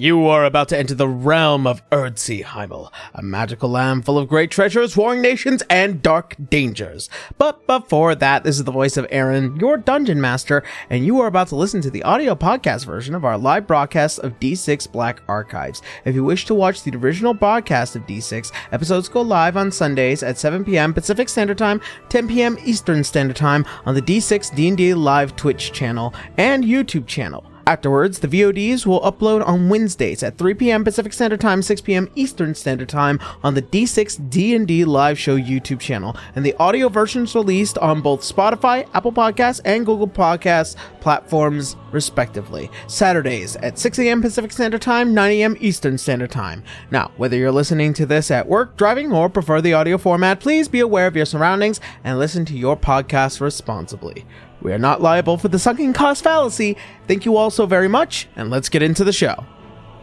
You are about to enter the realm of Erdsea Heimel, a magical land full of great treasures, warring nations, and dark dangers. But before that, this is the voice of Aaron, your dungeon master, and you are about to listen to the audio podcast version of our live broadcast of D6 Black Archives. If you wish to watch the original broadcast of D6, episodes go live on Sundays at 7 p.m. Pacific Standard Time, 10 p.m. Eastern Standard Time on the D6 D&D Live Twitch channel and YouTube channel. Afterwards, the VODs will upload on Wednesdays at 3 p.m. Pacific Standard Time, 6 p.m. Eastern Standard Time on the D6 D&D Live Show YouTube channel, and the audio versions released on both Spotify, Apple Podcasts, and Google Podcasts platforms, respectively. Saturdays at 6 a.m. Pacific Standard Time, 9 a.m. Eastern Standard Time. Now, whether you're listening to this at work, driving, or prefer the audio format, please be aware of your surroundings and listen to your podcast responsibly. We are not liable for the sunken cost fallacy. Thank you all so very much, and let's get into the show.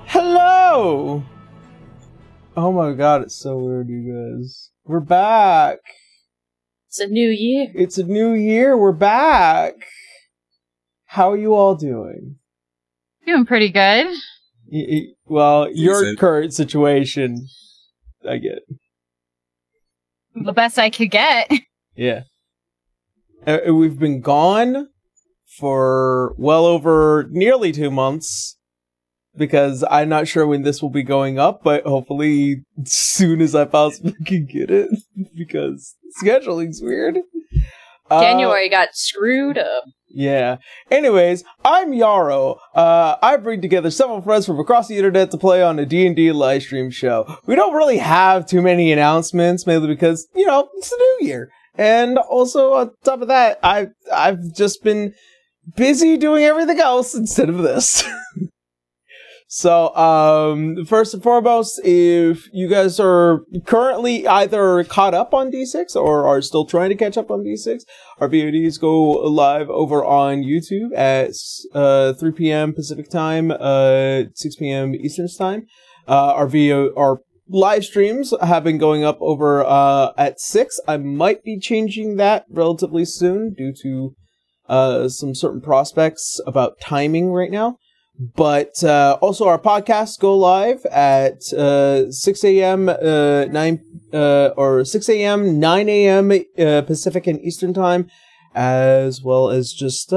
Hello! Oh my god, it's so weird, you guys. We're back. It's a new year. It's a new year. We're back. How are you all doing? Doing pretty good. Y- y- well, your Decent. current situation, I get. The best I could get. Yeah. Uh, uh, we've been gone for well over nearly two months because I'm not sure when this will be going up, but hopefully soon as I possibly can get it because scheduling's weird. Uh, January got screwed up. yeah. Anyways, I'm Yaro. Uh, I bring together several friends from across the internet to play on a D&D live stream show. We don't really have too many announcements, mainly because, you know, it's the new year. And also, on top of that, I, I've just been busy doing everything else instead of this. so, um, first and foremost, if you guys are currently either caught up on D6 or are still trying to catch up on D6, our VODs go live over on YouTube at uh, 3 p.m. Pacific time, uh, 6 p.m. Eastern time. Uh, our VO, our live streams have been going up over uh, at 6. I might be changing that relatively soon due to uh, some certain prospects about timing right now. But uh, also, our podcasts go live at uh, 6 a.m., uh, 9 uh, or 6 a.m., 9 a.m. Pacific and Eastern time, as well as just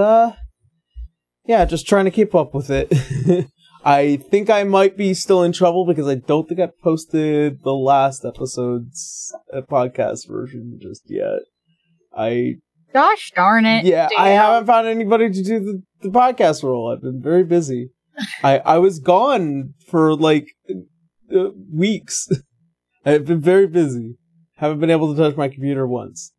yeah, just trying to keep up with it. I think I might be still in trouble because I don't think I posted the last episode's uh, podcast version just yet. I Gosh darn it. yeah, I haven't found anybody to do the, the podcast role. I've been very busy. I I was gone for like uh, weeks. I've been very busy. Haven't been able to touch my computer once.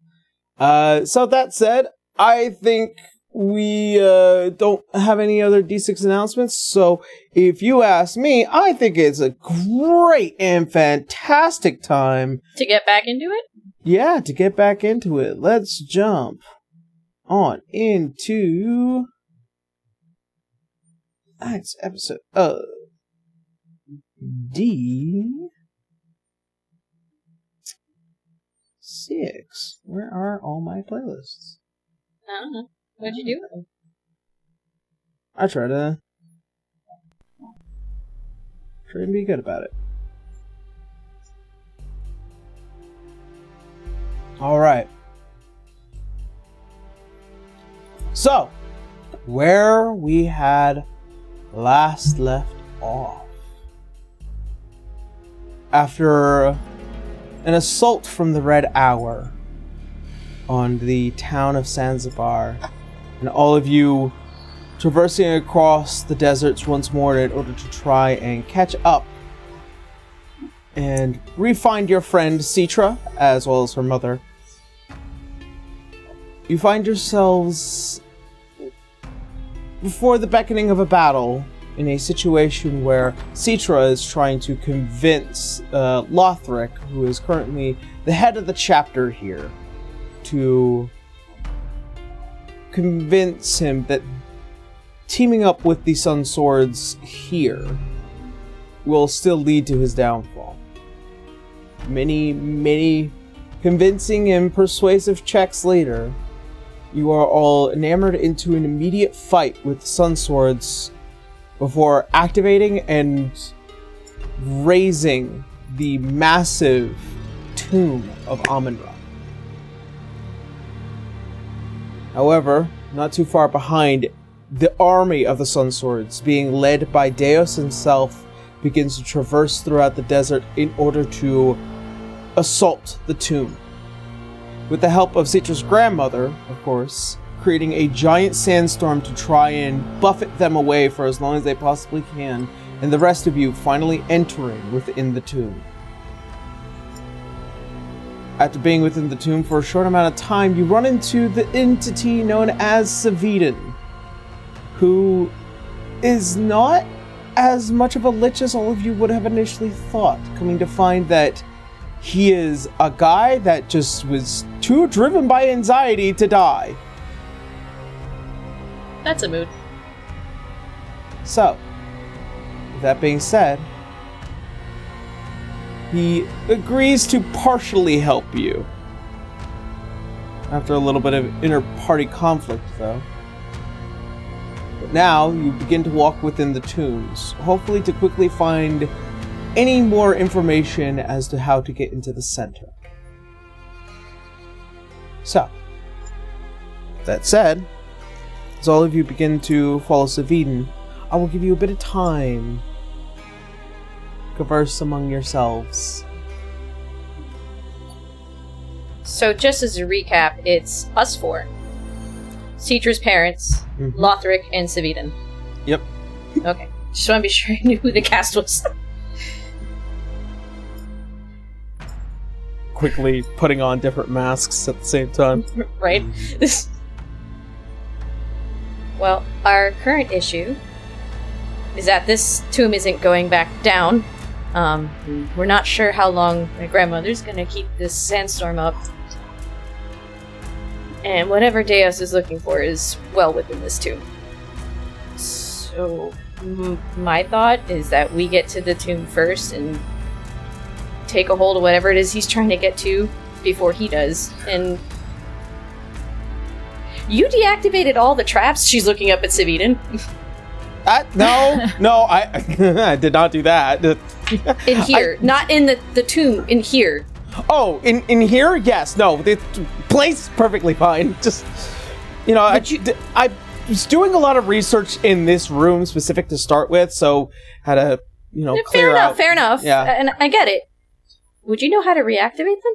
Uh, so that said, I think we uh, don't have any other D6 announcements. So if you ask me, I think it's a great and fantastic time To get back into it? yeah, to get back into it, let's jump on into tonight's episode of D six. Where are all my playlists? I don't know. What'd you do? I try to try and be good about it. All right. So, where we had last left off. After an assault from the Red Hour on the town of Zanzibar, and all of you traversing across the deserts once more in order to try and catch up and re-find your friend Citra as well as her mother. You find yourselves before the beckoning of a battle in a situation where Citra is trying to convince uh, Lothric, who is currently the head of the chapter here, to convince him that teaming up with the Sun Swords here will still lead to his downfall. Many, many convincing and persuasive checks later, you are all enamored into an immediate fight with Sun Swords before activating and raising the massive tomb of Amon Ra. However, not too far behind, the army of the Sun Swords, being led by Deus himself, begins to traverse throughout the desert in order to assault the tomb. With the help of Citra's grandmother, of course, creating a giant sandstorm to try and buffet them away for as long as they possibly can, and the rest of you finally entering within the tomb. After being within the tomb for a short amount of time, you run into the entity known as Saviden, who is not as much of a lich as all of you would have initially thought, coming to find that he is a guy that just was too driven by anxiety to die. That's a mood. So, with that being said, he agrees to partially help you. After a little bit of inter party conflict, though. But now you begin to walk within the tombs, hopefully to quickly find any more information as to how to get into the center. So, that said, as all of you begin to follow Saviden, I will give you a bit of time. Converse among yourselves. So, just as a recap, it's us four Citra's parents, Mhm. Lothric, and Saviden. Yep. Okay. Just want to be sure I knew who the cast was. Quickly putting on different masks at the same time. right? This. Well, our current issue is that this tomb isn't going back down. Um, we're not sure how long my grandmother's gonna keep this sandstorm up. And whatever Deus is looking for is well within this tomb. So, m- my thought is that we get to the tomb first and take a hold of whatever it is he's trying to get to before he does. And you deactivated all the traps. She's looking up at Saviden. Uh, no, no, I, I did not do that. In here, not in the, the tomb, in here. Oh, in in here, yes, no, the place perfectly fine. Just you know, I, you- d- I was doing a lot of research in this room specific to start with, so had to you know fair enough, out. fair enough. Yeah. And I get it. Would you know how to reactivate them?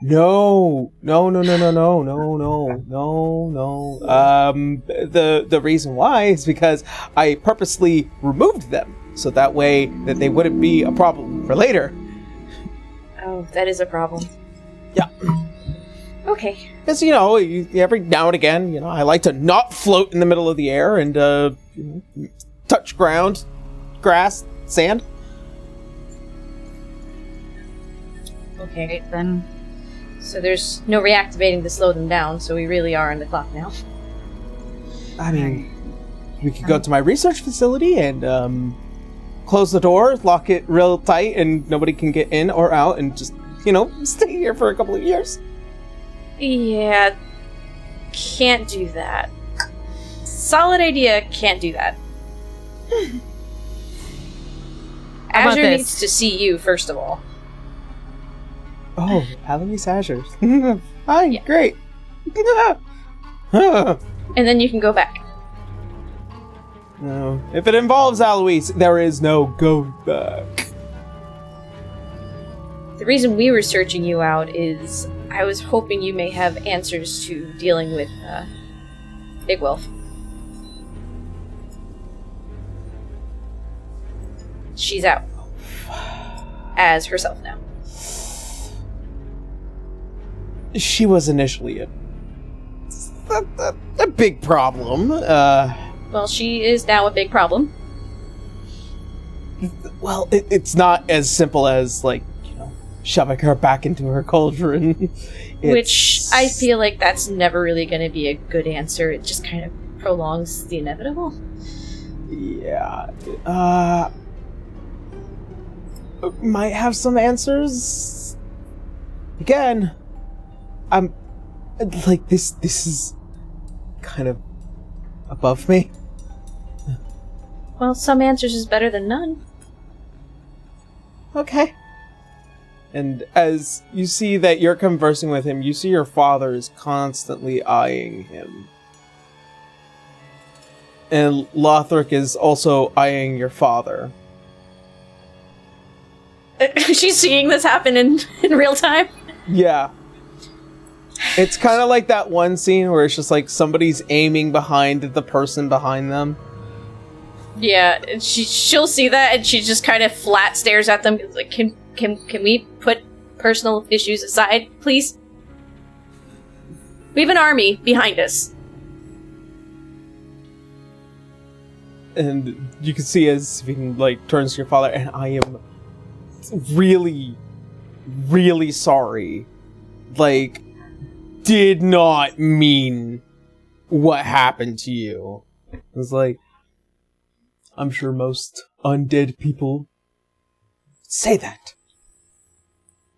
No, no, no, no, no, no, no, no, no, no. Um, the the reason why is because I purposely removed them so that way that they wouldn't be a problem for later. Oh, that is a problem. Yeah. Okay. Because you know, you, every now and again, you know, I like to not float in the middle of the air and uh, you know, touch ground, grass, sand. Okay, then. So there's no reactivating to slow them down, so we really are on the clock now. I mean, we could go to my research facility and um, close the door, lock it real tight, and nobody can get in or out, and just you know stay here for a couple of years. Yeah. Can't do that. Solid idea, can't do that. How about Azure needs to see you, first of all. Oh, Alois Azure. Hi, Yeah. great. And then you can go back. no, if it involves Alois, there is no go back. The reason we were searching you out is I was hoping you may have answers to dealing with uh, Big Wolf. She's out. As herself now. She was initially a a, a, a big problem. Uh, Well, she is now a big problem. well, it, it's not as simple as like you know shoving her back into her cauldron. Which I feel like that's never really going to be a good answer. It just kind of prolongs the inevitable. Yeah. Uh. Might have some answers. Again, I'm like this. This is kind of above me. Well, some answers is better than none. Okay. And as you see that you're conversing with him, you see your father is constantly eyeing him. And Lothric is also eyeing your father. She's seeing this happen in, in real time. Yeah. It's kind of like that one scene where it's just like somebody's aiming behind the person behind them. Yeah, and she she'll see that and she just kind of flat stares at them. Like, can can can we put personal issues aside, please? We have an army behind us. and you can see as he like turns to your father and i am really really sorry like did not mean what happened to you it's like i'm sure most undead people say that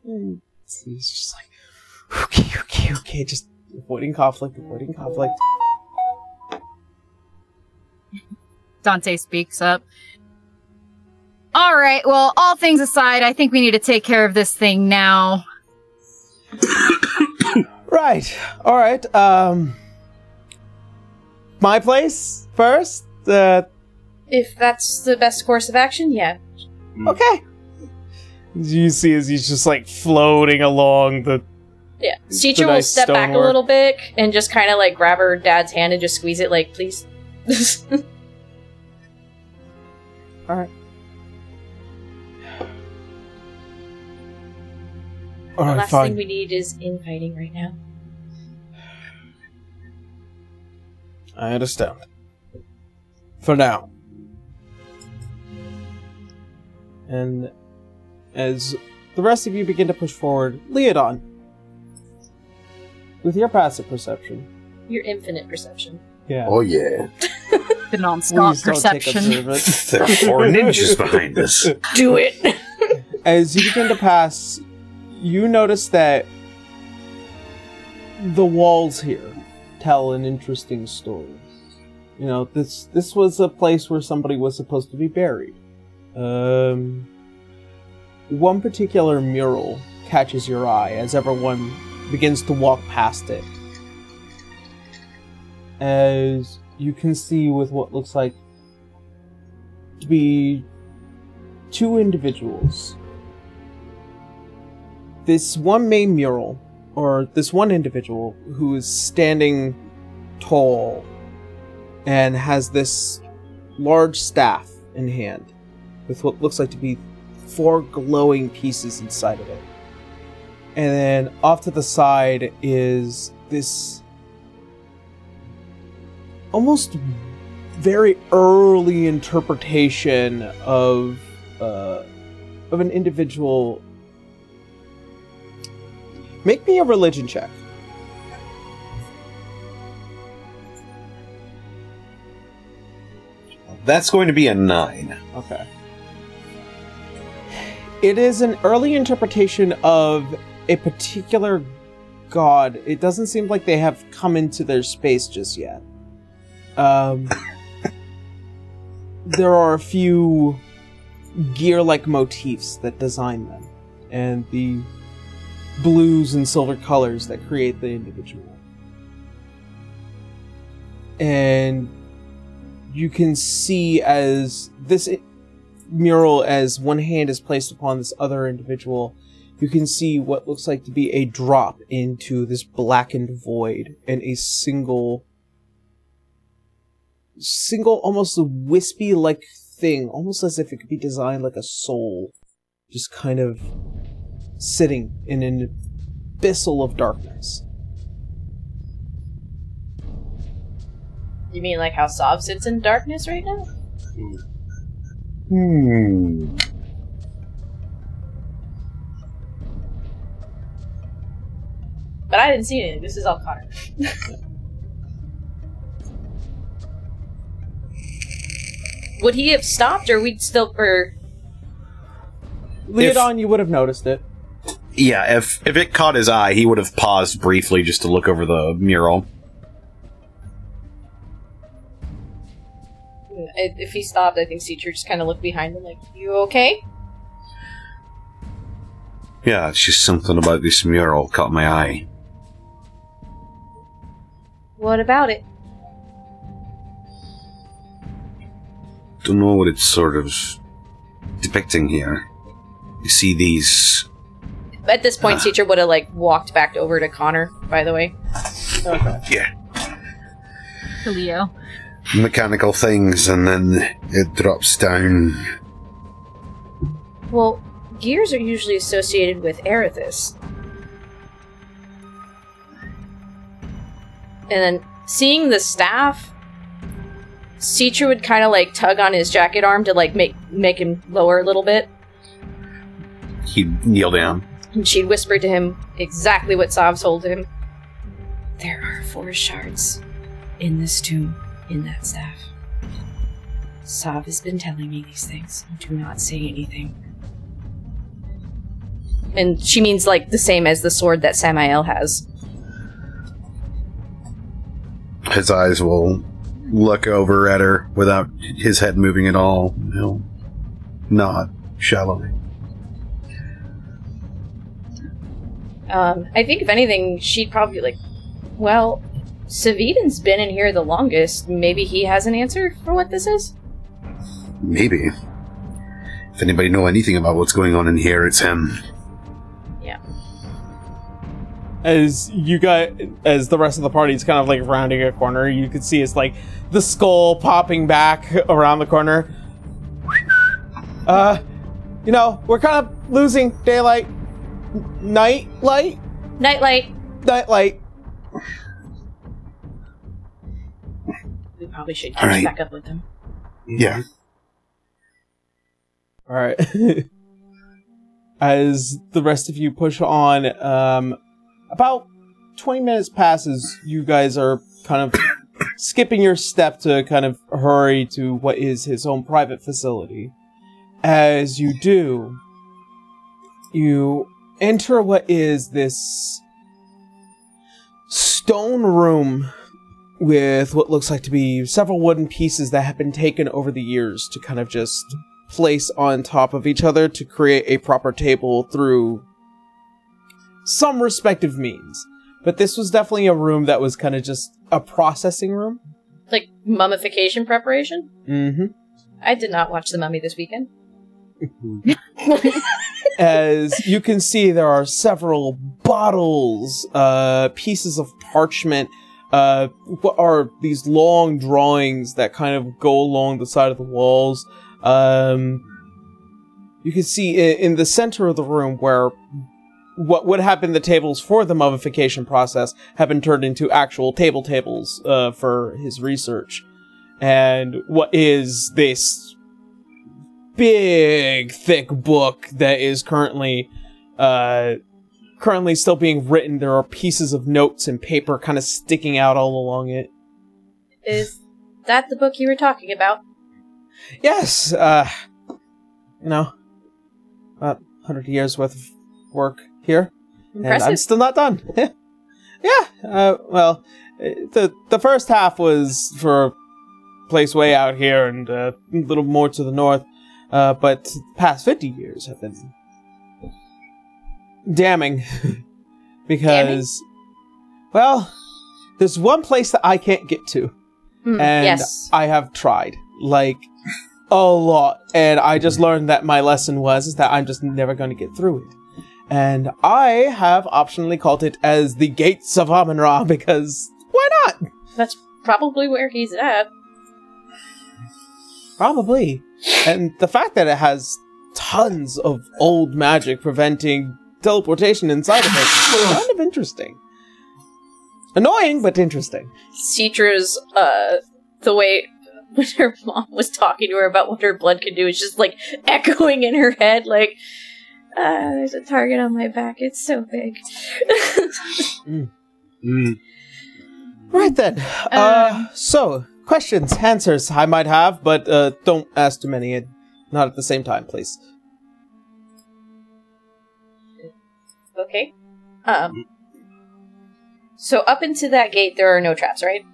and he's just like okay okay okay just avoiding conflict avoiding conflict Dante speaks up. All right, well, all things aside, I think we need to take care of this thing now. Right. All right. Um my place first. Uh If that's the best course of action, yeah. okay. You see as he's just like floating along the Yeah. It's Teacher the will nice step back a little bit and just kind of like grab her dad's hand and just squeeze it, like, please. All right. All the right, last fine. thing we need is infighting right now. I understand. For now. And as the rest of you begin to push forward, Leodon, with your passive perception. Your infinite perception. Yeah. Oh yeah, The non-stop Please don't take perception. observant. there are four ninjas behind us. Do it! as you begin to pass, you notice that the walls here tell an interesting story. You know, this this was a place where somebody was supposed to be buried. Um, one particular mural catches your eye as everyone begins to walk past it. As you can see with what looks like to be two individuals this one main mural, or this one individual who is standing tall and has this large staff in hand with what looks like to be four glowing pieces inside of it. And then off to the side is this almost very early interpretation of uh, of an individual Make me a religion check. That's going to be a nine. Okay. It is an early interpretation of a particular god. It doesn't seem like they have come into their space just yet. Um, there are a few gear-like motifs that design them, and the blues and silver colors that create the individual. And you can see as this mural, as one hand is placed upon this other individual, you can see what looks like to be a drop into this blackened void and a single, single, almost wispy like thing, almost as if it could be designed like a soul, just kind of sitting in an abyssal of darkness. You mean like how Sav sits in darkness right now? Hmm. But I didn't see anything. This is all Connor. Would he have stopped, or we'd still? Or Leodon, you would have noticed it. Yeah, if if it caught his eye, he would have paused briefly just to look over the mural. If he stopped, I think Citra just kind of looked behind him, like, "You okay?" Yeah, it's just something about this mural caught my eye. What about it? Don't know what it's sort of depicting here. You see these. At this point, ah. Citra would have like walked back over to Connor. By the way, Yeah. To Leo. Mechanical things, and then it drops down. well, gears are usually associated with Erithus, and then seeing the staff, Citra would kind of like tug on his jacket arm to like make make him lower a little bit. He'd kneel down. And she'd whisper to him exactly what Sav told him. There are four shards in this tomb, in that staff. Sav has been telling me these things. Do not say anything. And she means like the same as the sword that Samael has. His eyes will look over at her without his head moving at all. He'll nod shallowly. Um, I think if anything, she'd probably be like, well, Saviden's been in here the longest. Maybe he has an answer for what this is? Maybe. If anybody know anything about what's going on in here, it's him. Yeah. As you guys, as the rest of the party is kind of like rounding a corner, you can see it's like the skull popping back around the corner. Uh, you know, we're kind of losing daylight, N- night light, Nightlight. night light. We probably should All catch right. back up with him. Yeah. All right. As the rest of you push on, um, about 20 minutes passes, you guys are kind of skipping your step to kind of hurry to what is his own private facility. As you do, you enter what is this stone room with what looks like to be several wooden pieces that have been taken over the years to kind of just place on top of each other to create a proper table through some respective means. But this was definitely a room that was kind of just a processing room. Like mummification preparation? Mm-hmm. I did not watch The Mummy this weekend. As you can see, there are several bottles, uh, pieces of parchment, uh, what are these long drawings that kind of go along the side of the walls. Um, you can see in, in the center of the room where what would have been the tables for the mummification process have been turned into actual table tables uh, for his research. And what is this big, thick book that is currently uh, currently still being written? There are pieces of notes and paper kind of sticking out all along it. Is that the book you were talking about? Yes, uh, you know, about 100 years worth of work here. And I'm still not done. yeah, uh, well, the the first half was for a place way out here and uh, a little more to the north, uh, but the past 50 years have been damning. because, well, there's one place that I can't get to Hmm, and yes. I have tried like a lot, and I just learned that my lesson was is that I'm just never going to get through it, and I have optionally called it as the Gates of Amun Ra because why not? That's probably where he's at. Probably, and the fact that it has tons of old magic preventing teleportation inside of it is kind of interesting. Annoying, but interesting. Citra's, uh, the way when her mom was talking to her about what her blood could do is just like echoing in her head, like, uh, there's a target on my back. It's so big. Mm. Right then. uh, so, questions, answers I might have, but uh, don't ask too many. and Not at the same time, please. okay. Um. So up into that gate, there are no traps, right?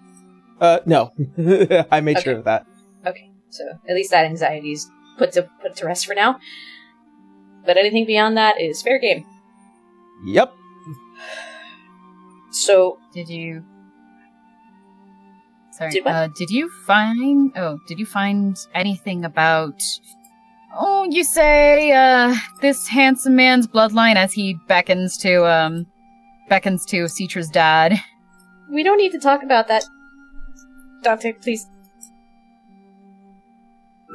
Uh, no. I made sure of that. Okay. So at least that anxiety is put to put to rest for now. But anything beyond that is fair game. Yep. So Did you? Sorry. Did uh, did you find? Oh, did you find anything about? Oh, you say uh, this handsome man's bloodline as he beckons to um, beckons to Citra's dad. we don't need to talk about that. Dante, please.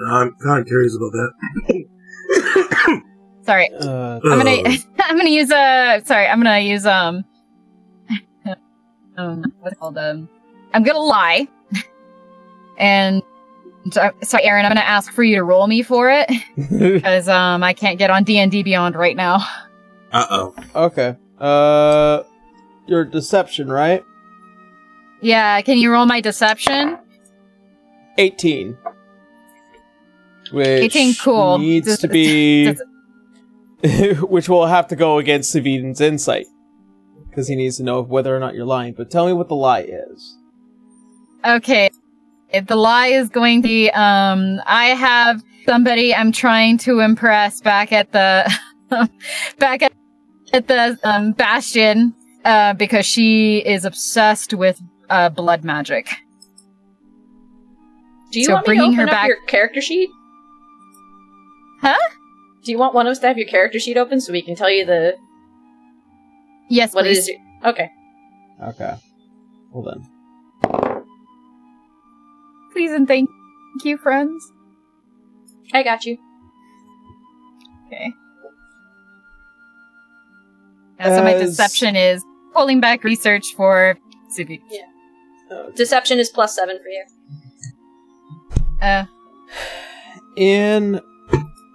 I'm kind of curious about that. Sorry, Uh, I'm gonna Oh. I'm gonna use uh sorry I'm gonna use um um what's it called um I'm gonna lie and uh, sorry Aaron I'm gonna ask for you to roll me for it because um I can't get on D and D Beyond right now. Uh oh. okay. Uh, your deception, right? Yeah, can you roll my deception? 18. Which 18, cool. needs Does- to be. which will have to go against Saviden's insight. Because he needs to know whether or not you're lying. But tell me what the lie is. Okay. If the lie is going to be, um, I have somebody I'm trying to impress back at the, back at, at the, um, Bastion, uh, because she is obsessed with, uh, blood magic. Do you So want me to bringing open her up back- your character sheet? Huh? Do you want one of us to have your character sheet open so we can tell you the Yes, what it please. is? you- Okay. Okay. Well then. Please and thank you, friends. I got you. Okay. Uh, so my As- deception is pulling back research for Sugi. Deception is plus seven for you. Uh, in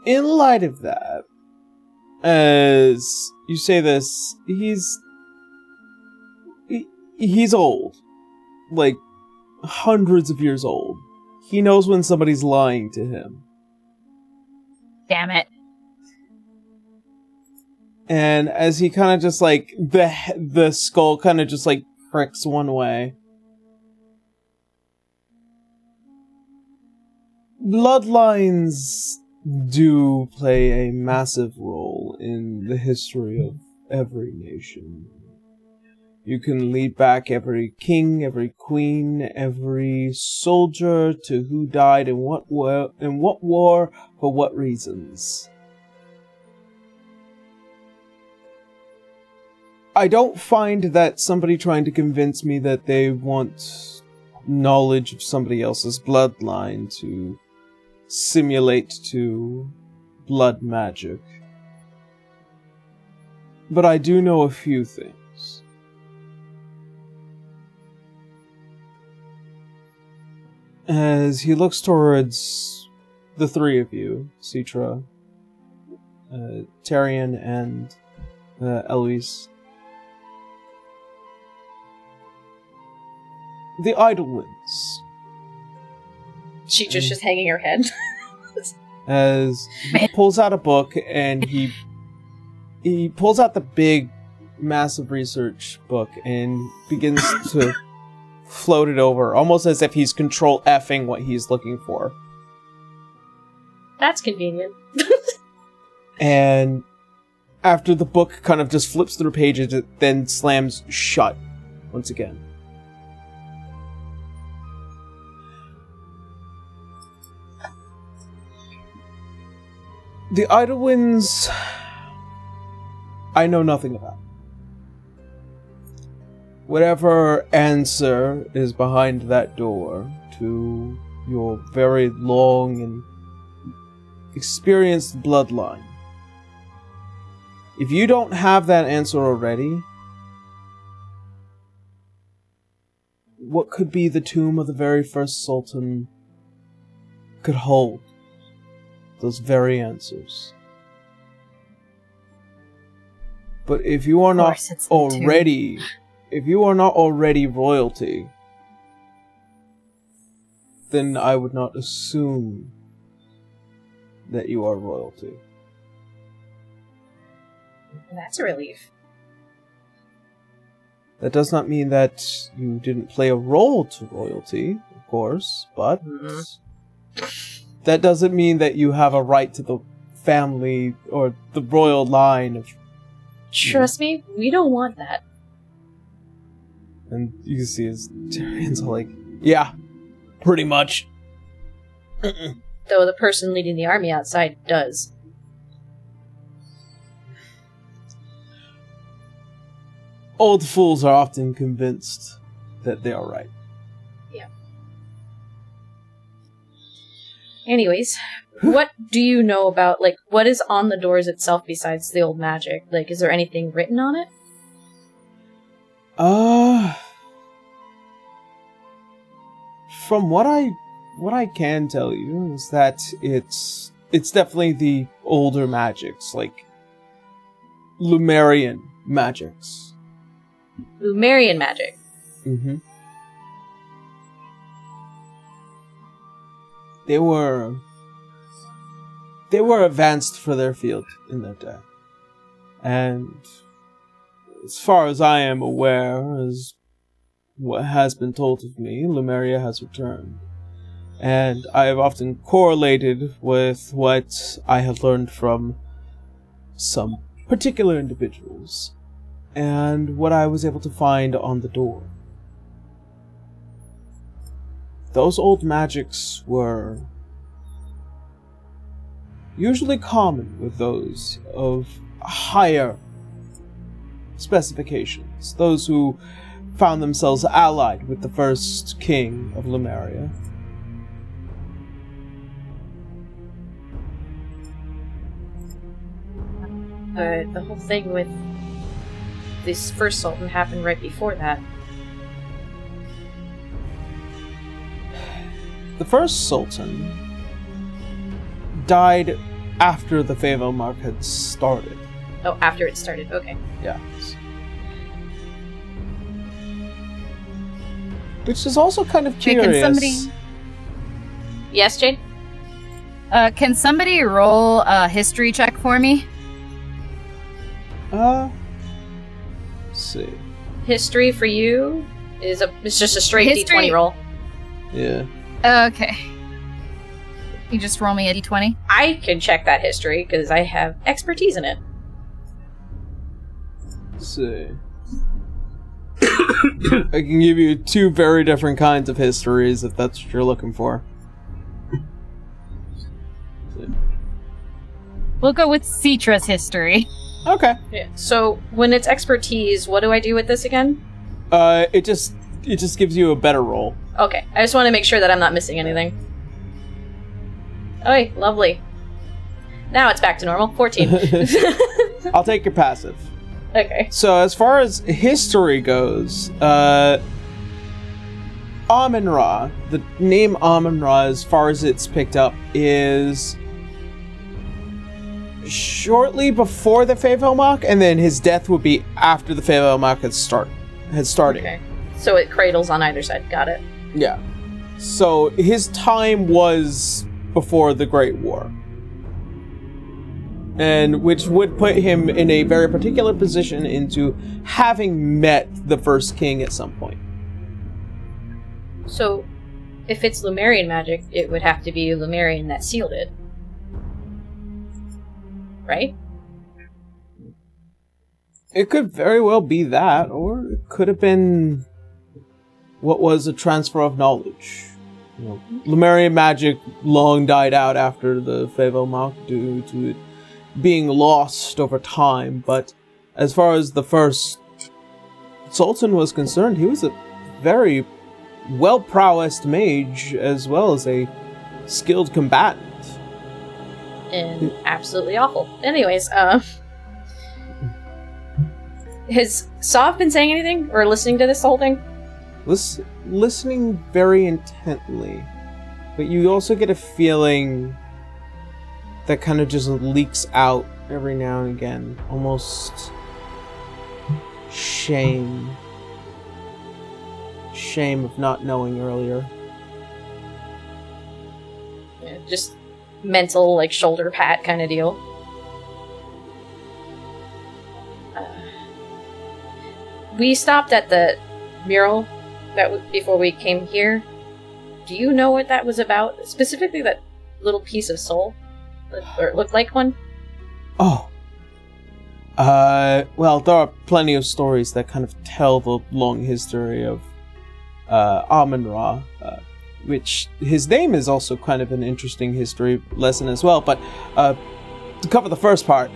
in light of that as you say this he's he, he's old like hundreds of years old. He knows when somebody's lying to him. Damn it. and as he kind of just like the the skull kind of just like pricks one way. Bloodlines do play a massive role in the history of every nation you can lead back every king every queen every soldier to who died in what war in what war for what reasons I don't find that somebody trying to convince me that they want knowledge of somebody else's bloodline to simulate to blood magic. But I do know a few things. As he looks towards the three of you, Citra, uh, Tarian, and uh, Eloise, the Idlewinds, She just just hanging her head. as he pulls out a book and he he pulls out the big massive research book and begins to float it over almost as if he's control effing what he's looking for. That's convenient. and after the book kind of just flips through pages it then slams shut once again. The idlewinds i know nothing about whatever answer is behind that door to your very long and experienced bloodline if you don't have that answer already, what could be the tomb of the very first sultan could hold those very answers. But if you are not already, if you are not already royalty, then I would not assume that you are royalty. That's a relief. That does not mean that you didn't play a role to royalty, of course, but Mhm. that doesn't mean that you have a right to the family or the royal line of Trust me, we don't want that. And you can see his hands are like yeah pretty much Though the person leading the army outside does. old fools are often convinced that they are right Yeah. Anyways, what do you know about like what is on the doors itself besides the old magic? Like, is there anything written on it? Uh from what I what I can tell you is that it's it's definitely the older magics, like Lumerian magics. Lumerian magic. Mm-hmm. They were they were advanced for their field in their day. And as far as I am aware, as what has been told of me, Lumeria has returned. And I have often correlated with what I have learned from some particular individuals and what I was able to find on the door. Those old magics were usually common with those of higher specifications, those who found themselves allied with the first king of Lemuria. Uh, the whole thing with this first sultan happened right before that. The first sultan died after the Favo Mark had started. Oh, after it started. Okay. Yeah. Which is also kind of Hey, curious. can somebody Yes, Jane. uh, can somebody roll a history check for me? Uh, let's see. History for you is a it's just a straight History- d20 roll. Yeah. Okay. You just roll me a d20. I can check that history because I have expertise in it. Let's see. I can give you two very different kinds of histories if that's what you're looking for. We'll go with Citra's history. Okay. Yeah. So when it's expertise, what do I do with this again? Uh, it just it just gives you a better roll. Okay, I just want to make sure that I'm not missing anything. Oh, lovely. Now it's back to normal. 14. I'll take your passive. Okay. So as far as history goes, uh Amon Ra, the name Amon Ra, as far as it's picked up, is shortly before the Favelmach, and then his death would be after the Favelmach had start had started. Okay. So it cradles on either side. Got it. Yeah. So his time was before the Great War. And which would put him in a very particular position into having met the first king at some point. So if it's Lumerian magic, it would have to be Lumerian that sealed it. Right? It could very well be that, or it could have been what was a transfer of knowledge. You know, Lumerian magic long died out after the Favomach due to it being lost over time, but as far as the first Sultan was concerned, he was a very well prowessed mage as well as a skilled combatant. And absolutely awful. Anyways, uh. Has Sav been saying anything? Or listening to this whole thing? Lis- listening very intently, but you also get a feeling that kind of just leaks out every now and again, almost shame. Shame of not knowing earlier. Yeah, just mental, like, shoulder pat kind of deal. Uh, we stopped at the mural that w- before we came here. do you know what that was about? Specifically, that little piece of soul, or looked like one. Oh. Uh, well, there are plenty of stories that kind of tell the long history of uh, Amun Ra, uh, which his name is also kind of an interesting history lesson as well. But uh, to cover the first part,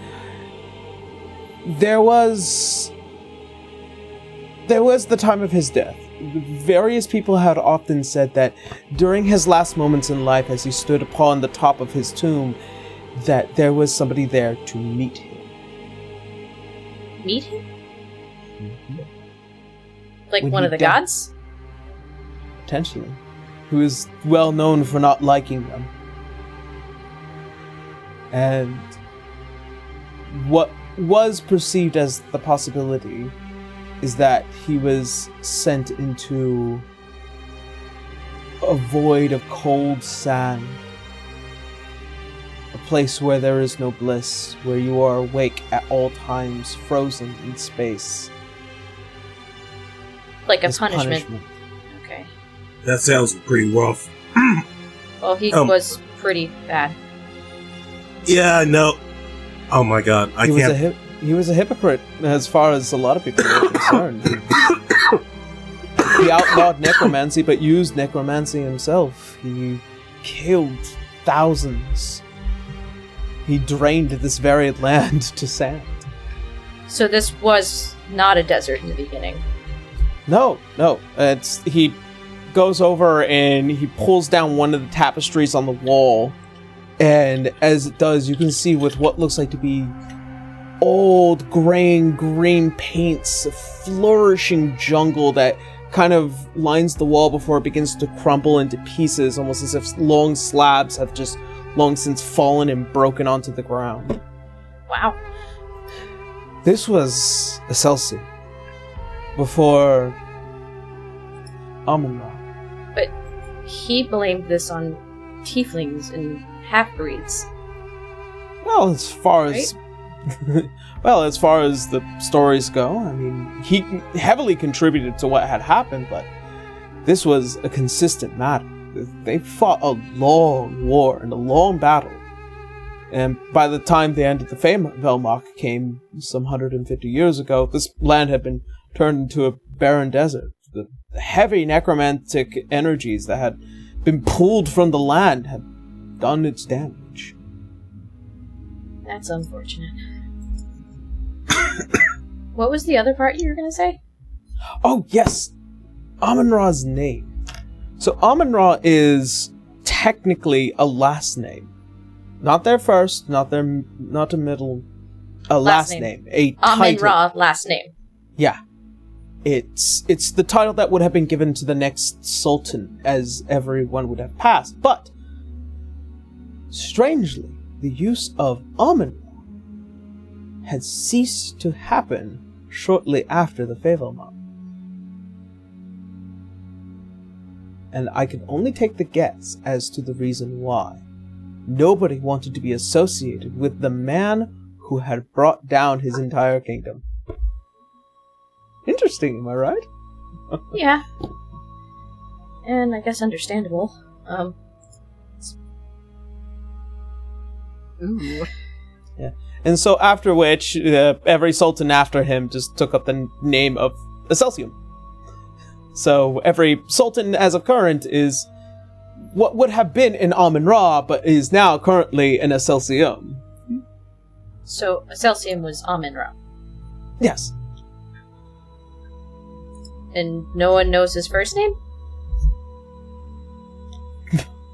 there was there was the time of his death. Various people had often said that during his last moments in life, as he stood upon the top of his tomb, that there was somebody there to meet him. Meet him? Mm-hmm. Like When one of the died. gods? potentially, who is well known for not liking them. And what was perceived as the possibility is that he was sent into a void of cold sand. A place where there is no bliss, where you are awake at all times, frozen in space. Like a as punishment. Okay. That sounds pretty rough. Well, he Um, was pretty bad. Yeah, no. Oh my god, I he was a can't. hip, he was a hypocrite as far as a lot of people are concerned. he outlawed necromancy, but used necromancy himself. He killed thousands. He drained this very land to sand. So this was not a desert in the beginning. No, no. It's he goes over and he pulls down one of the tapestries on the wall, and as it does, you can see with what looks like to be old graying green paints, a flourishing jungle that kind of lines the wall before it begins to crumble into pieces, almost as if long slabs have just long since fallen and broken onto the ground. Wow. This was Excelsior before Amun But He blamed this on tieflings and half breeds. Well, as far as well, as far as the stories go, I mean, he heavily contributed to what had happened, but this was a consistent matter. They fought a long war and a long battle. And by the time the end of the Fame Velmach came some 150 years ago, this land had been turned into a barren desert. The heavy necromantic energies that had been pulled from the land had done its damage. That's unfortunate. what was the other part you were gonna say? Oh, yes. Amun Ra's name. So Amun Ra is technically a last name. Not their first, not their not a middle a last, Last name. name. A title. Ra, last name. Yeah. It's it's the title that would have been given to the next sultan as everyone would have passed. But strangely, the use of Amun Ra had ceased to happen shortly after the Favelmont. And I can only take the guess as to the reason why. Nobody wanted to be associated with the man who had brought down his entire kingdom. Interesting, am I right? Yeah. And I guess understandable. Um, Ooh. And so, after which, uh, every sultan after him just took up the n- name of Excelsium. So, every sultan as of current is what would have been an Amun Ra, but is now currently an Excelsium. so Celsium was Amun Ra. Yes. And no one knows his first name?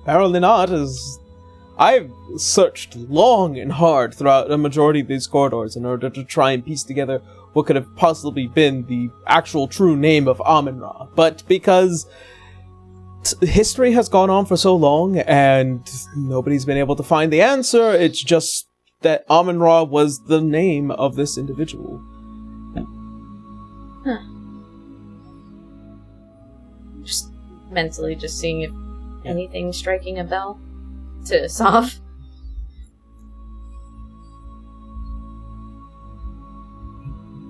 Apparently not, as I've searched long and hard throughout a majority of these corridors in order to try and piece together what could have possibly been the actual true name of Amun Ra. But because t- history has gone on for so long and nobody's been able to find the answer, it's just that Amun Ra was the name of this individual. Just mentally just seeing if anything striking a bell to Sov.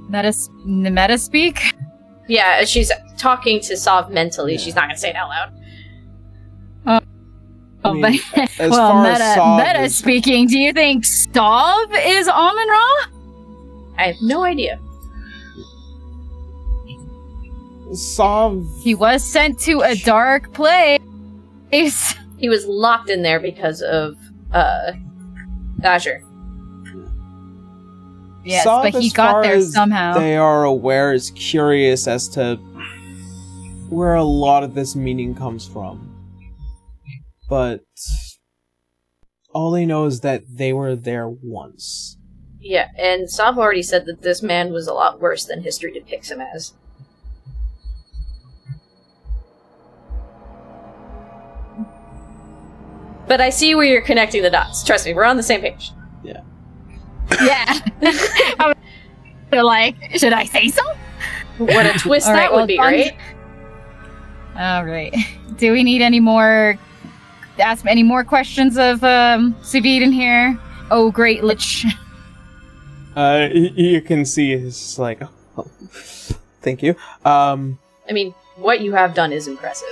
Meta, meta speak? Yeah, she's talking to Sov mentally. She's not gonna say it out loud. Oh. I mean, but- as well, far as meta, Sov meta is- speaking, do you think Sov is Amun Ra? I have no idea. Sov He was sent to a dark place. He was locked in there because of uh Azure. Yes, Sov, but he as got far there as somehow. They are aware, is curious as to where a lot of this meaning comes from. But all they know is that they were there once. Yeah, and Sav already said that this man was a lot worse than history depicts him as. But I see where you're connecting the dots. Trust me, we're on the same page. yeah. yeah. They're like, should I say so? What a twist All that would well, be, Don- right? All right. Do we need any more? Ask any more questions of um, Savid in here? Oh, great lich. Uh, you can see it's like, oh, thank you. Um, I mean, what you have done is impressive.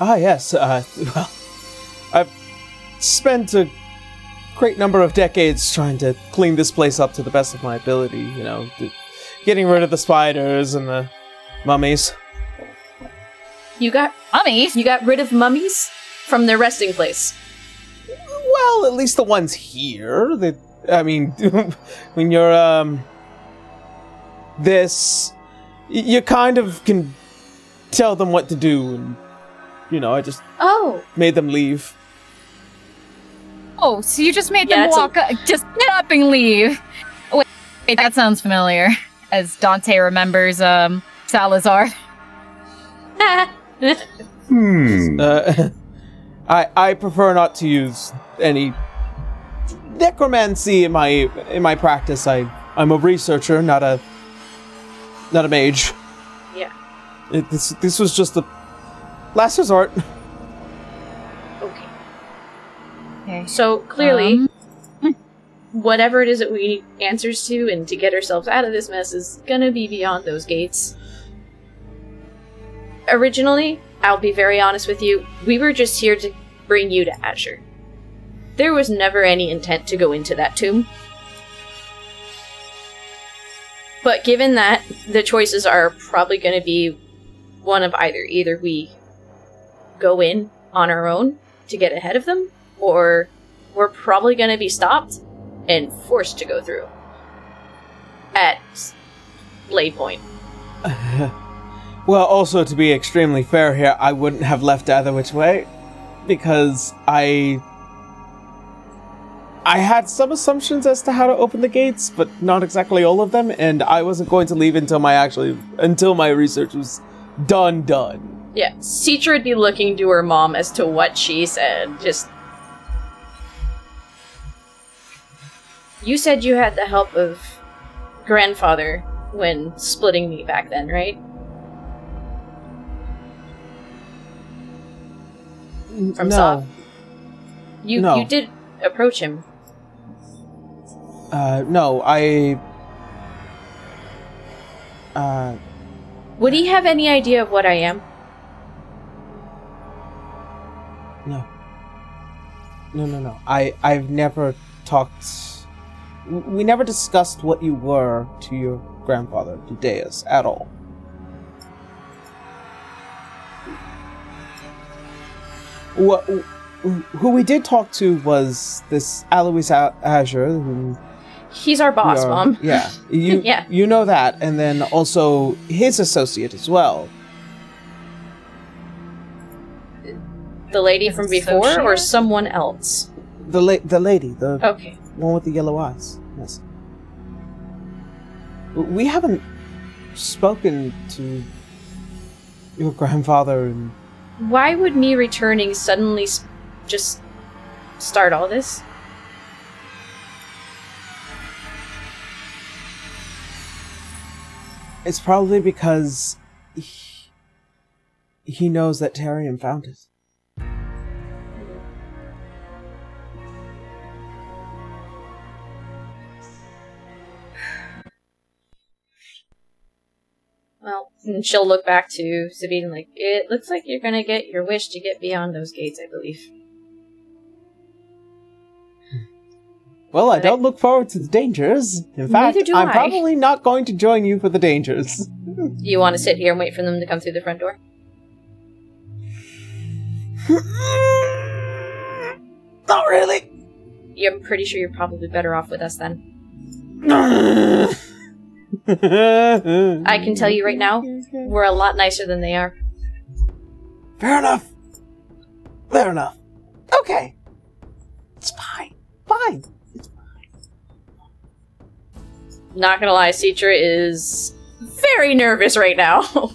ah, yes. Uh, well, I've spent a great number of decades trying to clean this place up to the best of my ability. You know, getting rid of the spiders and the mummies. You got Mummies? you got rid of mummies from their resting place. Well, at least the ones here. That I mean, when you're um, this, you kind of can tell them what to do, and you know, I just Oh, made them leave. Oh, so you just made Yeah, them it's a- walk up, just get up and leave. Wait, wait, that sounds familiar. As Dante remembers um, Salazar. Hmm. Uh, I I prefer not to use any necromancy in my in my practice. I I'm a researcher, not a not a mage. Yeah. It, this this was just the last resort. Okay. So clearly, Um, whatever it is that we need answers to and to get ourselves out of this mess is gonna be beyond those gates. Originally, I'll be very honest with you, we were just here to bring you to Azure. There was never any intent to go into that tomb. But given that, the choices are probably going to be one of either. Either we go in on our own to get ahead of them, or we're probably going to be stopped and forced to go through at lay point. Well, also to be extremely fair here, I wouldn't have left either which way because I I had some assumptions as to how to open the gates, but not exactly all of them, and I wasn't going to leave until my actually until my research was done done. Yeah, Citra would be looking to her mom as to what she said. Just. You said you had the help of grandfather when splitting me back then, right? From no. You No. you did approach him. Uh no, I uh Would he have any idea of what I am? No. No, no, no. I I've never talked. W- We never discussed what you were to your grandfather, to Deus, at all. What? Who we did talk to was this Alois A- Azure, who He's our boss, are- mom. Yeah, you Yeah. you know that, and then also his associate as well. The lady from before, or someone else? The la- the lady, the Okay. One with the yellow eyes. Yes. We haven't spoken to your grandfather and Why would me returning suddenly s- just start all this? it's probably because he, he knows that Tyrion found it. And she'll look back to Sabine like, it looks like you're gonna get your wish to get beyond those gates, I believe. Well, I don't look forward to the dangers. In fact, I'm I. probably not going to join you for the dangers. Do you want to sit here and wait for them to come through the front door? not really. Yeah, I'm pretty sure you're probably better off with us then. I I can tell you right now, we're a lot nicer than they are. Fair enough. Fair enough. Okay. It's fine. Fine. It's fine. Not gonna lie, Citra is very nervous right now.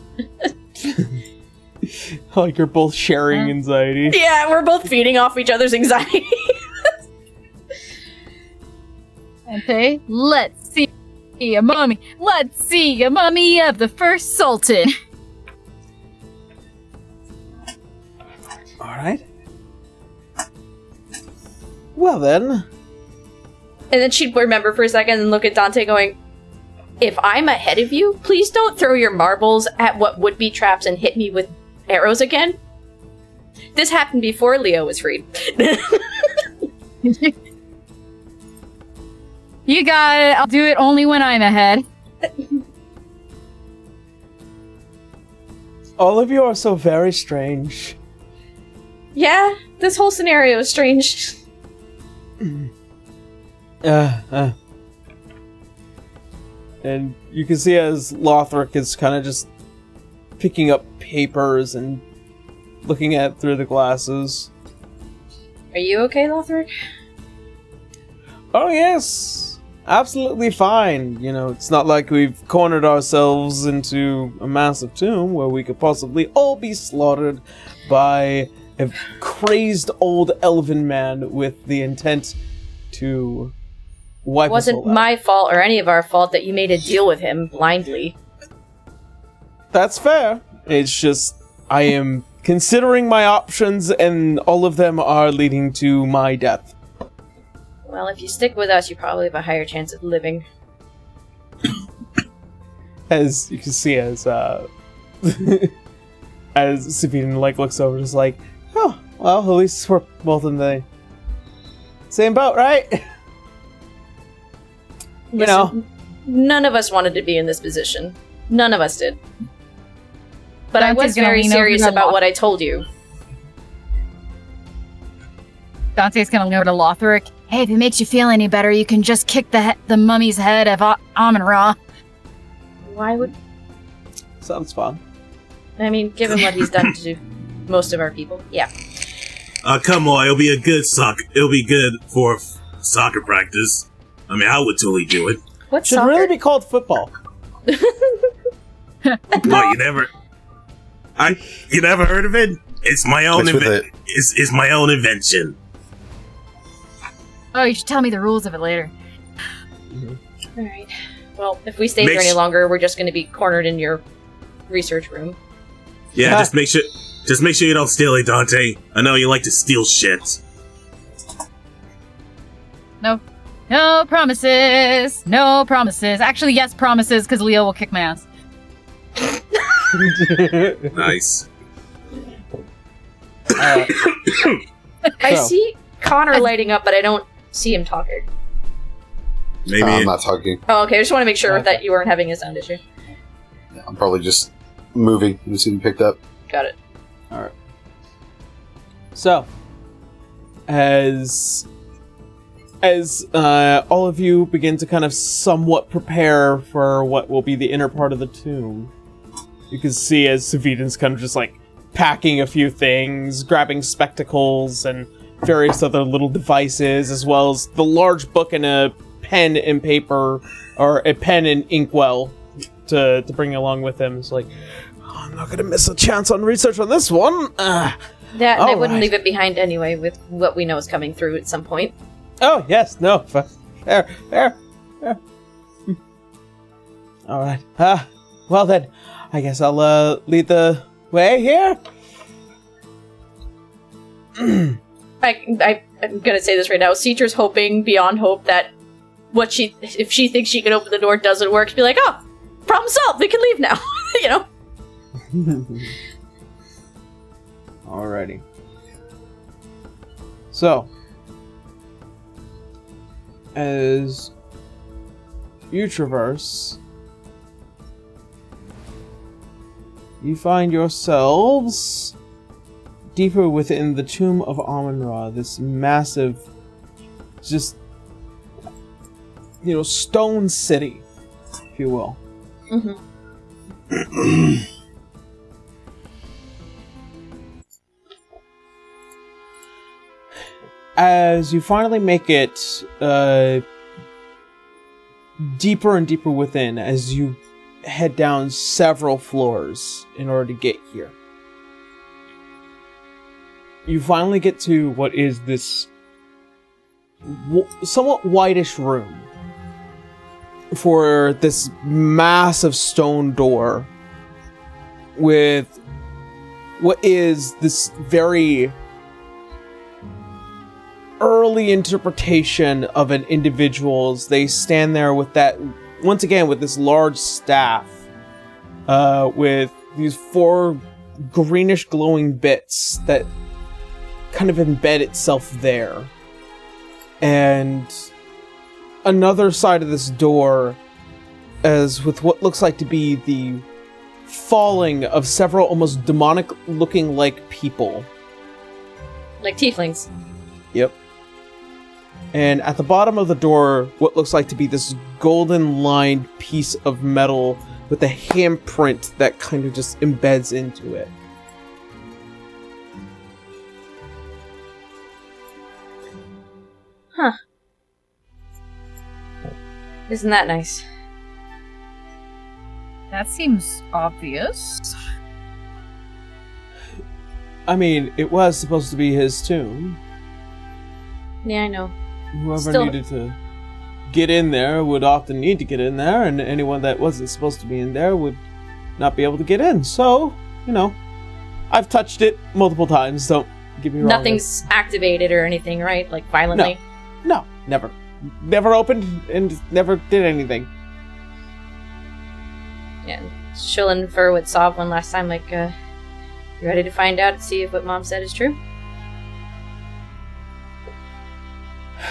like you're both sharing anxiety. yeah, we're both feeding off each other's anxiety. Okay, let's see a mummy. Let's see a mummy of the first sultan. All right. Well then, and then she'd remember for a second and look at Dante going, If I'm ahead of you, please don't throw your marbles at what would be traps and hit me with arrows again. This happened before Leo was freed. You got it. I'll do it only when I'm ahead. all of you are so very strange. yeah, this whole scenario is strange. Uh, uh. And you can see as Lothric is kind of just picking up papers and looking at it through the glasses. Are you okay, Lothric? Oh yes, absolutely fine. You know, it's not like we've cornered ourselves into a massive tomb where we could possibly all be slaughtered by a crazed old elven man with the intent to wipe It wasn't us all out. my fault or any of our fault that you made a deal with him blindly. That's fair. It's just I am considering my options, and all of them are leading to my death. Well, if you stick with us, you probably have a higher chance of living. as you can see as uh as Sabine like looks over just like oh well at least we're both in the same boat right you Listen, know none of us wanted to be in this position. None of us did. But I was very serious about Loth- what I told you. Dante's gonna go to Lothric. Hey, if it makes you feel any better, you can just kick the he- the mummy's head of A- Amun Ra. Why would sounds fun I mean, given what he's done to most of our people? Yeah. Uh, come on, it'll be a good soccer. It'll be good for f- soccer practice. I mean, I would totally do it. What's should soccer? really be called football What you never? I you never heard of it? It's my own Mix with inven- it. It's, it's my own invention. Oh, you should tell me the rules of it later. All right. Well, if we stay Make here any longer, we're just going to be cornered in your research room. Yeah, Yeah. just make sure. Just make sure you don't steal it, Dante. I know you like to steal shit. No no promises. No promises. Actually, yes, promises, because Leo will kick my ass. Nice. Uh, I see Connor lighting up, but I don't see him talking. Maybe. I'm not talking. Oh, okay. I just want to make sure Okay. that you weren't having a sound issue. I'm probably just moving. You see him picked up. Got it. All right. So, as as uh, all of you begin to kind of somewhat prepare for what will be the inner part of the tomb, you can see as Savidan's kind of just like packing a few things, grabbing spectacles and various other little devices, as well as the large book and a pen and paper, or a pen and inkwell to to bring along with him. It's like. "Oh, I'm not gonna miss a chance on research on this one. Uh, That I wouldn't right. leave it behind anyway with what we know is coming through at some point. Oh yes, no, fa- fair, fair, fair. All right. Ah, well then, I guess I'll uh, lead the way here. I, I'm gonna say this right now. Citra's hoping beyond hope that what she if she thinks she can open the door doesn't work, she'll be like, oh, problem solved. We can leave now. you know. Alrighty. So, as you traverse, you find yourselves deeper within the tomb of Amun Ra, this massive, just, you know, stone city, if you will. hmm as you finally make it uh, deeper and deeper within as you head down several floors in order to get here you finally get to what is this w- somewhat whitish room for this massive stone door with what is this very early interpretation of an individual's they stand there with that once again with this large staff uh, with these four greenish glowing bits that kind of embed itself there and another side of this door as with what looks like to be the falling of several almost demonic looking like people Like tieflings. Yep. And at the bottom of the door, what looks like to be this golden lined piece of metal with a handprint that kind of just embeds into it. Isn't that nice? That seems obvious. I mean, it was supposed to be his tomb. Yeah, I know. Whoever Still- needed to get in there would often need to get in there, and anyone that wasn't supposed to be in there would not be able to get in. So, you know, I've touched it multiple times. Don't get me wrong. Nothing's activated or anything, right? Like violently. No, never. Never opened and never did anything. Yeah. She'll infer what Sav one last time, like, uh, you ready to find out and see if what mom said is true?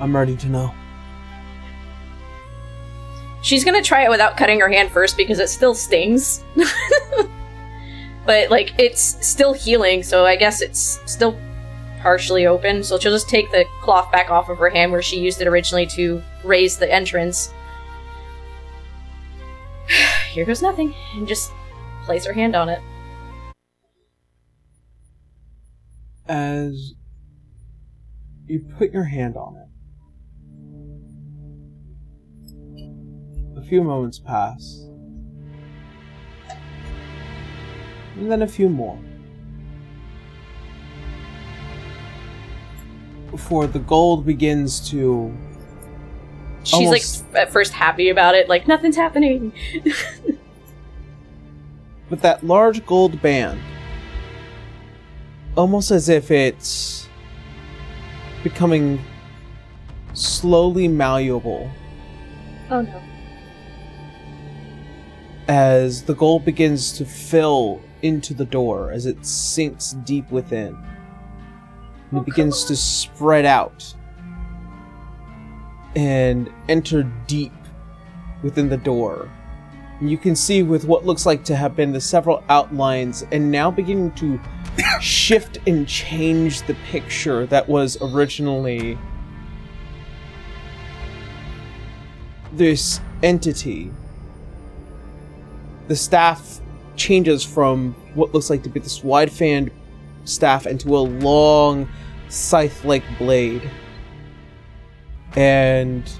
I'm ready to know. She's gonna try it without cutting her hand first because it still stings. but, like, it's still healing, so I guess it's still partially open. So she'll just take the cloth back off of her hand where she used it originally to raise the entrance. Here goes nothing. And just place her hand on it. As you put your hand on it, a few moments pass, and then a few more. Before the gold begins to She's Almost- like at first happy about it, like nothing's happening. but that large gold band, almost as if it's becoming slowly malleable Oh no. as the gold begins to fill into the door as it sinks deep within. And it begins to spread out and enter deep within the door. And you can see with what looks like to have been the several outlines and now beginning to shift and change the picture that was originally this entity the staff changes from what looks like to be this wide fanned staff into a long scythe like blade. And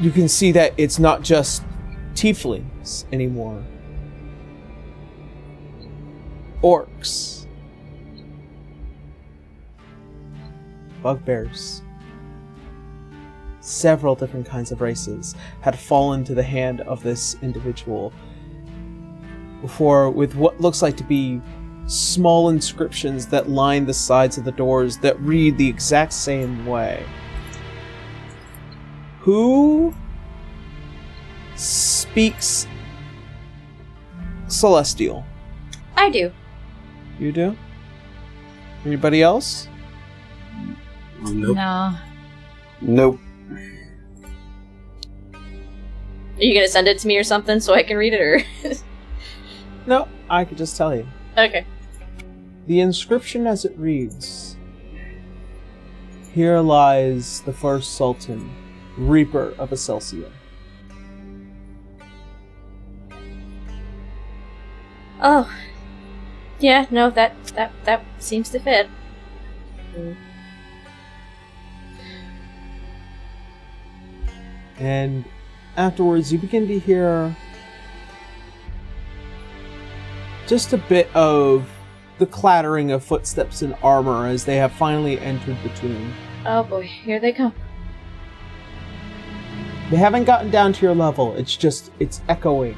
you can see that it's not just tieflings anymore, orcs, bugbears. Several different kinds of races had fallen to the hand of this individual. For with what looks like to be small inscriptions that line the sides of the doors that read the exact same way. Who speaks celestial? I do. You do? Anybody else? Nope. No. Nope. Are you gonna send it to me or something so I can read it, or No, I could just tell you. okay? The inscription as it reads Here lies the first Sultan, Reaper of Excelsior. Oh, yeah. No, that that that seems to fit. And afterwards, you begin to hear just a bit of the clattering of footsteps in armor as they have finally entered the tomb. Oh boy, here they come. They haven't gotten down to your level, it's just, it's echoing.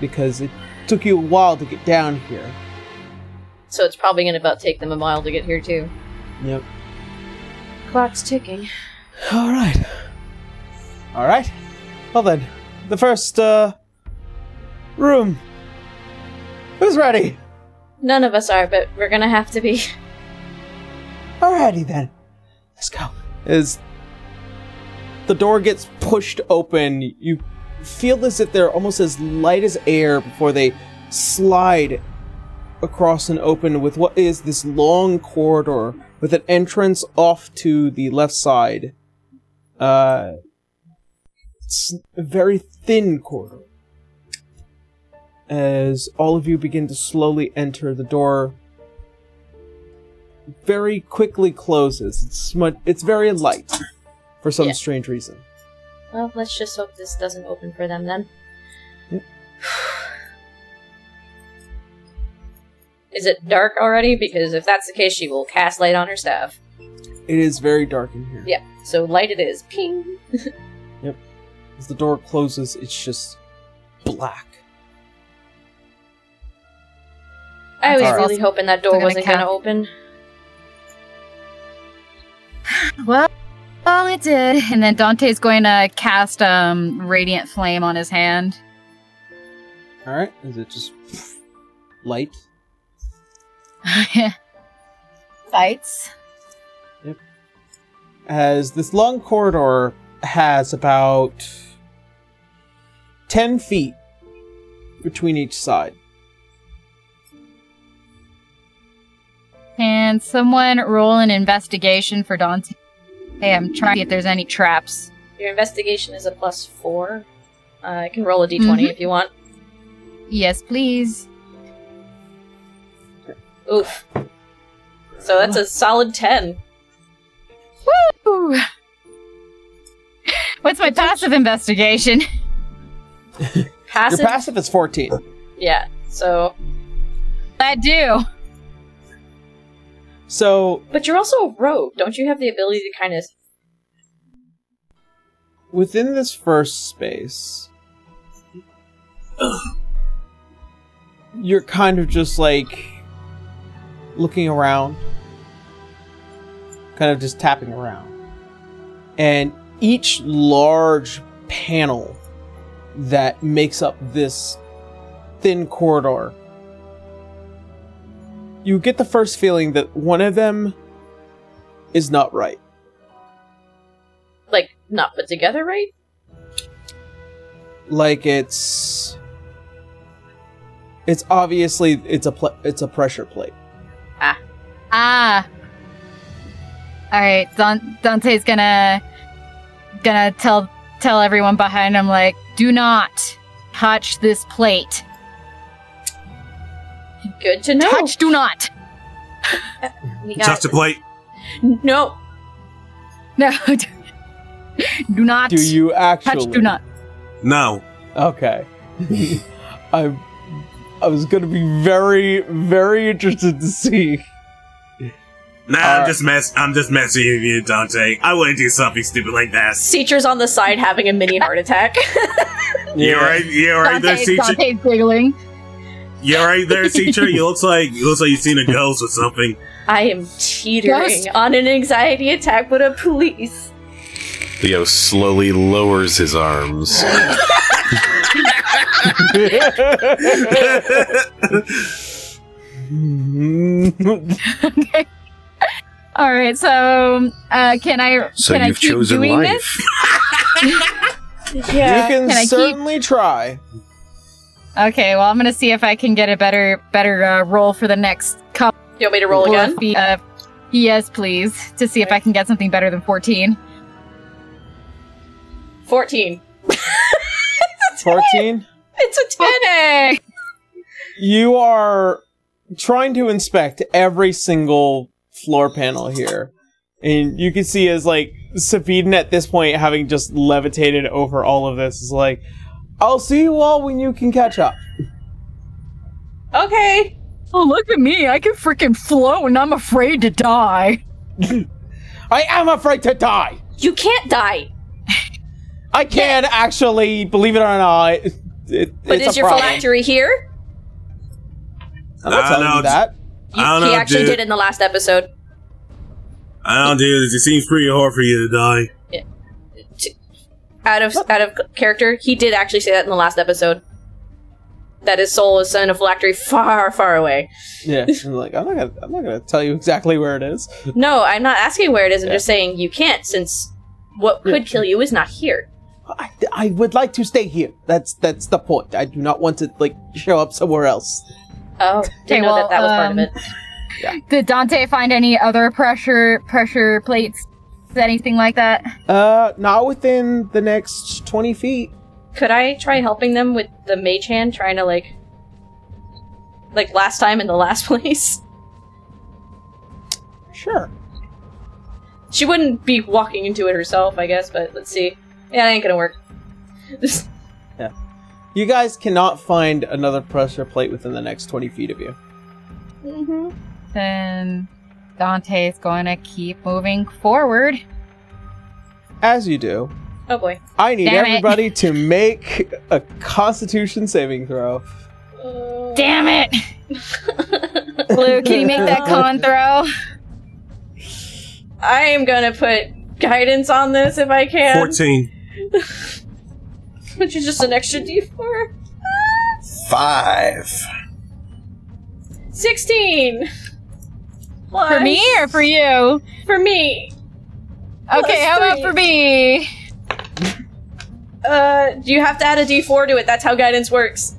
Because it took you a while to get down here. So it's probably gonna about take them a mile to get here too. Yep. Clock's ticking. Alright. Alright. Well then, the first, uh, room. Who's ready? None of us are, but we're gonna have to be. Alrighty then. Let's go. As the door gets pushed open, you feel as if they're almost as light as air before they slide across and open with what is this long corridor with an entrance off to the left side. Uh, it's a very thin corridor. As all of you begin to slowly enter, the door very quickly closes. It's smut- It's very light for some Yeah. strange reason. Well, let's just hope this doesn't open for them then. Yep. Mm. Is it dark already? Because if that's the case, she will cast light on her staff. It is very dark in here. Yeah, so light it is. Ping! Yep. As the door closes, it's just black. I was Alright. really hoping that door gonna wasn't gonna open. Well, well, it did. And then Dante's going to cast um radiant flame on his hand. All right, is it just light? Lights. Yep. As this long corridor has about ten feet between each side. Can someone roll an investigation for Dante? Hey, I'm trying to see if there's any traps. Your investigation is a plus four. Uh, I can roll a d20 Mhm. if you want. Yes, please. Oof. So that's a solid 10. Woo! What's my passive investigation? Passive? Your passive is fourteen. yeah, so. I do. So But you're also a rogue. Don't you have the ability to kind of. within this first space, you're kind of just like looking around, kind of just tapping around. And each large panel that makes up this thin corridor, you get the first feeling that one of them is not right. Like, not put together right? like it's it's obviously it's a pl- it's a pressure plate Ah. Ah. All right, Don- Dante's gonna gonna tell tell everyone behind him like, do not touch this plate. Good to know. Touch, do not. We got- Touch the plate. No. No. do not do you actually touch. Do not. No. okay i i was gonna be very very interested to see Nah, I'm Alright. just mess. I'm just messing with you, Dante. I wouldn't do something stupid like that. Citra's on the side having a mini heart attack. You're right. You alright there, Dante, teacher? Dante's giggling. You alright there, teacher? You looks like you looks like you've seen a ghost or something. I am teetering Ghost. on an anxiety attack, with a police. Leo slowly lowers his arms. Okay. All right, so uh, can I So can I you've keep chosen doing life. this? Yeah. you can, Can I keep- certainly try. Okay, well I'm gonna see if I can get a better better uh, roll for the next couple. You want me to roll again? of Uh, yes, please, to see if I can get something better than 14. 14. 14. It's a 10. Hey! you are trying to inspect every single floor panel here. And you can see as like Safidin at this point having just levitated over all of this is like, I'll see you all when you can catch up. Okay. Oh, look at me! I can freaking float, and I'm afraid to die. I am afraid to die. You can't die. I can actually, believe it or not. It, it- But it's is a your problem. phylactery here? I'm not I telling know, you that. You, I don't he know, actually dude. did in the last episode. I don't do this. It seems pretty hard for you to die. Out of out of character, he did actually say that in the last episode. That his soul is in a phylactery far, far away. Yeah, I'm like I'm not gonna, I'm not gonna tell you exactly where it is. No, I'm not asking where it is. I'm Yeah. just saying you can't, since what Yeah, could kill you is not here. I, I would like to stay here. That's that's the point. I do not want to like show up somewhere else. Oh, didn't know well, that that was part of um, it. Did Dante find any other pressure pressure plates? Is anything like that? Uh, not within the next twenty feet. Could I try helping them with the mage hand, trying to like, like last time in the last place? Sure. She wouldn't be walking into it herself, I guess. But let's see. Yeah, that ain't gonna work. Yeah. You guys cannot find another pressure plate within the next twenty feet of you. mm-hmm. Then Dante's going to keep moving forward. As you do, Oh boy. I need Damn it. everybody to make a Constitution saving throw. Damn it! Blue, can you make that con throw? I am gonna put guidance on this if I can. 14. Which is just an extra d4. Five. 16! Plus, For me or for you? For me. Okay, how about for me? Uh, do you have to add a d4 to it. That's how guidance works.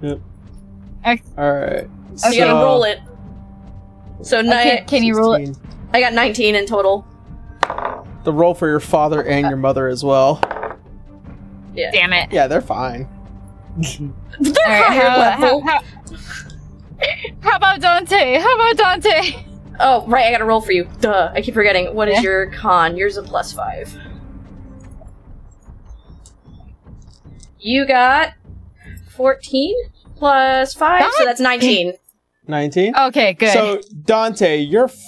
Yep. Ex- All right. So you gotta roll it. So Okay, ni- can you roll it? I got 19 in total. The roll for your father and your mother as well. Yeah. Damn it. Yeah, they're fine. They're All right, higher how, level. how, how, how about Dante? How about Dante? Oh, right, I gotta roll for you. Duh, I keep forgetting. What is Yeah. your con? Yours a plus five. You got 14 plus 5, so that's 19. Nineteen. Okay, good. So Dante, you're f-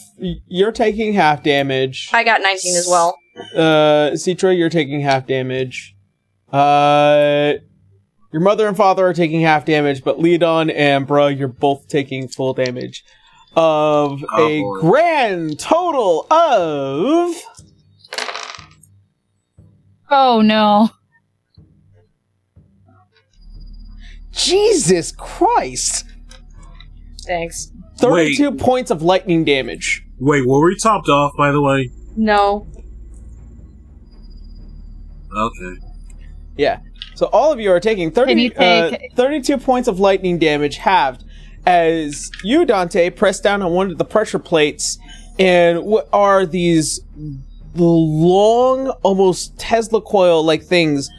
you're taking half damage. I got 19 as well. Uh, Citra, you're taking half damage. Uh, your mother and father are taking half damage, but Leodon and Bruh, you're both taking full damage. Of Oh, a boy. grand total of oh no. Jesus Christ, Thanks. thirty-two points of lightning damage. Wait, were we topped off, by the way? No. Okay. Yeah. So all of you are taking 30, Can you uh, 32 points of lightning damage halved as you, Dante, press down on one of the pressure plates and what are these long, almost Tesla coil like things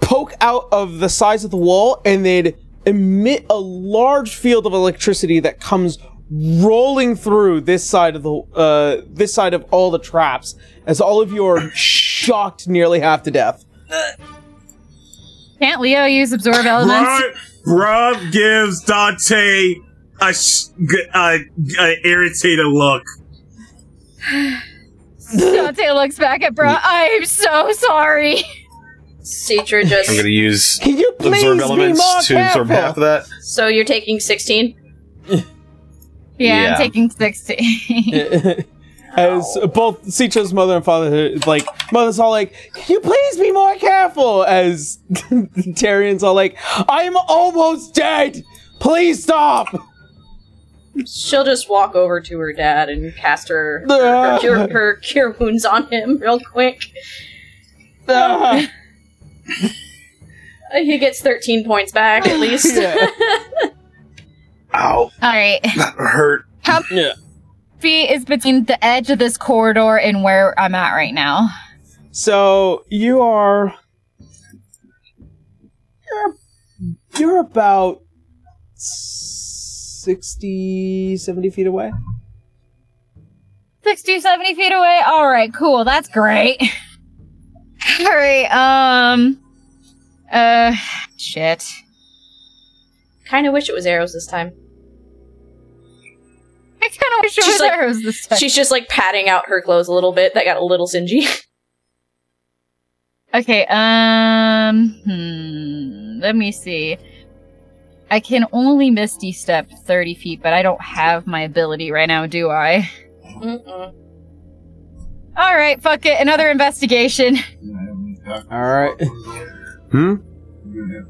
poke out of the sides of the wall and they'd emit a large field of electricity that comes rolling through this side of the uh this side of all the traps as all of you are shocked nearly half to death. Can't Leo use absorb elements? Rob, Rob gives Dante a, sh- g- a, a irritated look. Dante looks back at Bra. Mm. I'm so sorry. Citra just. I'm going to use Can you please absorb be elements to absorb half of that. So you're taking 16? Yeah, Yeah. I'm taking 60. As both Citra's mother and father, like, mother's all like, Can you please be more careful? As Tarian's all like, I'm almost dead! Please stop! she'll just walk over to her dad and cast her her, her, cure, her cure wounds on him real quick. He gets 13 points back at least. Yeah. Ow, All right. that hurt. How Yeah. Feet is between the edge of this corridor and where I'm at right now? So you are you're, you're about 60 70 feet away 60, 70 feet away? All right, cool. That's great. All right, um. Uh, shit. kind of wish it was arrows this time. I kind of wish it She's was like- arrows this time. She's just like patting out her clothes a little bit. That got a little singy. Okay, um, hmm, let me see. I can only Misty Step 30 feet, but I don't have my ability right now, do I? Mm-mm. Alright, fuck it, another investigation. all right Hmm.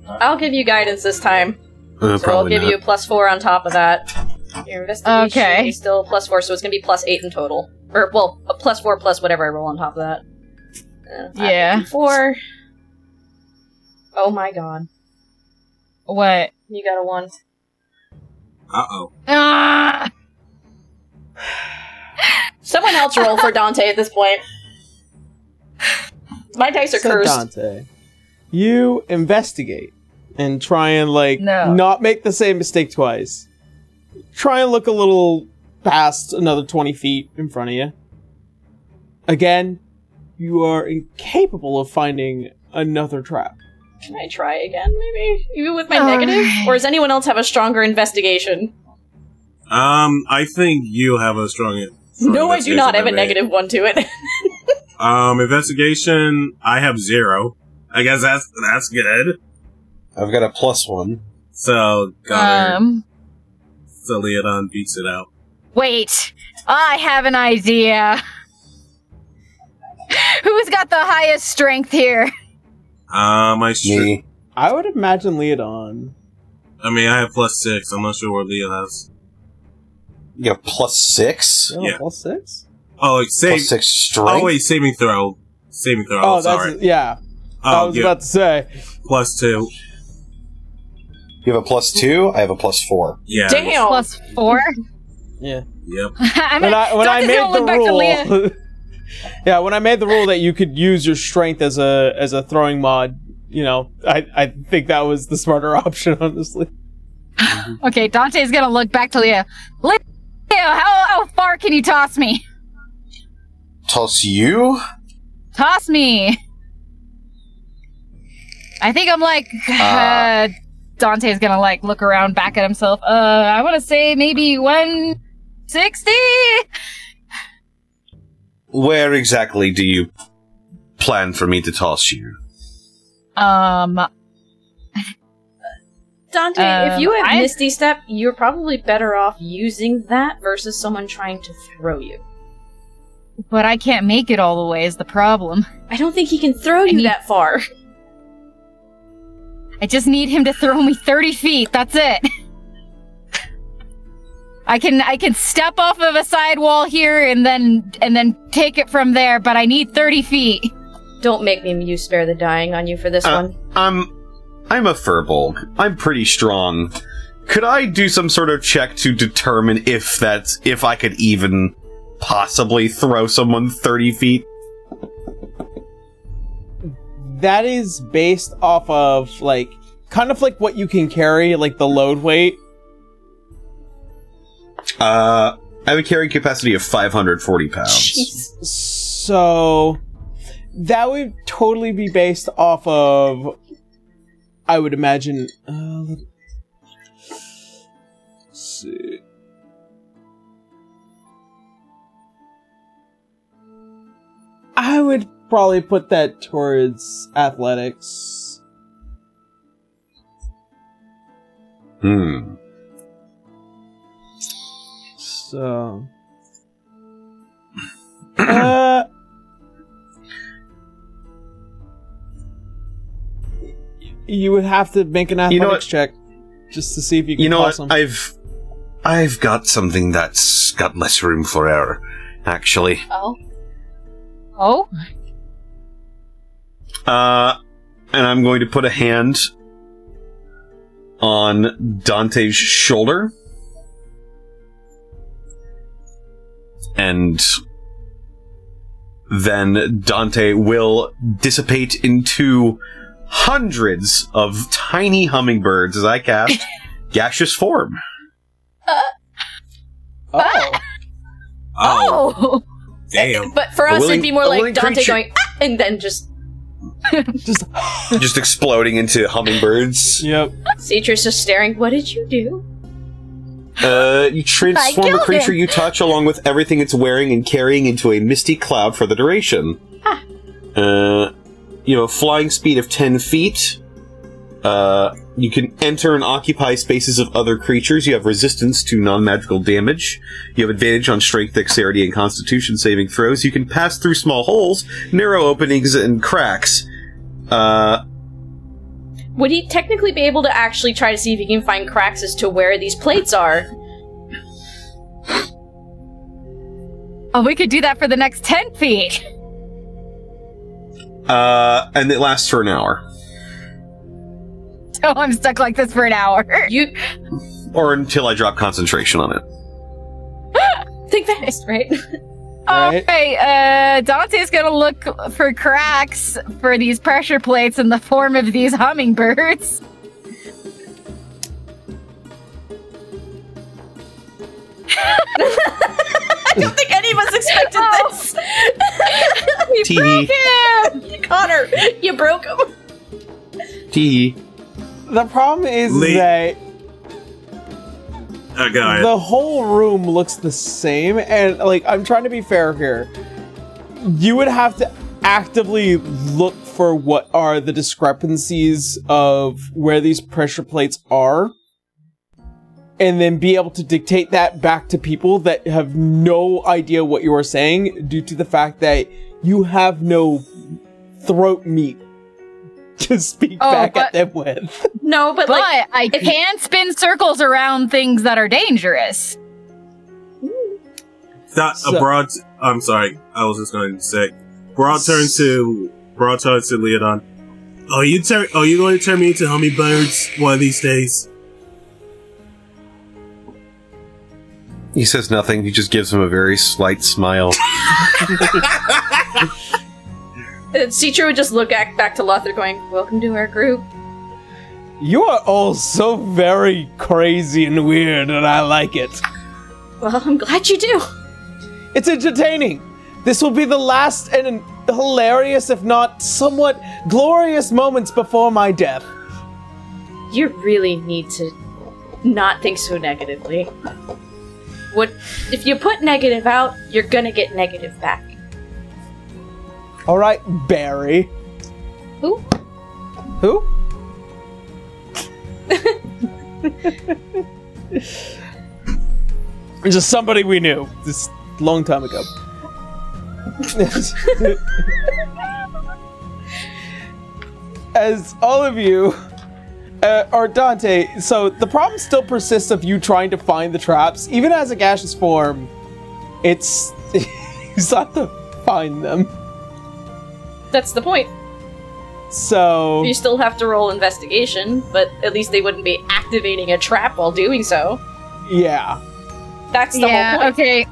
I'll give you guidance this time. Uh, So I'll give you a plus four on top of that. Your investigation Okay. is still plus four, so it's gonna be plus eight in total. Or well, a plus four plus whatever I roll on top of that. Uh, Yeah. Four. Oh my god. What? You got a one. Uh oh. Ah! Someone else roll for Dante at this point. My dice are So cursed. Dante, you investigate and try and like No. not make the same mistake twice. Try and look a little past another twenty feet in front of you. Again, you are incapable of finding another trap. Can I try again, maybe? Even with my All negative? right. Or does anyone else have a stronger investigation? Um, I think you have a strong. strong No, I do not have a investigation negative one to it. Um, investigation. I have zero. I guess that's that's good. I've got a plus one. So got her. Um, So Leodon beats it out. wait. I have an idea. Who's got the highest strength here? Um, I str- Me. I would imagine Leodon. I mean, I have plus six. I'm not sure where Leo has. You have plus six? Oh, Yeah. plus six. Oh, like save. Plus six strength? Oh wait, saving throw. Saving throw. Oh, Oh, sorry. that's yeah. I Oh, was yeah. about to say. plus two. You have a plus two? I have a plus four. Yeah. Damn! Plus four? Yeah. Yep. I'm when I when I made the back to Leah. rule, yeah, when I made the rule that you could use your strength as a as a throwing mod, you know, I I think that was the smarter option, honestly. Okay, Dante's gonna look back to Leah. Leah, how, how far can you toss me? Toss you? Toss me. I think I'm like uh, Dante's gonna like look around back at himself. Uh, I want to say maybe one sixty. Where exactly do you plan for me to toss you? Um, Dante, if Um, you have I- Misty Step, you're probably better off using that versus someone trying to throw you. but I can't make it all the way. Is the problem? I don't think he can throw you need- that far. I just need him to throw me 30 feet. That's it. I can I can step off of a side wall here and then and then take it from there, but I need 30 feet. Don't make me use Spare the Dying on you for this Uh, one. I'm I'm a furbolg. I'm pretty strong. Could I do some sort of check to determine if that's if I could even possibly throw someone thirty feet? That is based off of like kind of like what you can carry, like the load weight. Uh, I have a carrying capacity of 540 pounds. Jeez. So that would totally be based off of I would imagine uh, let's see. I would probably put that towards athletics. Hmm. So uh you would have to make an athletics You know check just to see if you can You know toss what? them. I've I've got something that's got less room for error, actually. Oh. Oh, Uh, and I'm going to put a hand on Dante's shoulder. And then Dante will dissipate into hundreds of tiny hummingbirds as I cast gaseous form. Oh. Oh, oh, damn. But for us, willing- it'd be more like Dante creature- going, ah, and then just Just Just exploding into hummingbirds. yep. Citra's just staring. What did you do? Uh, you transform the creature him. you touch along with everything it's wearing and carrying into a misty cloud for the duration. Uh, you have a flying speed of 10 feet. Uh, you can enter and occupy spaces of other creatures. You have resistance to non-magical damage. You have advantage on strength, dexterity, and constitution saving throws. You can pass through small holes, narrow openings, and cracks. Uh, Would he technically be able to actually try to see if he can find cracks as to where these plates are? oh, we could do that for the next ten feet. uh, and it lasts for an hour. So I'm stuck like this for an hour. You Or until I drop concentration on it. think fast, right? Right. Okay, uh, Dante's gonna look for cracks for these pressure plates in the form of these hummingbirds. I don't think any of us expected Oh. this. We Tee. broke him! Connor, you broke him. Tee. The problem is Lee- that Uh, go ahead. the whole room looks the same, and like I'm trying to be fair here. You would have to actively look for what are the discrepancies of where these pressure plates are, and then be able to dictate that back to people that have no idea what you are saying due to the fact that you have no throat meat to speak Oh, back at them with. No, but, But like, I if- can spin circles around things that are dangerous. That, So- a broad. I'm sorry. I was just going to say. Broad turns to. Broad turns to Leodon. Are you turn? Are you going to turn me into hummingbirds one of these days? He says nothing. He just gives him a very slight smile. Citra would just look at, back to Lothar going, Welcome to our group. You are all so very crazy and weird, and I like it. Well, I'm glad you do. It's entertaining. This will be the last and hilarious, if not somewhat glorious moments before my death. You really need to not think so negatively. What if you put negative out, you're gonna get negative back. All right, Barry. Who? Who? Just somebody we knew this long time ago. As all of you, uh, or Dante, so the problem still persists of you trying to find the traps, even as a gaseous form. It's it's have to find them. That's the point. So You still have to roll investigation, but at least they wouldn't be activating a trap while doing so. yeah, That's the yeah, whole point. okay.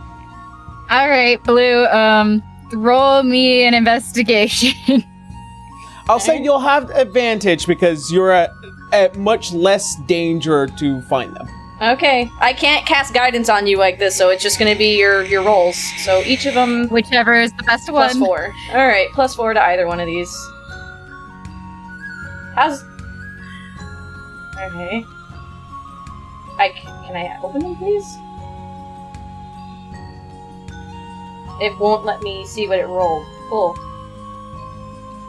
All right, Blue, um, roll me an investigation. I'll say you'll have advantage because you're at, at much less danger to find them. Okay, I can't cast guidance on you like this, so it's just gonna be your your rolls. So each of them Whichever is the best plus one. four. All right, plus four to either one of these. How's? Okay. I c- can I open them, please? It won't let me see what it rolled. Cool.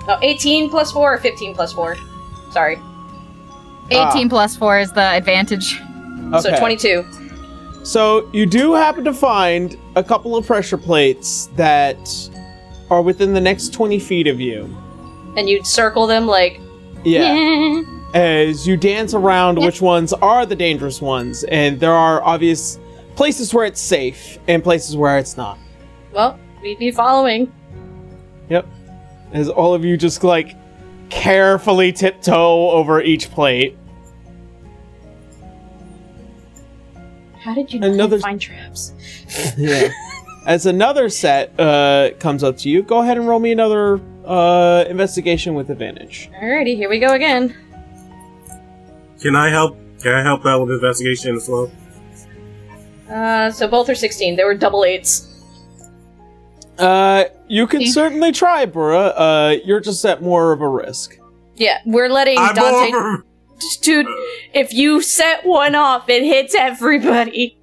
Oh, 18 plus 4 or 15 plus 4? Sorry. 18 ah. plus 4 is the advantage. So 22. So you do happen to find a couple of pressure plates that are within the next 20 feet of you. And you'd circle them like. Yeah. As you dance around which ones are the dangerous ones, and there are obvious places where it's safe and places where it's not. Well, we'd be following. Yep. As all of you just like carefully tiptoe over each plate. How did you know Another- to find traps? Yeah. As another set uh, comes up to you, go ahead and roll me another uh, investigation with advantage. Alrighty, here we go again. Can I help? Can I help out with investigation as well? Uh, so both are 16. They were double eights. Uh, you can certainly try, Bura. Uh, you're just at more of a risk. Yeah, we're letting I'm Dante. over. Dude, if you set one off, it hits everybody.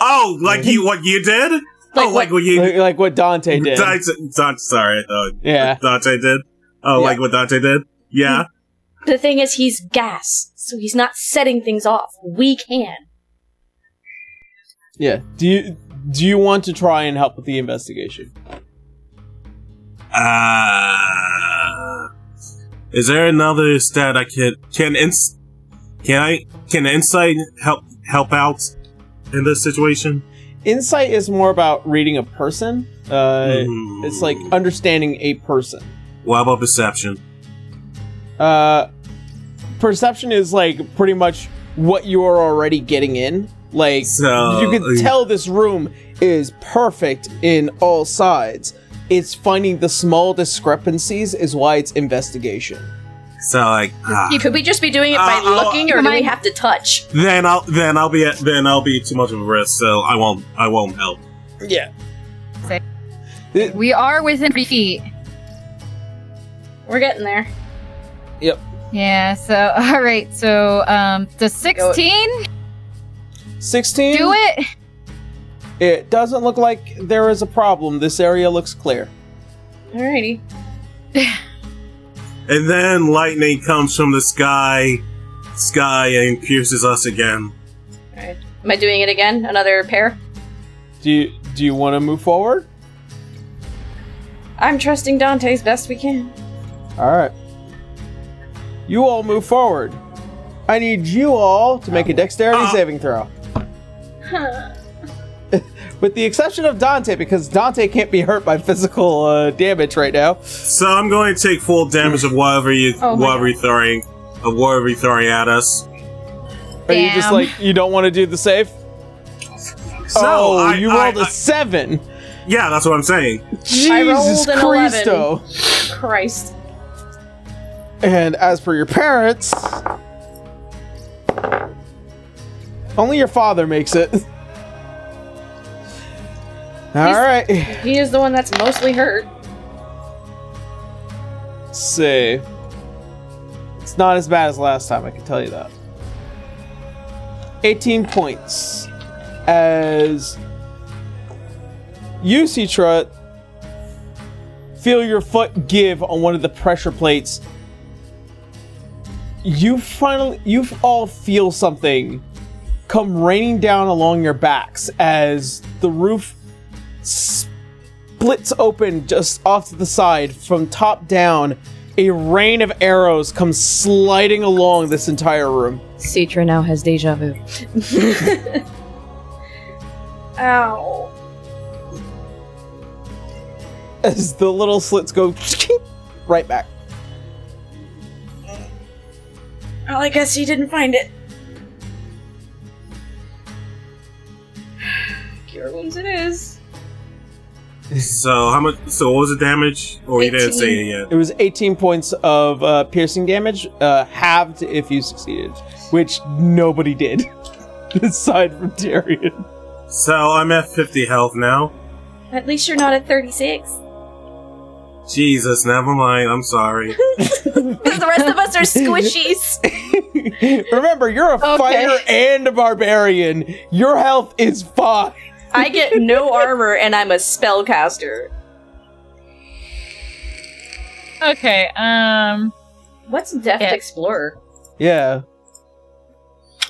Oh, like you? What you did? Like oh, like what you? Like, like what Dante did. Dante, Dante, sorry, uh, Yeah. Dante did. Oh, Yeah. like what Dante did? Yeah. The thing is, he's gas, so he's not setting things off. We can. Yeah. Do you do you want to try and help with the investigation? Uh, is there another stat I can can ins can I can insight help help out in this situation? Insight is more about reading a person. Uh, Hmm. it's like understanding a person. What about perception? Uh, perception is like pretty much what you are already getting in. Like So you can tell this room is perfect in all sides. It's finding the small discrepancies is why it's investigation. So like, ah. Could we just be doing it by Uh, I'll- looking, or do we have to touch? then I'll then I'll be at, then I'll be too much of a risk. So I won't I won't help. Yeah. We are within three feet. We're getting there. Yep. Yeah, so all right, so um the 16 16 do it? It doesn't look like there is a problem. This area looks clear. Alrighty. And then lightning comes from the sky, sky and pierces us again. Alright. Am I doing it again? Another pair? Do you do you want to move forward? I'm trusting Dante as best we can. All right. You all move forward. I need you all to make a dexterity Uh. saving throw. With the exception of Dante, because Dante can't be hurt by physical uh, damage right now. So I'm going to take full damage of whatever you oh whatever you're throwing of whatever you're throwing at us. Are you just like you don't want to do the save? So oh, I- you rolled a I- seven. yeah, that's what I'm saying. Jesus an 11. Christo! Christ. And as for your parents, only your father makes it. All right. He is the one that's mostly hurt. Let's see. It's not as bad as last time, I can tell you that. 18 points. As you, Citra, feel your foot give on one of the pressure plates. You finally, you all feel something come raining down along your backs as the roof splits open just off to the side from top down. A rain of arrows comes sliding along this entire room. Citra now has deja vu. Ow. As the little slits go right back. Well, I guess he didn't find it. Cure wounds it is. So how much? So what was the damage? Or you didn't say it yet. It was 18 points of uh, piercing damage, uh, halved if you succeeded, which nobody did, aside from Darian. So I'm at 50 health now. At least you're not at 36. Jesus, never mind. I'm sorry. the rest of us are squishies. Remember, you're a Okay. fighter and a barbarian. Your health is fine. I get no armor and I'm a spellcaster. Okay, um What's Deft Yeah. Explorer? Yeah.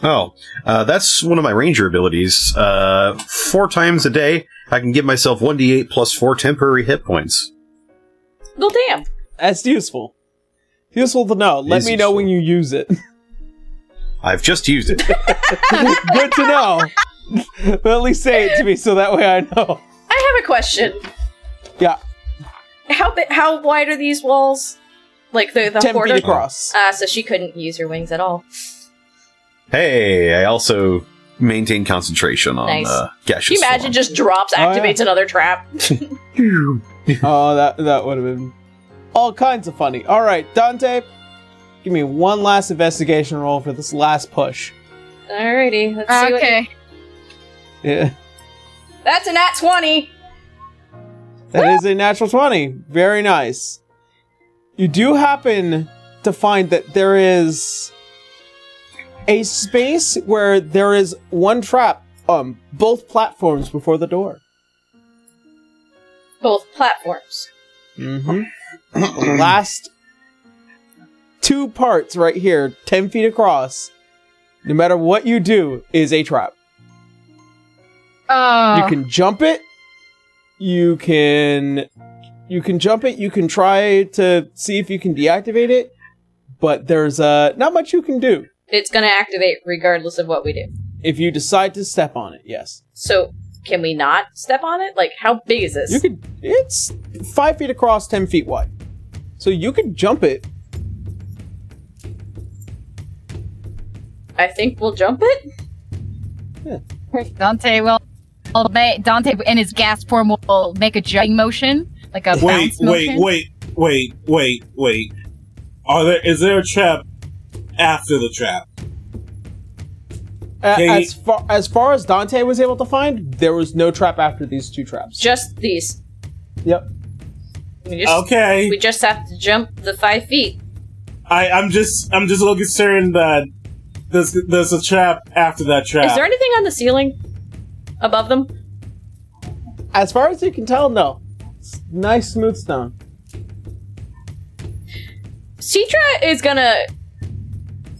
Oh, uh, that's one of my ranger abilities. Uh, four times a day, I can give myself 1d8 plus four temporary hit points. Well, damn. That's useful. Useful to know. Let is me know when you use it. I've just used it. Good to know. But at least say it to me so that way I know. I have a question. Yeah, How bi- how wide are these walls? Like the the 10 quarter? feet across. Ah, so she couldn't use her wings at all. Hey, I also maintain concentration on Nice. uh, Can gaseous you imagine form. just drops, Oh, yeah. activates another trap? oh, that that would have been all kinds of funny. All right, Dante, give me one last investigation roll for this last push. Alrighty, let's see what. Okay. Yeah, That's a nat twenty. that is a natural twenty. Very nice. You do happen to find that there is a space where there is one trap on both platforms before the door. Both platforms. Mm-hmm. Last two parts right here, 10 feet across, no matter what you do, is a trap. Oh. You can jump it. You can you can jump it. You can try to see if you can deactivate it, but there's uh not much you can do It's gonna activate regardless of what we do. if you decide to step on it. Yes, So can we not step on it? Like, how big is this? you could. It's five feet across, ten feet wide, so you could jump it. I think we'll jump it. Dante will. Will ma- Dante in his gas form will make a jumping motion, like a Wait, bounce wait, motion. wait, wait, wait, wait. Are there? Is there a trap after the trap? A- Okay. As far as far as Dante was able to find, there was no trap after these two traps. Just these. Yep. We just, Okay. we just have to jump the five feet. I, I'm just, I'm just a little concerned that there's, there's a trap after that trap. Is there anything on the ceiling above them? As far as you can tell, no. It's nice smooth stone. Citra is gonna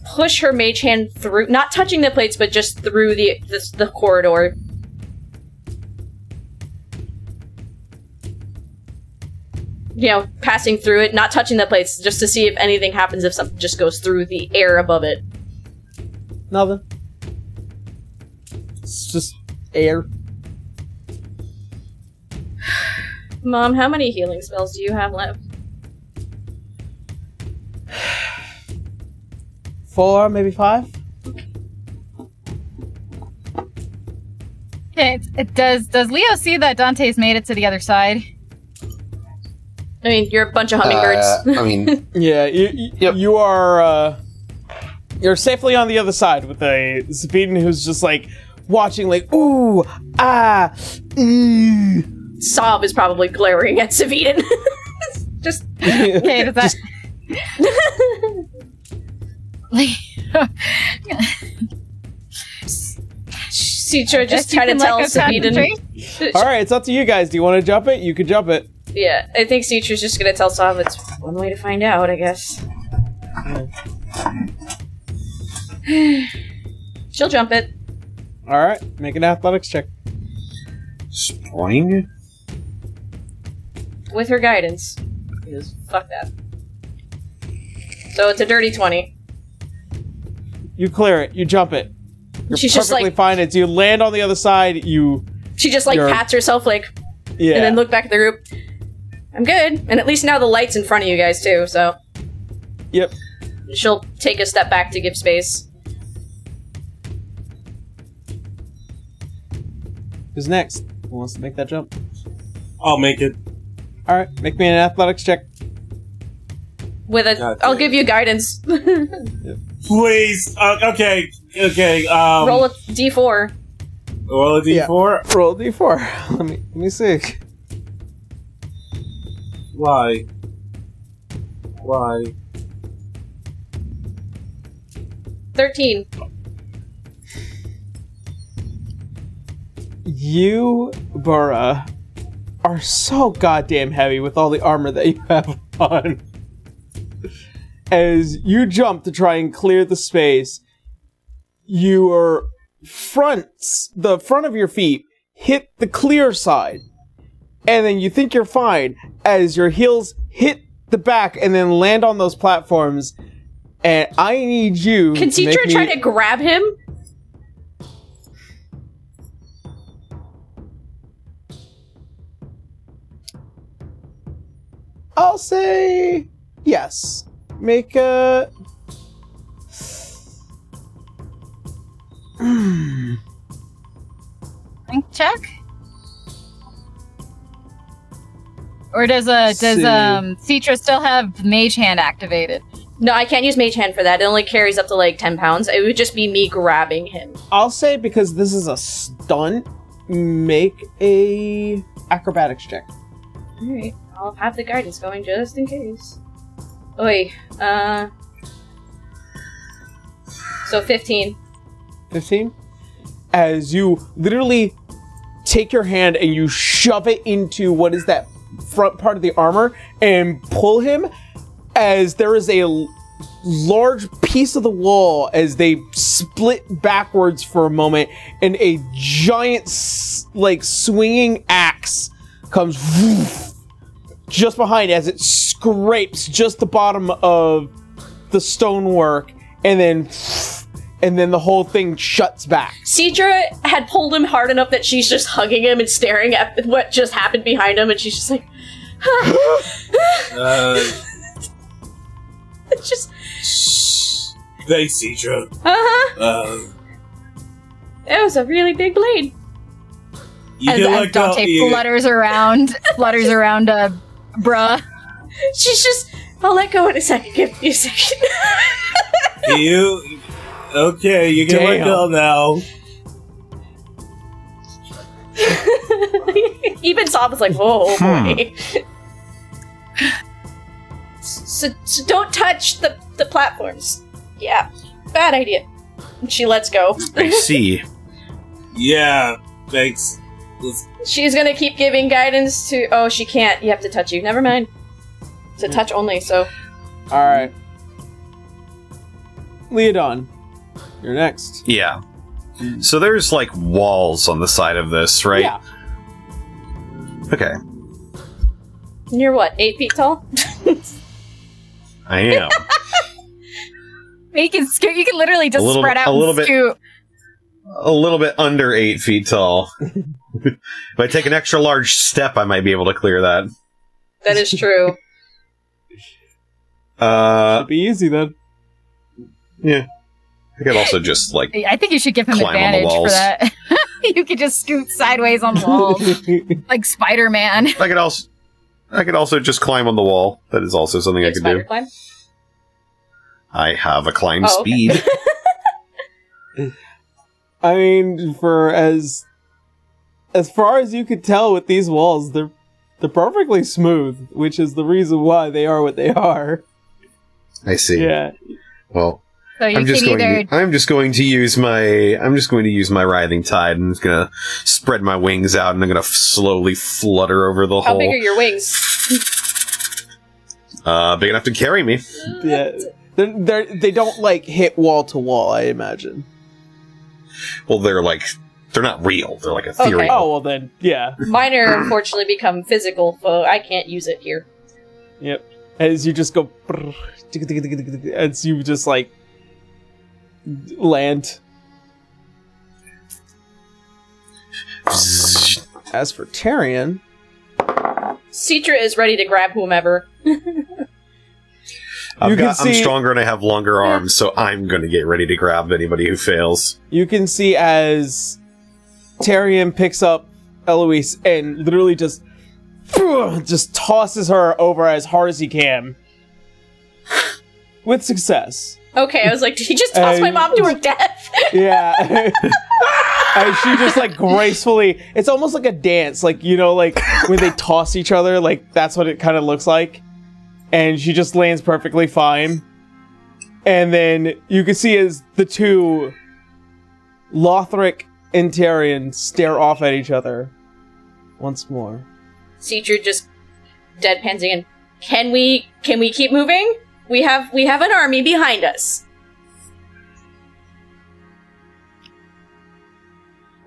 push her mage hand through, not touching the plates, but just through the the, the corridor. You know, passing through it, not touching the plates, just to see if anything happens if something just goes through the air above it. Nothing. It's just air. Mom, how many healing spells do you have left? Four, maybe five. Okay, it's- it does. Does Leo see that Dante's made it to the other side? I mean, you're a bunch of hummingbirds. Uh, I mean, Yeah, you you, Yep. you are uh, you're safely on the other side with a Sabine who's just like watching, like ooh ah. Mm. Sov is probably glaring at Saviden. just Okay, does that? Citra just Guess you try to tell let go Saviden. All right, it's up to you guys. Do you want to jump it? You can jump it. Yeah, I think Citra's just gonna tell Sov it's one way to find out, I guess. She'll jump it. All right, make an athletics check. Spring? with her guidance. Because fuck that. So it's a dirty 20. You clear it. You jump it. You're She's just perfectly like- fine. As you land on the other side, you She just like You're- pats herself like yeah. and then look back at the group. I'm good. And at least now the light's in front of you guys too, so Yep. she'll take a step back to give space. Who's next? Who wants to make that jump? I'll make it. All right, make me an athletics check. With a God I'll give you guidance. Please. Uh, okay. Okay. Um, Roll a D4. roll a d4. Roll a d4. Let me let me see. Why? Why? 13. You, Burra, are so goddamn heavy with all the armor that you have on. As you jump to try and clear the space, your fronts, the front of your feet, hit the clear side. And then you think you're fine as your heels hit the back and then land on those platforms. And I need you. Can to Citra me- try to grab him? I'll say yes. Make a. Hmm. Strength check? Or does a does See. um Citra still have Mage Hand activated? No, I can't use Mage Hand for that. It only carries up to like 10 pounds. It would just be me grabbing him. I'll say because this is a stunt, make a acrobatics check. Alright, I'll have the guidance going just in case. Oi, uh. So 15. 15 as you literally take your hand and you shove it into what is that front part of the armor and pull him as there is a large piece of the wall as they split backwards for a moment and a giant like swinging axe comes just behind as it scrapes just the bottom of the stonework and then and then the whole thing shuts back. Citra had pulled him hard enough that she's just hugging him and staring at what just happened behind him, and she's just like, Uh, it's just, thanks, Citra. uh huh. Uh, It was a really big blade. you as, can as let. Dante flutters around flutters around uh bruh. She's just, I'll let go in a second. Give me a second. you okay? You can let Damn. go now. Even Sov was like, "Whoa, hmm. boy." so, so don't touch the the platforms. Yeah, bad idea. And She lets go. I see. Yeah, thanks. Let's- She's gonna keep giving guidance to. Oh, she can't. You have to touch you. Never mind. It's a touch only. So All right. Leodon, you're next. Yeah. So there's like walls on the side of this, right? Yeah. Okay. you're what? Eight feet tall. I am. You can scoot you can literally just A little spread out a little and bit- scoot. a little bit under eight feet tall. if I take an extra large step, I might be able to clear that. that is true. Uh, Should be easy then. yeah. I could also just like I think you should give him Climb advantage for that. you could just scoot sideways on walls like Spider Man. I could also I could also just climb on the wall. That is also something I could do. climb. I have a climb Oh, okay. speed. I mean, for as as far as you could tell with these walls, they're they're perfectly smooth, which is the reason why they are what they are. I see. Yeah. Well, So you I'm just going. either To, I'm just going to use my. I'm just going to use my writhing tide. and I'm just gonna spread my wings out, and I'm gonna f- slowly flutter over the How hole. big are your wings? uh, big enough to carry me. Yeah. They're, they're, they don't like hit wall to wall, I imagine. Well, they're like they're not real. They're like ethereal. Okay. Oh well, then yeah. Mine are unfortunately become physical, so I can't use it here. Yep. As you just go, as you just like land. As for Tyrion, Citra is ready to grab whomever. I've You can got, I'm stronger and I have longer arms, so I'm going to get ready to grab anybody who fails. you can see as Tyrion picks up Eloise and literally just just tosses her over as hard as he can. With success. Okay, I was like, did he just toss my Uh, mom to her death? Yeah. and she just like gracefully it's almost like a dance, like you know, like when they toss each other, like that's what it kind of looks like. And she just lands perfectly fine. And then you can see as the two Lothric and Tyrion stare off at each other once more. Citra just deadpans again. Can we can we keep moving? We have we have an army behind us.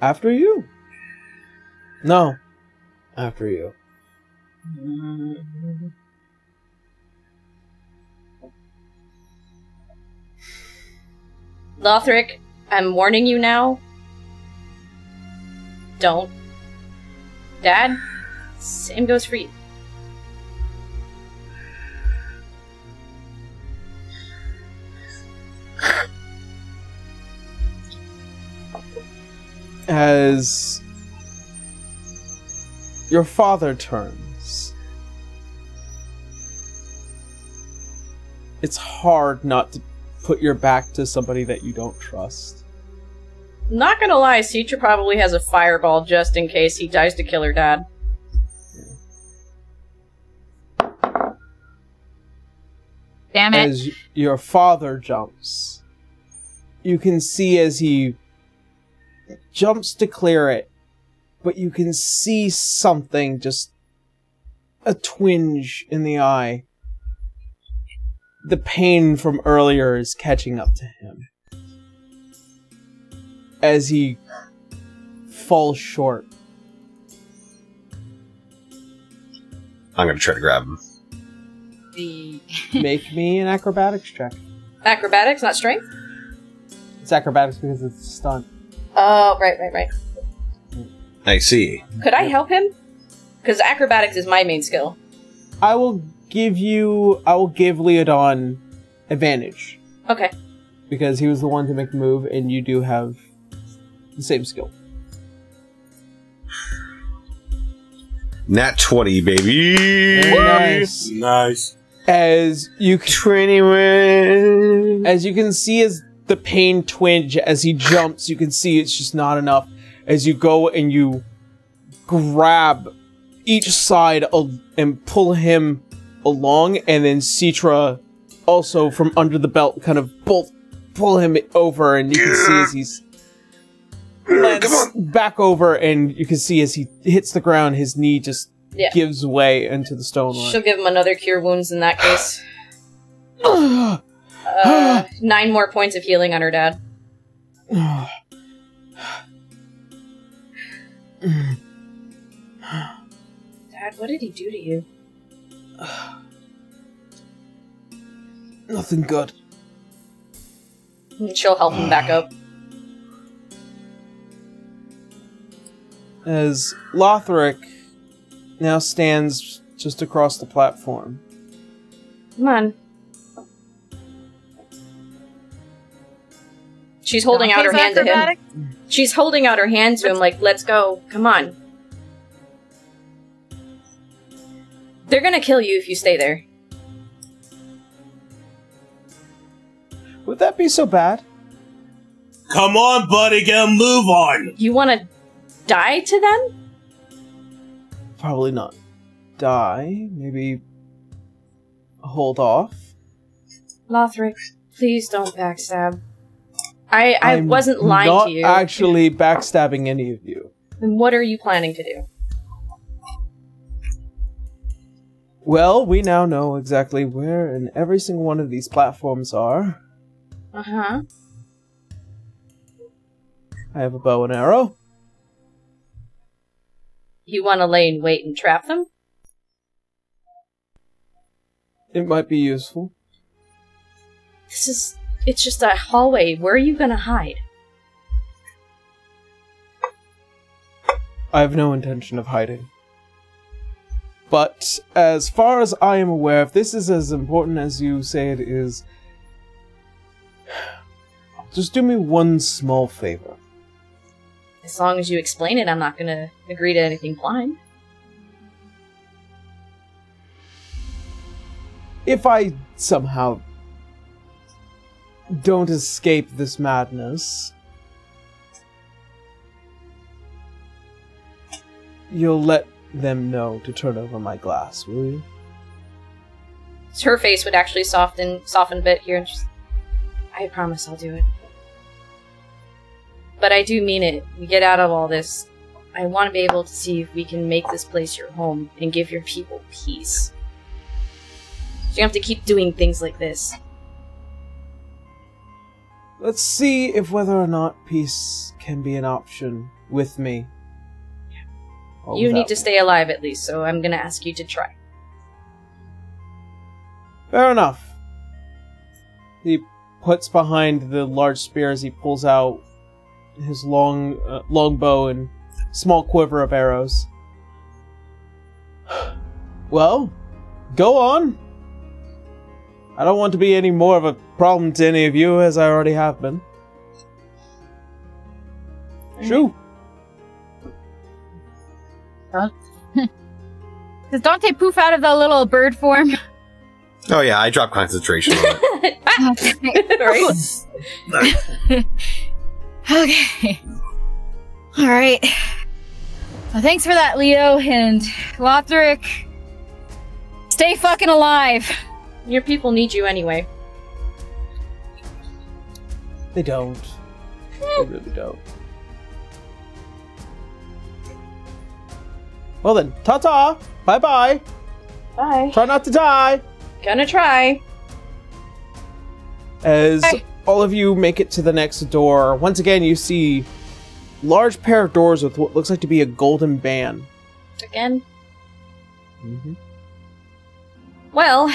After you. No. After you. Lothric, I'm warning you now don't. Dad? Same goes for you. As your father turns, it's hard not to put your back to somebody that you don't trust. Not gonna lie, Citra probably has a fireball just in case he tries to kill her dad. Damn it. As your father jumps, you can see as he jumps to clear it, but you can see something just a twinge in the eye. The pain from earlier is catching up to him. As he falls short. I'm gonna try to grab him. The- Make me an acrobatics check. Acrobatics, not strength? It's acrobatics because it's a stunt. Oh, right, right, right. I see. Could I help him? Because acrobatics is my main skill. I will give you. I will give Leodon advantage Okay. because he was the one to make the move, and you do have the same skill. Nat 20, baby! Very nice. Nice. As you c- 21! as you can see, as the pain twinge as he jumps, you can see it's just not enough. As you go and you grab each side al- and pull him along, and then Citra also from under the belt kind of bolt pull him over, and you can see as he's lands back over, and you can see as he hits the ground, his knee just Yeah. gives way into the stone. She'll give him another cure wounds in that case. Uh, nine more points of healing on her dad. Dad, what did he do to you? Nothing good. And She'll help him back up. As Lothric now stands just across the platform. Come on. She's holding out her Dante's hand to him. She's holding out her hand to him, like, let's go. Come on. They're gonna kill you if you stay there. Would that be so bad? Come on, buddy, get a move on. You wanna die to them? Probably not. Die? Maybe hold off? Lothric, please don't backstab. I I I'm wasn't lying not to you. actually backstabbing any of you. Then what are you planning to do? Well, we now know exactly where and every single one of these platforms are. Uh huh. I have a bow and arrow. You wanna lay in wait and trap them? It might be useful. This is. It's just a hallway. Where are you gonna hide? I have no intention of hiding. But as far as I am aware, if this is as important as you say it is, just do me one small favor. As long as you explain it, I'm not gonna agree to anything blind. If I somehow don't escape this madness, you'll let them know to turn over my glass, will you? Her face would actually soften soften a bit here and she's I promise I'll do it. But I do mean it. We get out of all this. I want to be able to see if we can make this place your home and give your people peace. So you have to keep doing things like this. Let's see if whether or not peace can be an option with me. or you need to me. stay alive at least, so I'm gonna ask you to try. Fair enough. He puts behind the large spear as he pulls out his long, uh, long bow and small quiver of arrows. Well, go on. I don't want to be any more of a problem to any of you as I already have been. Shoo. Does Dante poof out of the little bird form? Oh yeah, I drop concentration on it. right? Okay. All right. Well, thanks for that, Leo and Lothric. Stay fucking alive. Your people need you anyway. They don't. They eh. really don't. Well then, ta ta! Bye bye! Bye. Try not to die! Gonna try. As Hey. All of you make it to the next door, once again you see large pair of doors with what looks like to be a golden band. Again. Mm-hmm. Well,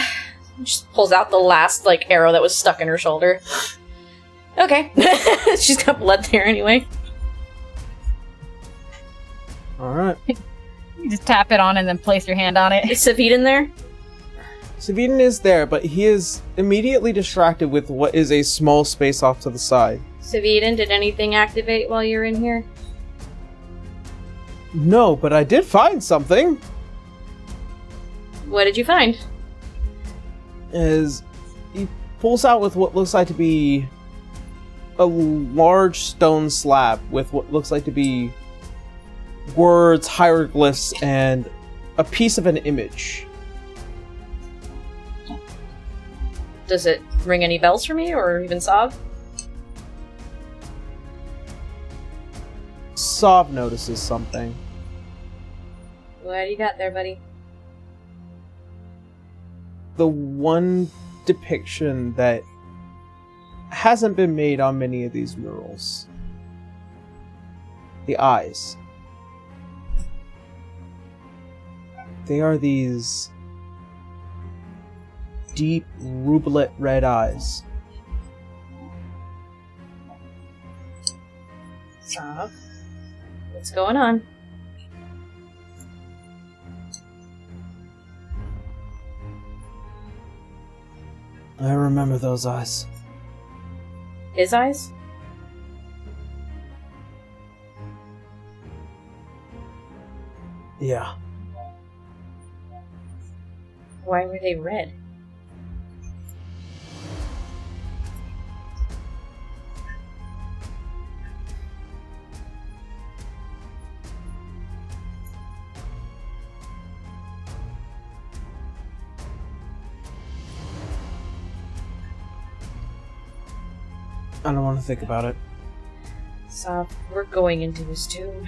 she pulls out the last like arrow that was stuck in her shoulder. Okay. She's got blood there anyway. Alright. You just tap it on and then place your hand on it. Is Savid in there? Saviden is there, but he is immediately distracted with what is a small space off to the side. Saviden, did anything activate while you were in here? No, but I did find something. What did you find? As he pulls out with what looks like to be a large stone slab with what looks like to be words, hieroglyphs, and a piece of an image. Does it ring any bells for me or even sob? Sov notices something. What do you got there, buddy? The one depiction that hasn't been made on many of these murals. The eyes. They are these deep rubelet red eyes. Sov. What's going on? I remember those eyes. His eyes? Yeah. Why were they red? I don't want to think about it. Sov, we're going into his tomb.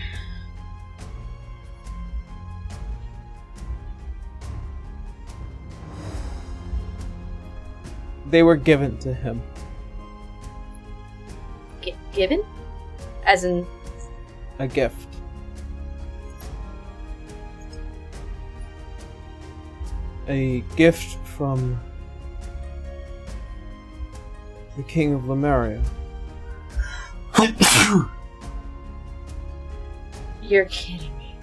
They were given to him. G- given? As in, A gift. A gift from the King of Lemuria. you're kidding me.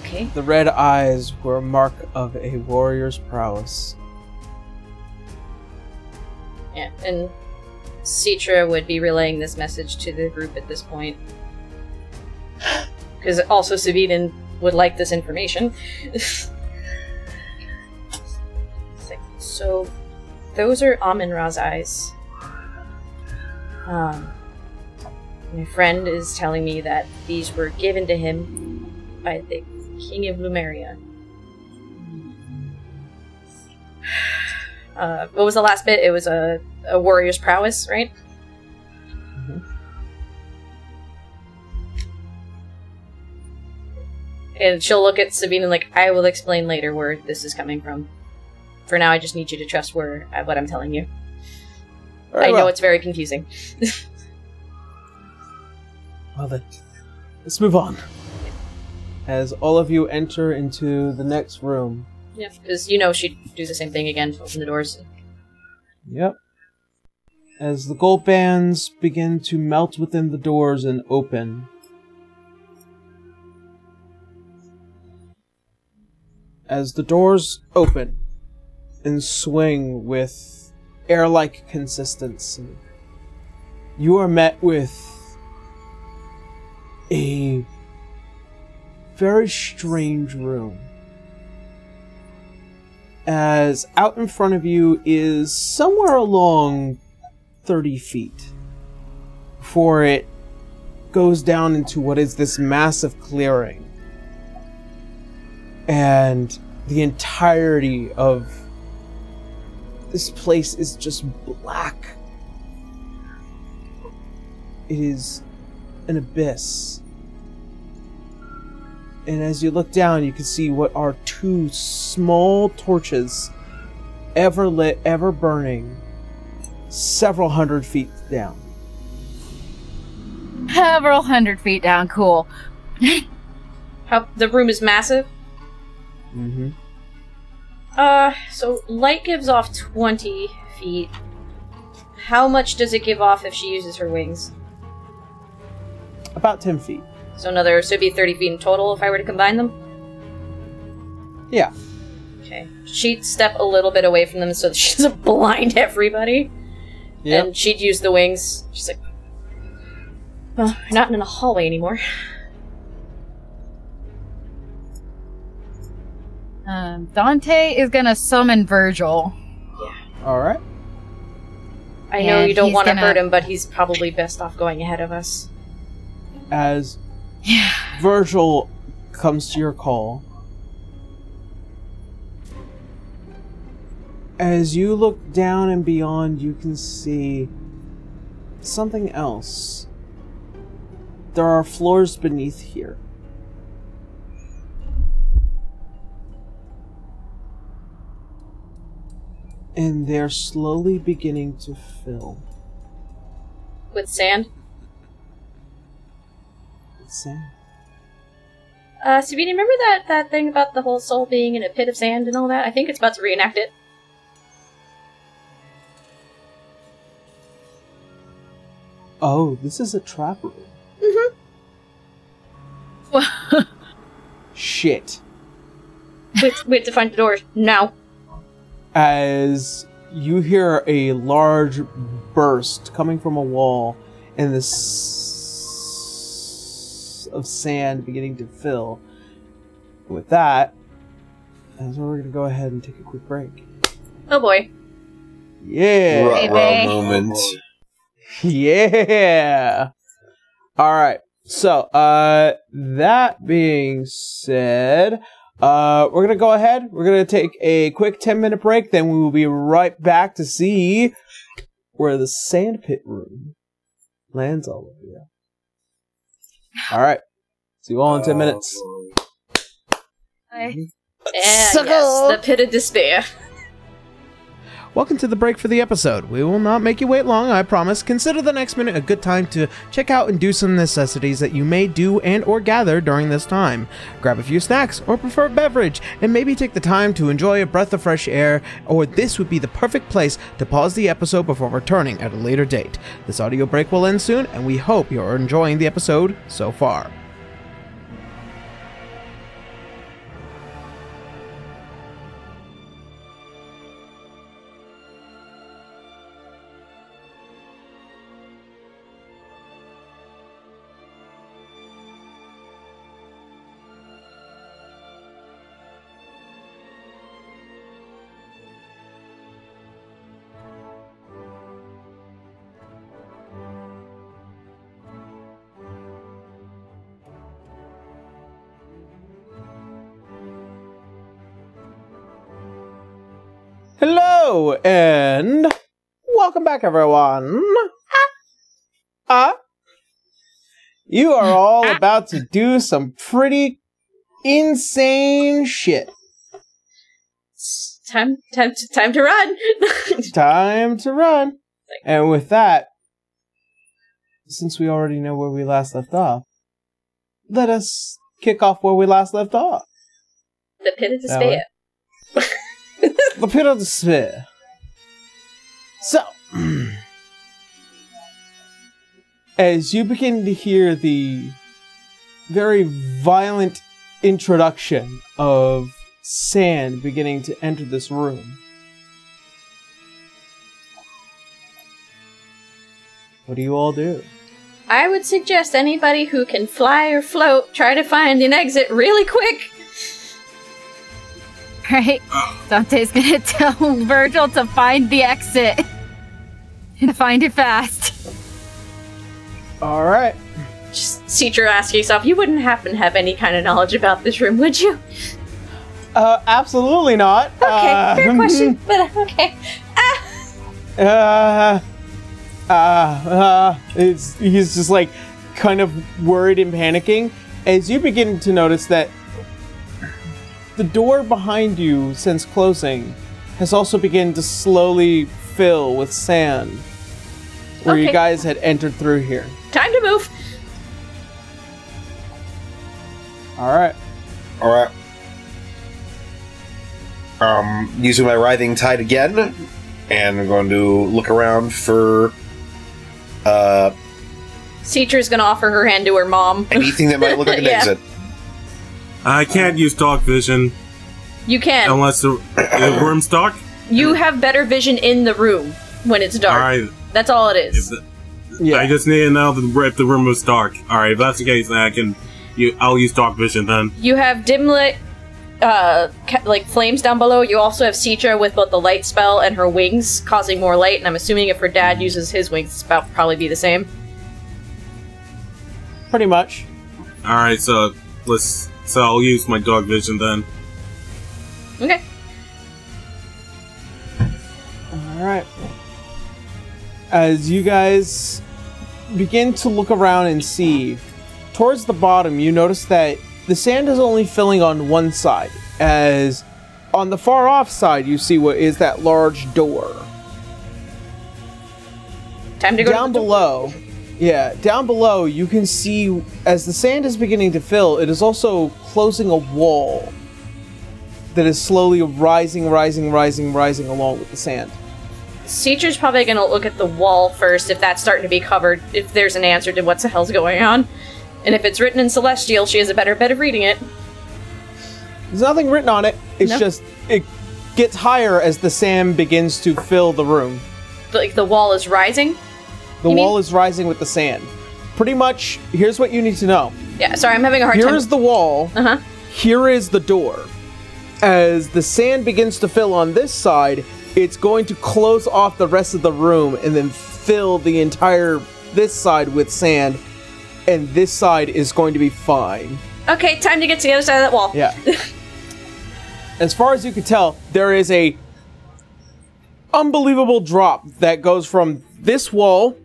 Okay. The red eyes were a mark of a warrior's prowess. Yeah, and Citra would be relaying this message to the group at this point. Because also Saviden would like this information. Like, so, those are Amun Ra's eyes. Um, my friend is telling me that these were given to him by the King of Lumeria. Uh, what was the last bit? It was a, a warrior's prowess, right? And she'll look at Sabine and like, I will explain later where this is coming from. For now, I just need you to trust where uh, what I'm telling you. Very I know it's very confusing. Well then, let's move on. As all of you enter into the next room. Yeah, because you know she'd do the same thing again. Open the doors. Yep. As the gold bands begin to melt within the doors and open. As the doors open and swing with air like consistency, you are met with a very strange room. As out in front of you is somewhere along 30 feet before it goes down into what is this massive clearing. And the entirety of this place is just black. It is an abyss. And as you look down, you can see what are two small torches, ever lit, ever burning, several hundred feet down. Several hundred feet down. Cool. How the room is massive. Mm-hmm. Uh, so light gives off 20 feet. How much does it give off if she uses her wings? About 10 feet. So another, so it'd be 30 feet in total if I were to combine them? Yeah. Okay. She'd step a little bit away from them so that she doesn't blind everybody. Yep. And she'd use the wings. She's like, well, we're not in a hallway anymore. Um, Dante is gonna summon Virgil. Yeah. All right. I know And you don't want to gonna- hurt him, but he's probably best off going ahead of us. As Yeah. Virgil comes to your call, as you look down and beyond, you can see something else. There are floors beneath here. And they're slowly beginning to fill. With sand. with sand. Uh, Sabine, remember that, that thing about the whole soul being in a pit of sand and all that? I think it's about to reenact it. Oh, this is a trap room. mhm Shit. Wait, wait to find the door. Now. As you hear a large burst coming from a wall and this of sand beginning to fill. With that, that's where we're gonna go ahead and take a quick break. Oh boy. Yeah. Right. Ruh-roh moment. Yeah. All right. So, uh, that being said, uh, we're gonna go ahead. We're gonna take a quick ten minute break. Then we will be right back to see where the sandpit room lands all of you. All right. See you all in ten minutes. I- And yes, the pit of despair. Welcome to the break for the episode. We will not make you wait long, I promise. Consider the next minute a good time to check out and do some necessities that you may do and or gather during this time. Grab a few snacks or prefer beverage and maybe take the time to enjoy a breath of fresh air or this would be the perfect place to pause the episode before returning at a later date. This audio break will end soon and we hope you're enjoying the episode so far. Hello and welcome back, everyone. Ah, you are all about to do some pretty insane shit. It's time, time, to, time to run. Time to run. And with that, since we already know where we last left off, let us kick off where we last left off. the pit of despair. The pit of despair. So, as you begin to hear the very violent introduction of sand beginning to enter this room, what do you all do? I would suggest anybody who can fly or float try to find an exit really quick. Right? Dante's gonna tell Virgil to find the exit. And find it fast. All right. Just Citra asking yourself, you wouldn't happen to have any kind of knowledge about this room, would you? Uh, absolutely not. Okay, Uh, fair question, but okay. Uh, uh, uh, it's, he's just like kind of worried and panicking as you begin to notice that the door behind you, since closing, has also begun to slowly fill with sand where you guys had entered through here. Time to move. All right. All right. Um, using my writhing tide again, and I'm going to look around for uh, Citra's gonna offer her hand to her mom. anything that might look like an Yeah. exit. I can't use dark vision You can. unless the, the worm's dark. You have better vision in the room when it's dark. All right. That's all it is. The, Yeah. I just need to know the, if the room was dark. All right. If that's the case, then I can. You, I'll use dark vision then. You have dim lit, uh, ca- like flames down below. You also have Citra with both the light spell and her wings, causing more light. And I'm assuming if her dad uses his wings, it's about probably be the same. Pretty much. All right. So let's. So I'll use my dark vision then. Okay. All right. As you guys begin to look around and see, towards the bottom, you notice that the sand is only filling on one side. As on the far off side, you see what is that large door. Time to go down to the door. Yeah, down below, you can see as the sand is beginning to fill, it is also closing a wall that is slowly rising, rising, rising, rising along with the sand. Citra's probably gonna look at the wall first if that's starting to be covered, if there's an answer to what the hell's going on. And if it's written in Celestial, she has a better bet of reading it. There's nothing written on it. It's No. just it gets higher as the sand begins to fill the room. Like the wall is rising. The You wall mean- is rising with the sand. Pretty much, here's what you need to know. Yeah, sorry, I'm having a hard Here time. Here is the wall. Uh huh. Here is the door. As the sand begins to fill on this side, it's going to close off the rest of the room and then fill the entire this side with sand, and this side is going to be fine. Okay, time to get to the other side of that wall. Yeah. as far as you can tell, there is a unbelievable drop that goes from this wall,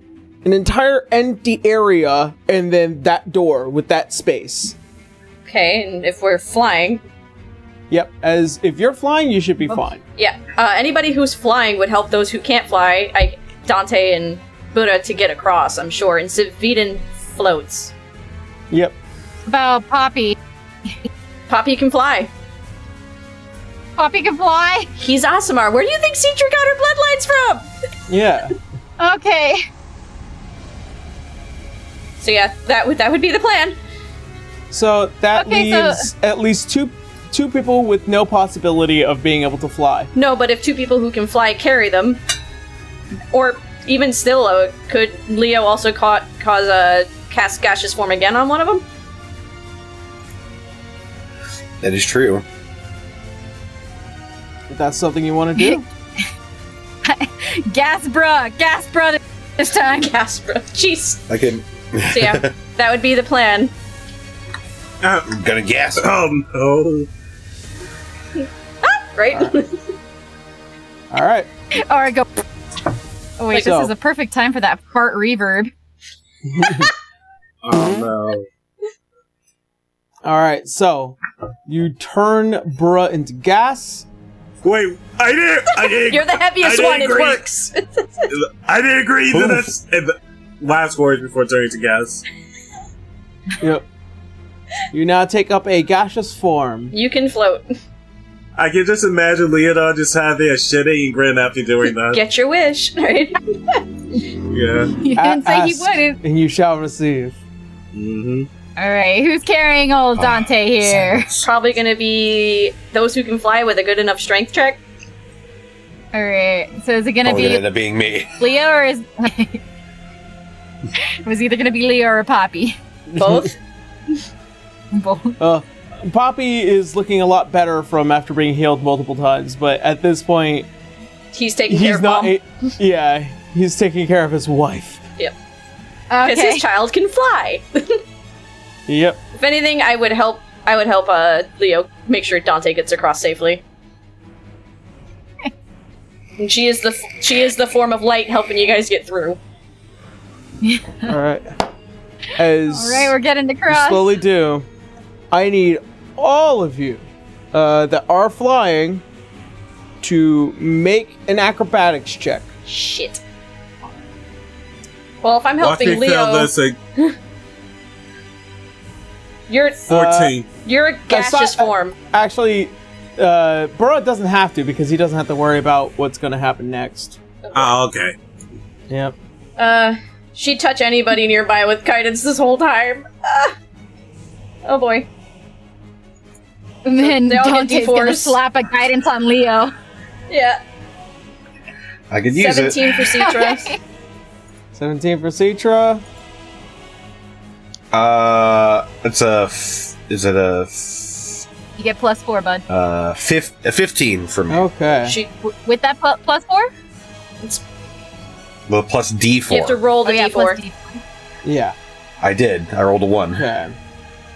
an entire empty area, and then that door with that space. Okay, and if we're flying, Yep. As if you're flying, you should be fine. yeah, uh, anybody who's flying would help those who can't fly, I, Dante and Buddha, to get across. I'm sure. And Saviden floats. Yep. About Poppy. Poppy can fly. Poppy can fly. He's Aasimar. Where do you think Citra got her bloodlines from? Yeah. Okay. So yeah, that would that would be the plan. So that Okay, so- leaves at least two two people with no possibility of being able to fly. No, but if two people who can fly carry them, or even still, uh, could Leo also ca- cause a cast gaseous form again on one of them? That is true. If that's something you want to do. Gas bruh. Gas bruh this time. Gaspra. Jeez. I can. So yeah, that would be the plan. Ah, I'm gonna guess. oh no! Right? All right. Or go. Oh wait, So- this is a perfect time for that fart reverb. Oh no! All right. So you turn Bruh into gas. Wait, I didn't. I didn't. You're the heaviest I one. It agree. works. I didn't agree to Oof. this. And the last words before turning to gas. Yep. You now take up a gaseous form. you can float. I can just imagine Leonard just having a shit-eating grin after doing that. Get your wish. Right? yeah. You didn't say he wouldn't. and you shall receive. hmm All right, who's carrying old Dante here? Probably gonna be those who can fly with a good enough strength check. All right, so is it gonna Probably gonna be end up being me. Leo or is it was either gonna be Leo or Poppy. Both. Both. Uh, Poppy is looking a lot better from after being healed multiple times, but at this point, He's taking care he's of not. mom. A- yeah, he's taking care of his wife. Yep. Because Okay. his child can fly. Yep. if anything, I would help. I would help uh, Leo make sure Dante gets across safely. And she is the f- she is the form of light helping you guys get through. All right. As All right, we're getting to you cross. slowly do, I need all of you uh, that are flying to make an acrobatics check. Shit. Well, if I'm helping me Leo, this. Like, you're 14. you're a gaseous Aside- form. Actually, uh, Burrow doesn't have to because he doesn't have to worry about what's going to happen next. oh, okay. Yep. Uh, she touch anybody nearby with guidance this whole time. Ah. Oh boy. and then they all get Dante's gonna slap a guidance on Leo. Yeah. I could use it. Seventeen for Citra. 17 for Citra. Uh, it's a. F- is it a? F- You get plus four, bud. uh, fif- a fifteen for me. Okay. she, W- with that pl- plus four? Well, plus D four. you have to roll the oh yeah, d4. Yeah. I did. I rolled a one. Okay.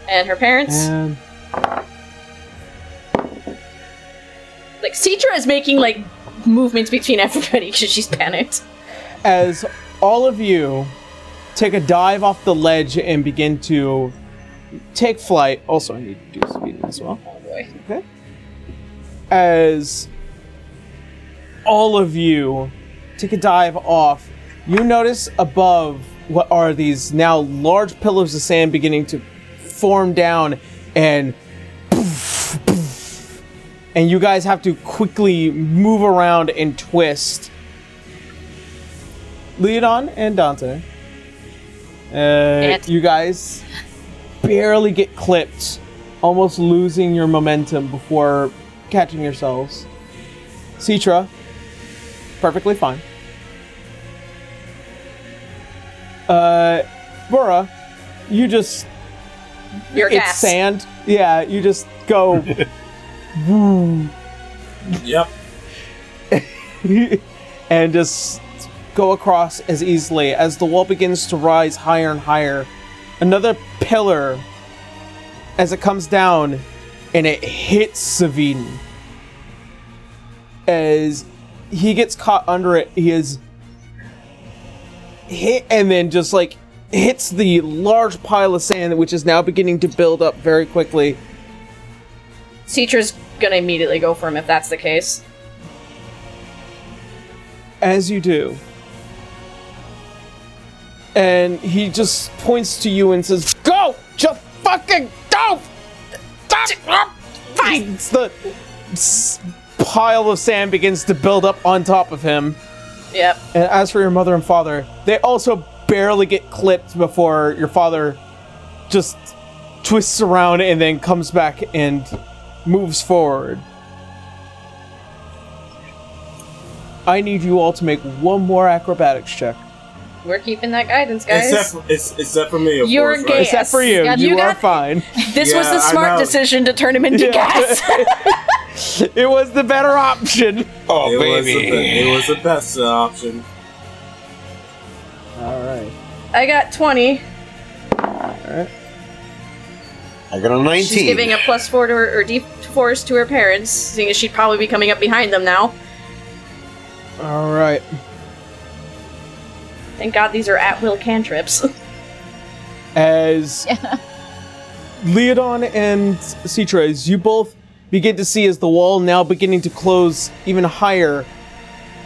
And her parents. And Like Citra is making like movements between everybody because she's panicked. as all of you take a dive off the ledge and begin to take flight, also I need to do speed as well. Oh boy. Okay. As all of you take a dive off, you notice above what are these now large pillars of sand beginning to form down and and you guys have to quickly move around and twist. Leodon and Dante. Uh, you guys barely get clipped, almost losing your momentum before catching yourselves. Citra, perfectly fine. Uh, Bora, you just You're it's gas. sand. Yeah, you just go. woo, Yep. and just go across as easily as the wall begins to rise higher and higher. Another pillar as it comes down and it hits Savine. As he gets caught under it, he is hit and then just like hits the large pile of sand which is now beginning to build up very quickly. Citra's gonna immediately go for him if that's the case. as you do. And he just points to you and says, Go! Just fucking go! Uh, fine! The pile of sand begins to build up on top of him. Yep. And as for your mother and father, they also barely get clipped before your father just twists around and then comes back and moves forward. I need you all to make one more acrobatics check. We're keeping that guidance, guys. Except for, it's, except for me, of You're course, gay. right? Except for you, Yeah, you, you are got- fine. this was the smart decision to turn him into Yeah. gas. it was the better option. Oh It was, the, baby. it was the best uh, option. All right. I got 20. All right. I got a nineteen. She's giving a plus four to her, or D4s to her parents, seeing as she'd probably be coming up behind them now. All right. Thank God these are at will cantrips. As Leodon and Citra, as you both begin to see as the wall now beginning to close even higher,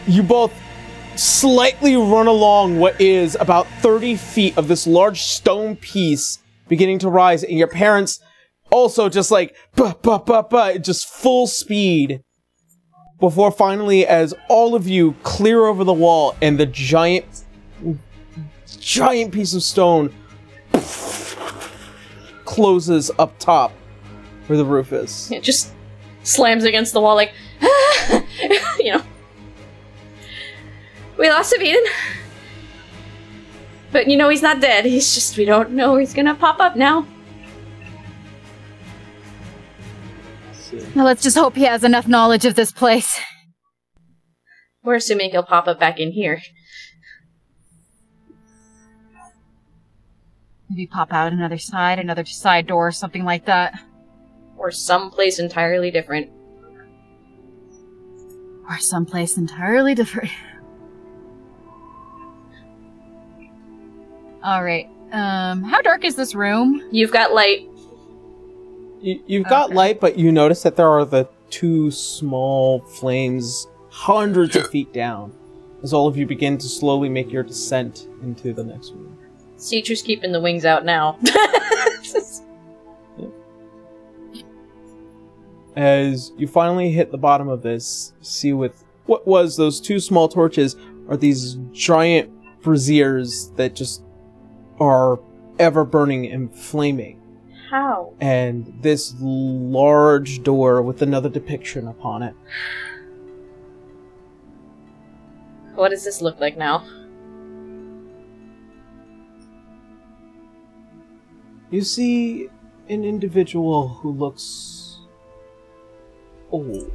you both slightly run along what is about 30 feet of this large stone piece beginning to rise, and your parents also just like, bah, bah, bah, bah, just full speed. Before finally, as all of you clear over the wall and the giant, giant piece of stone closes up top where the roof is. it just slams against the wall like, you know. We lost Saviden. But you know he's not dead. He's just we don't know he's gonna pop up now. Now let's just hope he has enough knowledge of this place. We're assuming he'll pop up back in here. Maybe pop out another side, another side door, something like that. Or someplace entirely different. Or someplace entirely different. Alright. Um, how dark is this room? You've got light. You, you've got Okay. light, but you notice that there are the two small flames hundreds of feet down as all of you begin to slowly make your descent into the next room. Citra's keeping the wings out now. As you finally hit the bottom of this, see with what was those two small torches are these giant braziers that just are ever burning and flaming. How? And this large door with another depiction upon it. What does this look like now? You see an individual who looks old.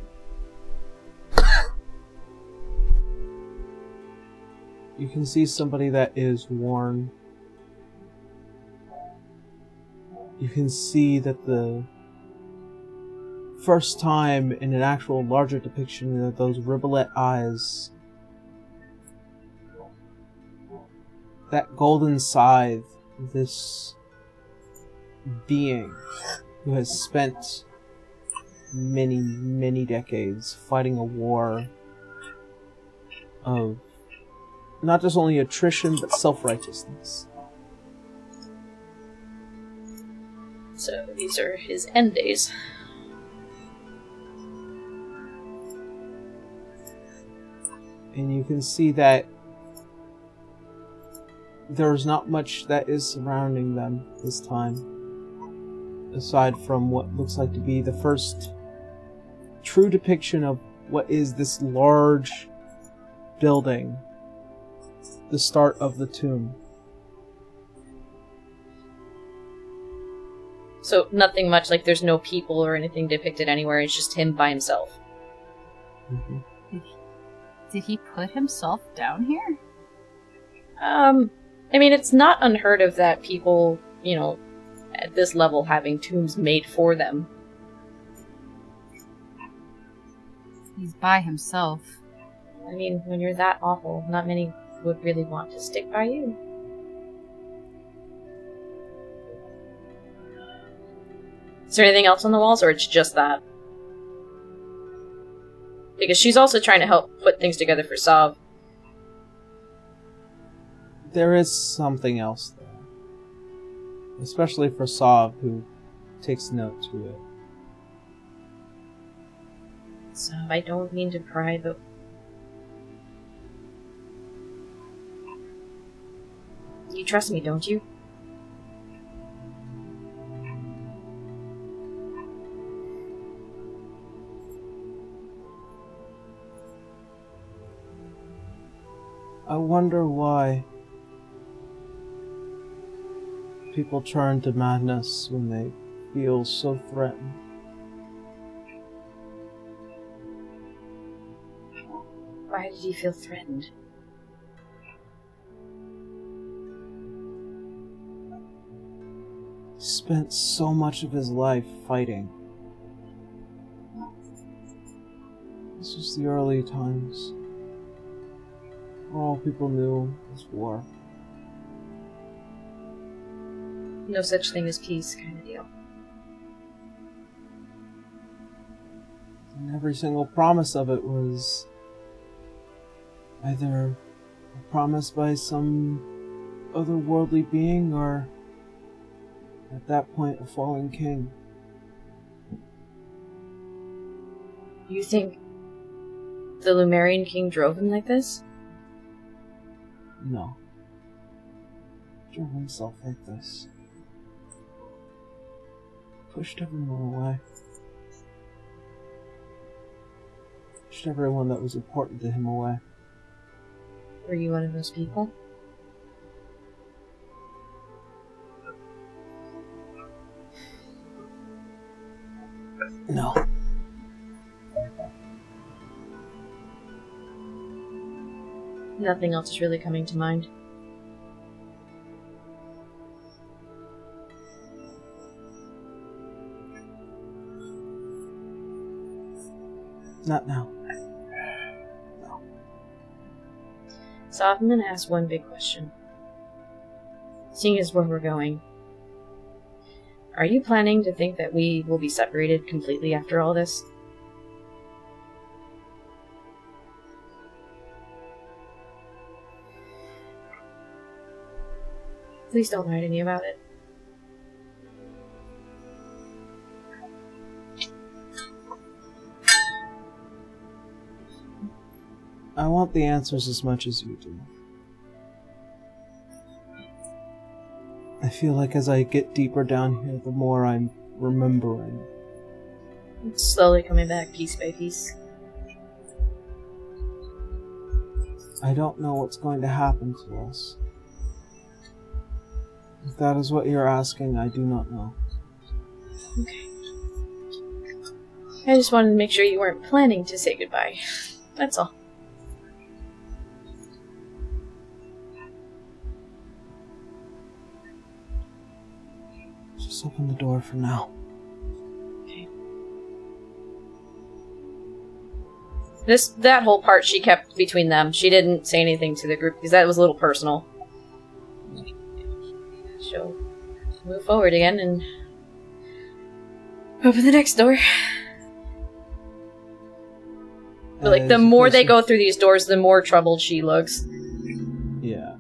you can see somebody that is worn. You can see that the first time in an actual larger depiction of those rivulet eyes, that golden scythe, this being who has spent many, many decades fighting a war of not just only attrition but self righteousness. So these are his end days. And you can see that there's not much that is surrounding them this time, aside from what looks like to be the first true depiction of what is this large building, the start of the tomb. So nothing much, like there's no people or anything depicted anywhere, it's just him by himself. Did he put himself down here? Um, I mean, it's not unheard of that people, you know, at this level having tombs made for them. He's by himself. I mean, when you're that awful, not many would really want to stick by you. Is there anything else on the walls, or it's just that? Because she's also trying to help put things together for Sav. There is something else there. Especially for Sav, who takes note to it. So I don't mean to pry, but you trust me, don't you? I wonder why people turn to madness when they feel so threatened. Why did he feel threatened? He spent so much of his life fighting. This was the early times. All people knew was war. No such thing as peace, kind of deal. And every single promise of it was either promised by some otherworldly being or, at that point, a fallen king. You think the Lumerian king drove him like this? No. Drove himself like this. Pushed everyone away. Pushed everyone that was important to him away. Were you one of those people? No. Nothing else is really coming to mind. Not now. So I'm gonna ask one big question. Seeing as where we're going, are you planning to think that we will be separated completely after all this? Please don't lie to me about it. I want the answers as much as you do. I feel like as I get deeper down here, the more I'm remembering. It's slowly coming back piece by piece. I don't know what's going to happen to us. If that is what you're asking, I do not know. Okay. I just wanted to make sure you weren't planning to say goodbye. That's all. Just open the door for now. This that whole part she kept between them. She didn't say anything to the group because that was a little personal. She'll move forward again and open the next door. But like the uh, more they go through these doors, the more troubled she looks. Yeah.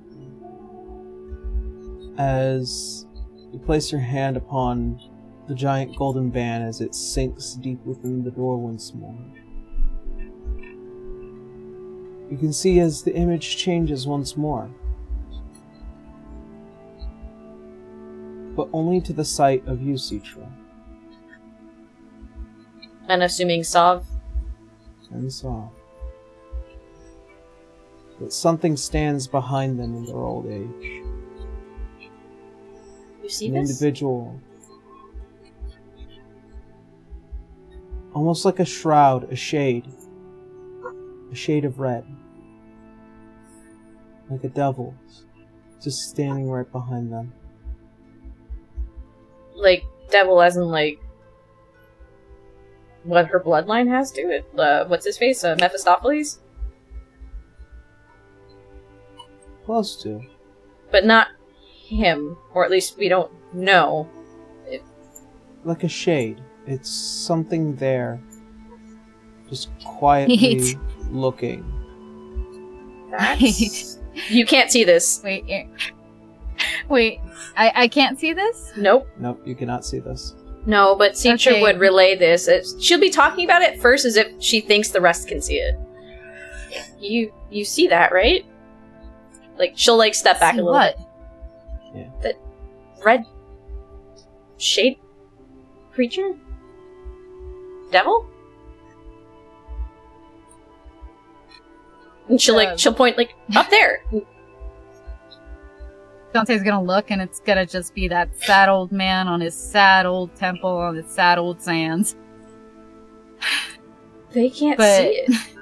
As place your hand upon the giant golden band as it sinks deep within the door once more. You can see as the image changes once more. But only to the sight of you, Citra, And assuming Sav, and saw that something stands behind them in their old age. An individual. Almost like a shroud, a shade. A shade of red. Like a devil's. Just standing right behind them. Like devil, as in like what her bloodline has to it. Uh, what's his face? Uh, Mephistopheles, Close to. but not him, or at least we don't know. Like a shade. It's something there. Just quietly Neat. looking. That's you can't see this. Wait, eh, wait. I I can't see this. Nope. Nope, you cannot see this. No, but Citra Okay. would relay this. It's, she'll be talking about it first as if she thinks the rest can see it. You you see that, right? Like she'll like step back See a little what? bit. That red shade creature? Devil? And she'll like she'll point like up there. Dante's gonna look, and it's gonna just be that sad old man on his sad old temple on his sad old sands. They can't But- see it.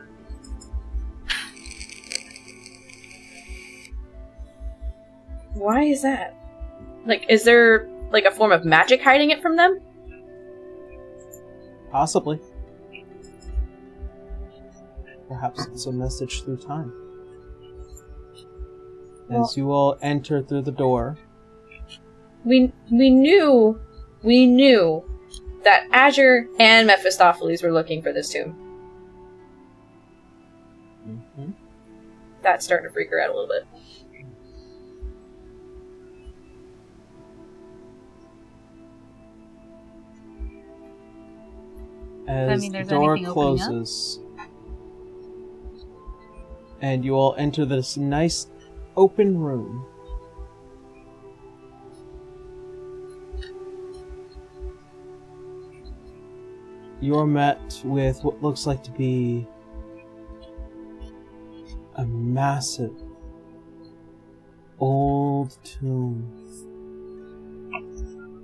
Why is that? Like, is there like a form of magic hiding it from them? Possibly. Perhaps it's a message through time. As you all enter through the door, We we knew we knew that Azure and Mephistopheles were looking for this tomb. Mhm. That's starting to freak her out a little bit. As mean the door anything opening up? closes, and you all enter this nice open room. You are met with what looks like to be a massive old tomb.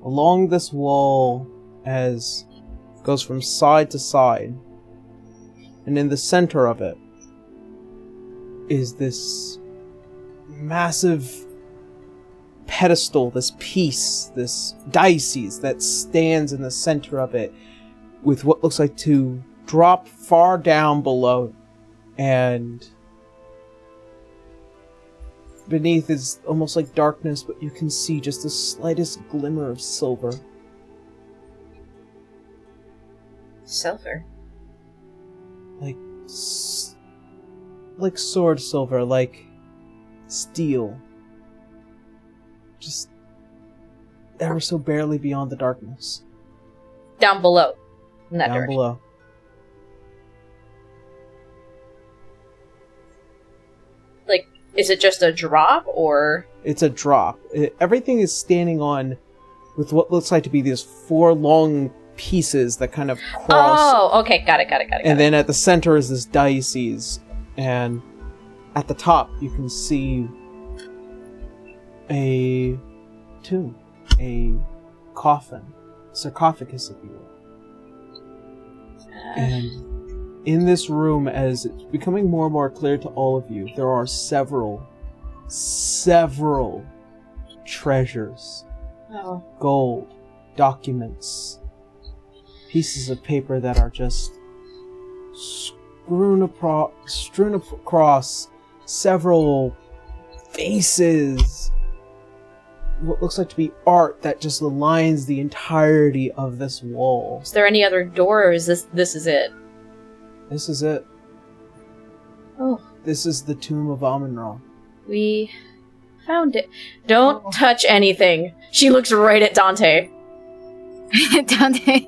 Along this wall, as goes from side to side, and in the center of it is this massive pedestal, this piece, this diocese that stands in the center of it with what looks like to drop far down below and beneath is almost like darkness but you can see just the slightest glimmer of silver Silver. like like sword silver like steel just ever so barely beyond the darkness Down below. In that down direction. below Like, is it just a drop or. it's a drop. It, everything is standing on with what looks like to be these four long pieces that kind of cross. Oh, okay. Got it, got it, got it. Got and it. then at the center is this diocese, and at the top you can see a tomb, a coffin, sarcophagus, if you will. Uh. And in this room, as it's becoming more and more clear to all of you, there are several, several treasures Oh. gold, documents, pieces of paper that are just strewn, apro- strewn across several faces. What looks like to be art that just lines the entirety of this wall. Is there any other door or is this this is it? This is it. Oh. This is the tomb of Amun Ra. We found it. Don't Oh. touch anything. She looks right at Dante. Dante,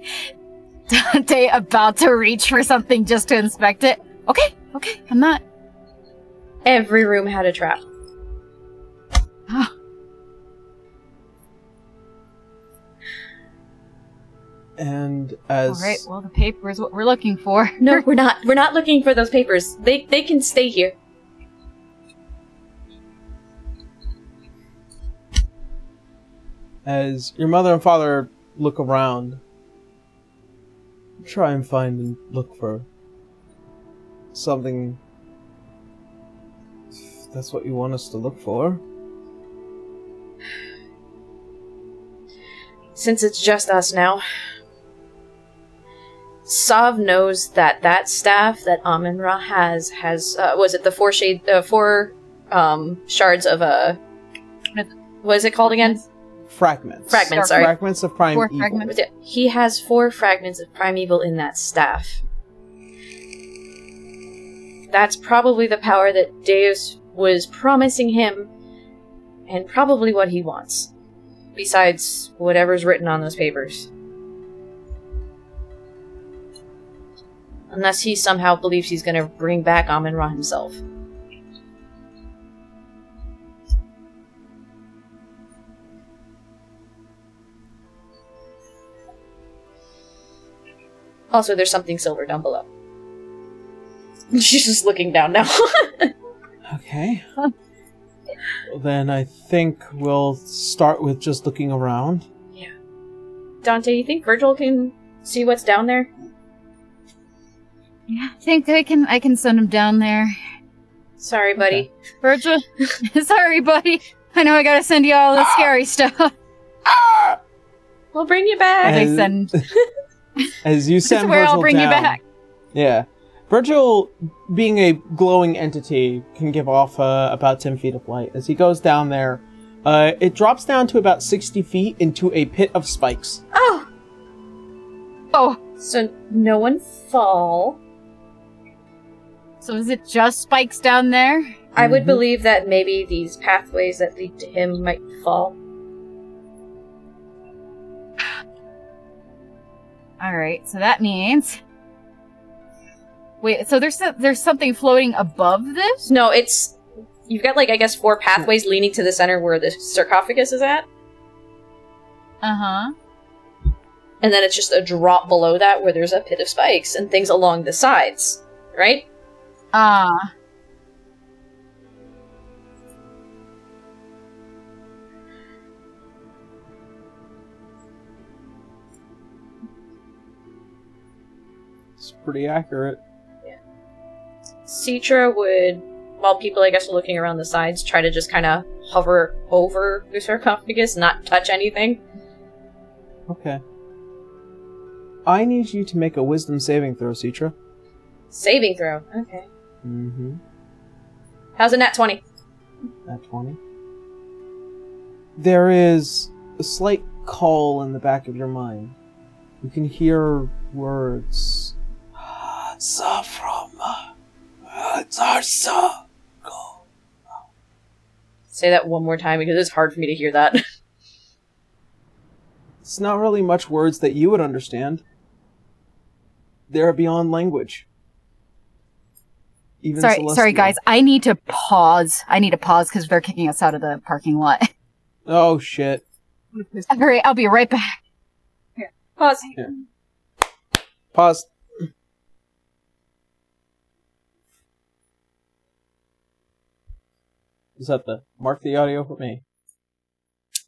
Dante about to reach for something just to inspect it. Okay, okay, I'm not. Every room had a trap. Ah. And as All right, well, the paper is what we're looking for. No, we're not. We're not looking for those papers. They they can stay here. as your mother and father look around, try and find and look for something. if That's what you want us to look for. Since it's just us now. Sav knows that that staff that Amun Ra has has uh, was it the four shade uh, four um shards of a what is it called again? Fragments. Fragments, sorry. Fragments of prime Four evil. fragments. He has four fragments of primeval in that staff. That's probably the power that Deus was promising him, and probably what he wants. Besides whatever's written on those papers. Unless he somehow believes he's gonna bring back Amun Ra himself. Also, there's something silver down below. She's just looking down now. Okay. Well, then I think we'll start with just looking around. Yeah. Dante, you think Virgil can see what's down there? Yeah, I think I can. I can send him down there. Sorry, buddy. Virgil, sorry, buddy. I know I gotta send you all the scary stuff. We'll bring you back. I send. As you This send where Virgil I'll bring you down- back. Yeah. Virgil, being a glowing entity, can give off uh, about 10 feet of light. As he goes down there, uh, it drops down to about 60 feet into a pit of spikes. Oh, Oh, so no one fall. so is it just spikes down there? I would Mhm. believe that maybe these pathways that lead to him might fall. All right, so that means. Wait, so there's so- there's something floating above this? No, it's you've got like I guess four pathways leading to the center where the sarcophagus is at, Uh huh. and then it's just a drop below that where there's a pit of spikes and things along the sides, right? Ah. It's pretty accurate. Yeah. Citra would while people, I guess, are looking around the sides, try to just kind of hover over the sarcophagus, not touch anything. Okay. I need you to make a wisdom saving throw, Citra. Saving throw. Okay. Mm-hmm. How's a nat 20? At 20. There is a slight call in the back of your mind. You can hear words. Safram. Zarsa. Uh, Say that one more time because it's hard for me to hear that. It's not really much words that you would understand. They're beyond language. Even Sorry, sorry, guys. I need to pause. I need to pause because they're kicking us out of the parking lot. Oh shit. All right, I'll be right back. Here, Pause. Here. Pause. Just have to mark the audio for me.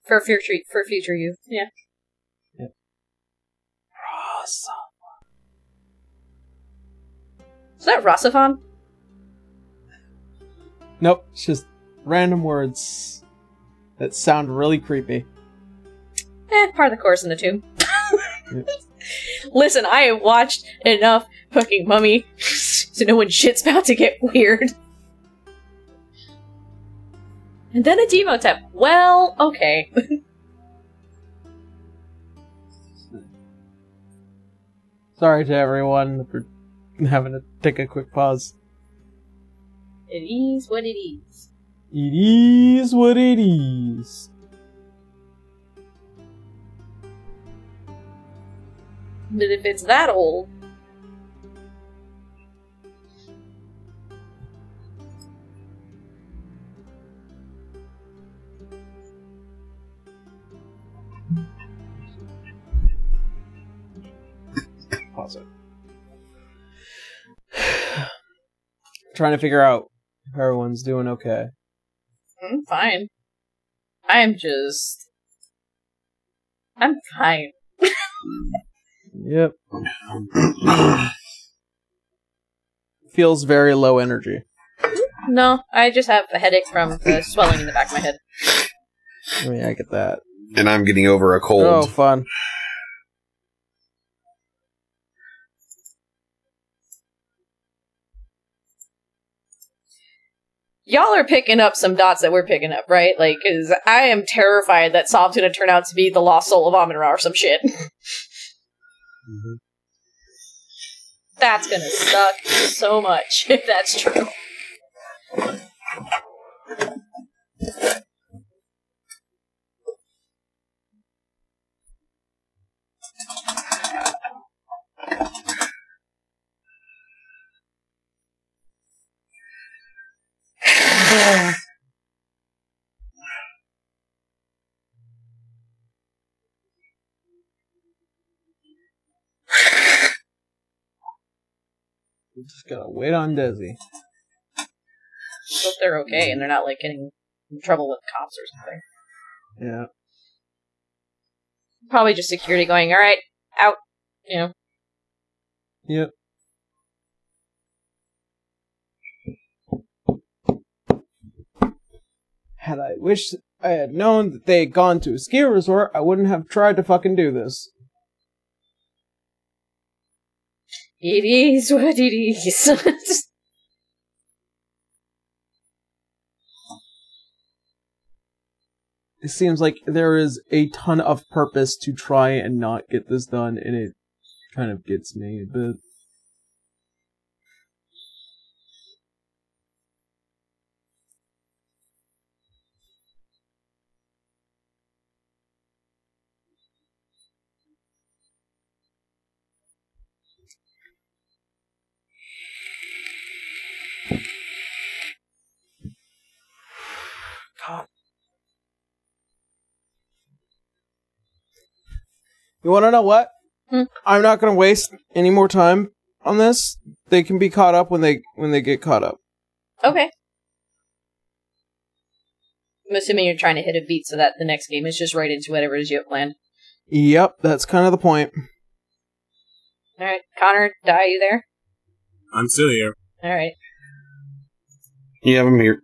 For future, for future you. Yeah. Is that Rossifon? Nope, it's just random words that sound really creepy. Eh, part of the course in the tomb. Yep. Listen, I have watched enough fucking mummy to know when shit's about to get weird. And then a demo Demotep. Well, okay. Sorry to everyone for having to take a quick pause. it is what it is. It is what it is. But if it's that old, Pause it. Trying to figure out if everyone's doing okay. I'm fine. I'm just. I'm fine. Yep. Feels very low energy. No, I just have a headache from the swelling in the back of my head. I mean, I get that. and I'm getting over a cold. Oh, fun. Y'all are picking up some dots that we're picking up, right? Like, cause I am terrified that Sob's gonna turn out to be the lost soul of Amun Ra or some shit. Mm-hmm. That's gonna suck so much if that's true. We just gotta wait on Desi. Hope they're okay and they're not like getting in trouble with cops or something. Yeah. Probably just security going, alright, out. You know. Yep. Had I wished I had known that they had gone to a ski resort, I wouldn't have tried to fucking do this. It is what it is. It seems like there is a ton of purpose to try and not get this done, and it kind of gets me a bit. You want to know what? Hmm. I'm not going to waste any more time on this. They can be caught up when they when they get caught up. okay. I'm assuming you're trying to hit a beat so that the next game is just right into whatever it is you have planned. Yep, that's kind of the point. Alright, Connor, die you there? I'm still here. Alright. Yeah, I'm here.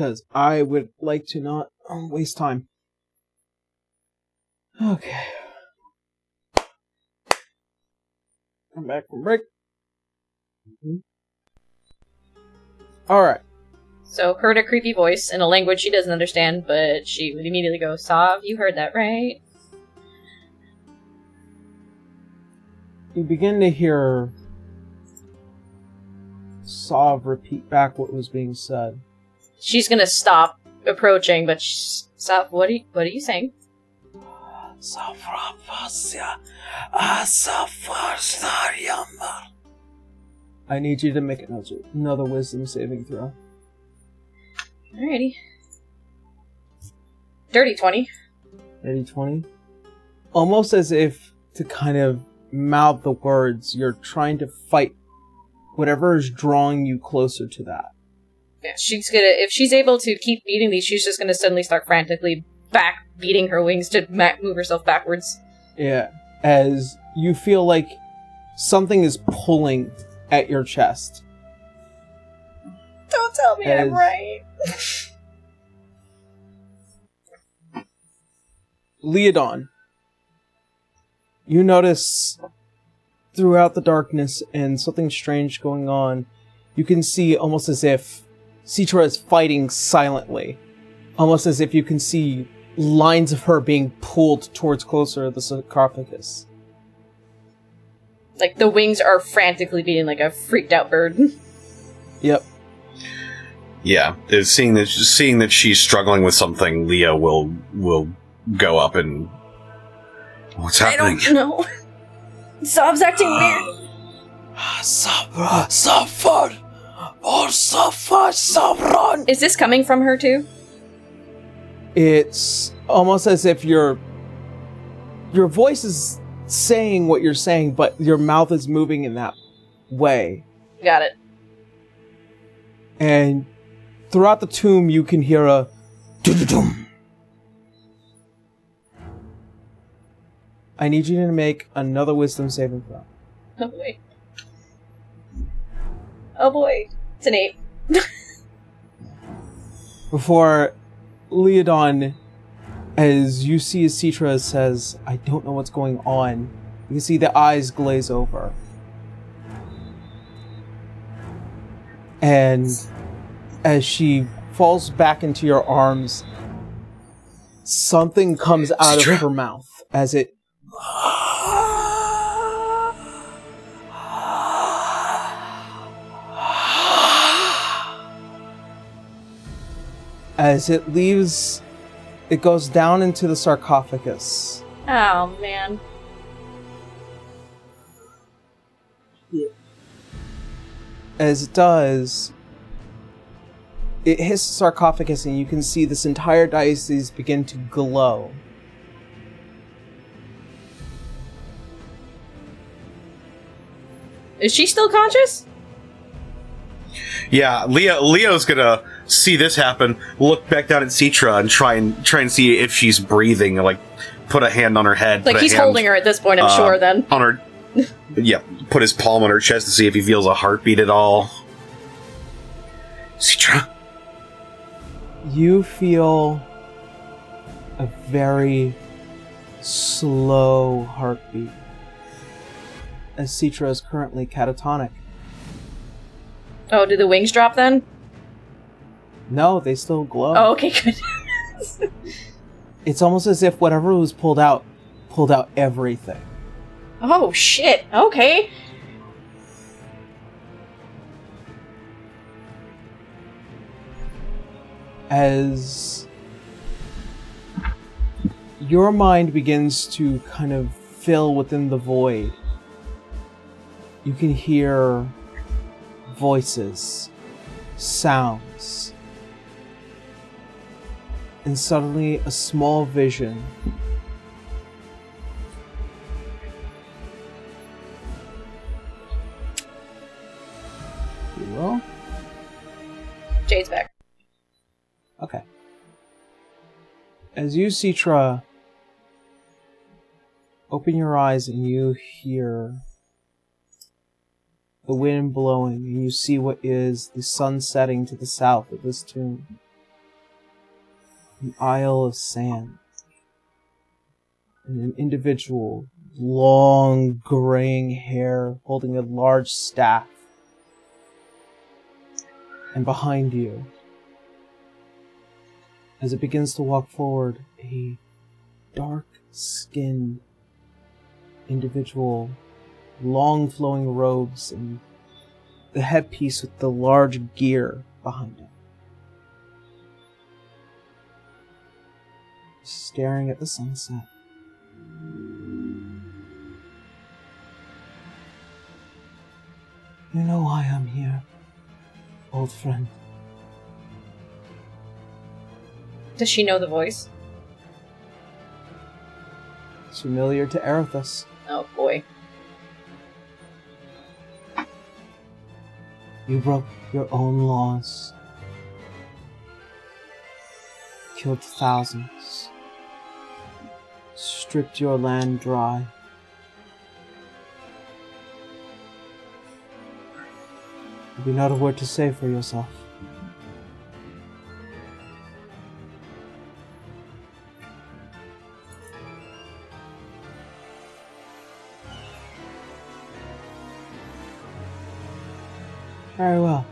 Because I would like to not um, waste time. Okay. Come back from break. All right. So heard a creepy voice in a language she doesn't understand, but she would immediately go, Sav, you heard that right? You begin to hear Sav repeat back what was being said. She's gonna stop approaching, but sh- Sav, what are you, what are you saying? I need you to make another, another wisdom saving throw. Alrighty. Dirty 20. 80 20. Almost as if to kind of mouth the words, you're trying to fight whatever is drawing you closer to that. Yeah, she's gonna, if she's able to keep beating these, she's just gonna suddenly start frantically back beating her wings to ma- move herself backwards. Yeah. As you feel like something is pulling at your chest. Don't tell me I'm I'm right. Leodon, you notice throughout the darkness and something strange going on. You can see almost as if Citra is fighting silently. Almost as if you can see lines of her being pulled towards closer to the sarcophagus. Like the wings are frantically beating like a freaked out bird. Yep. Yeah, seeing that seeing that she's struggling with something, Leah will will go up and what's happening? I happening? don't know. Sav's acting weird. Suffer! Or suffer, Savron! Oh, is this coming from her too? It's almost as if your your voice is saying what you're saying, but your mouth is moving in that way. Got it. And throughout the tomb, you can hear a dum. I need you to make another wisdom saving throw. Oh boy. Oh boy. It's an eight. Before Leodon, as you see as Citra says, I don't know what's going on, you can see the eyes glaze over. And as she falls back into your arms, something comes out Citra? of her mouth as it as it leaves it goes down into the sarcophagus Oh man. as it does it hits the sarcophagus and you can see this entire diocese begin to glow Is she still conscious? Yeah, Leo Leo's gonna see this happen, look back down at Citra and try and try and see if she's breathing, like put a hand on her head. Like he's hand holding her at this point, I'm uh, sure then. on her. yeah, put his palm on her chest to see if he feels a heartbeat at all. Citra, you feel a very slow heartbeat as Citra is currently catatonic. Oh, did the wings drop then? No, they still glow. Oh, okay, good. It's almost as if whatever was pulled out pulled out everything. oh shit. Okay. As your mind begins to kind of fill within the void, you can hear voices, sounds, and suddenly a small vision. Will? Jade's back. Okay. As you, Citra, open your eyes and you hear the wind blowing, and you see what is the sun setting to the south of this tomb. An isle of sand. And an individual, long graying hair, holding a large staff. And behind you, as it begins to walk forward, a dark skinned individual, long flowing robes, and the headpiece with the large gear behind it. Staring at the sunset. You know why I'm here, old friend. Does she know the voice? It's familiar to Erithus. Oh boy. You broke your own laws. Killed thousands. Stripped your land dry. You've you not a word to say for yourself? Very well.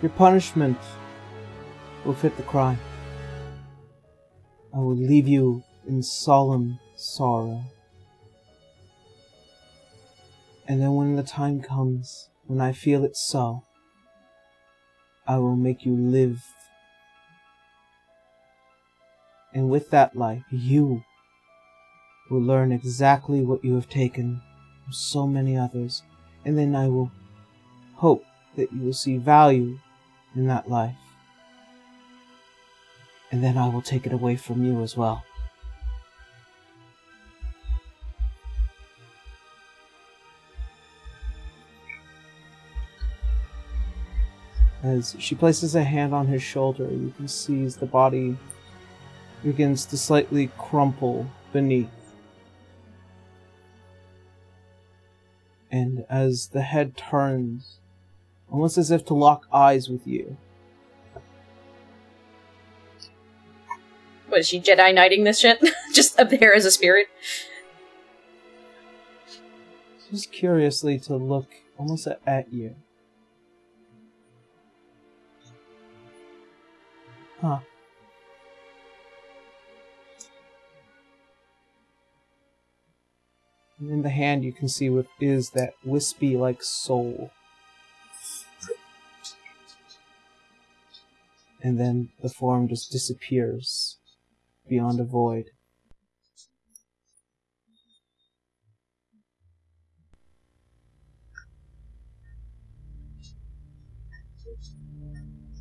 Your punishment will fit the crime. I will leave you in solemn sorrow. And then when the time comes, when I feel it so, I will make you live. And with that life, you will learn exactly what you have taken from so many others and then I will hope that you will see value in that life. And then I will take it away from you as well. As she places a hand on his shoulder, you can see as the body begins to slightly crumple beneath. And as the head turns, almost as if to lock eyes with you. What is she Jedi Knighting this shit? Just up there as a spirit? Just curiously to look almost at, at you. Huh. And in the hand, you can see what is that wispy like soul. And then the form just disappears beyond a void.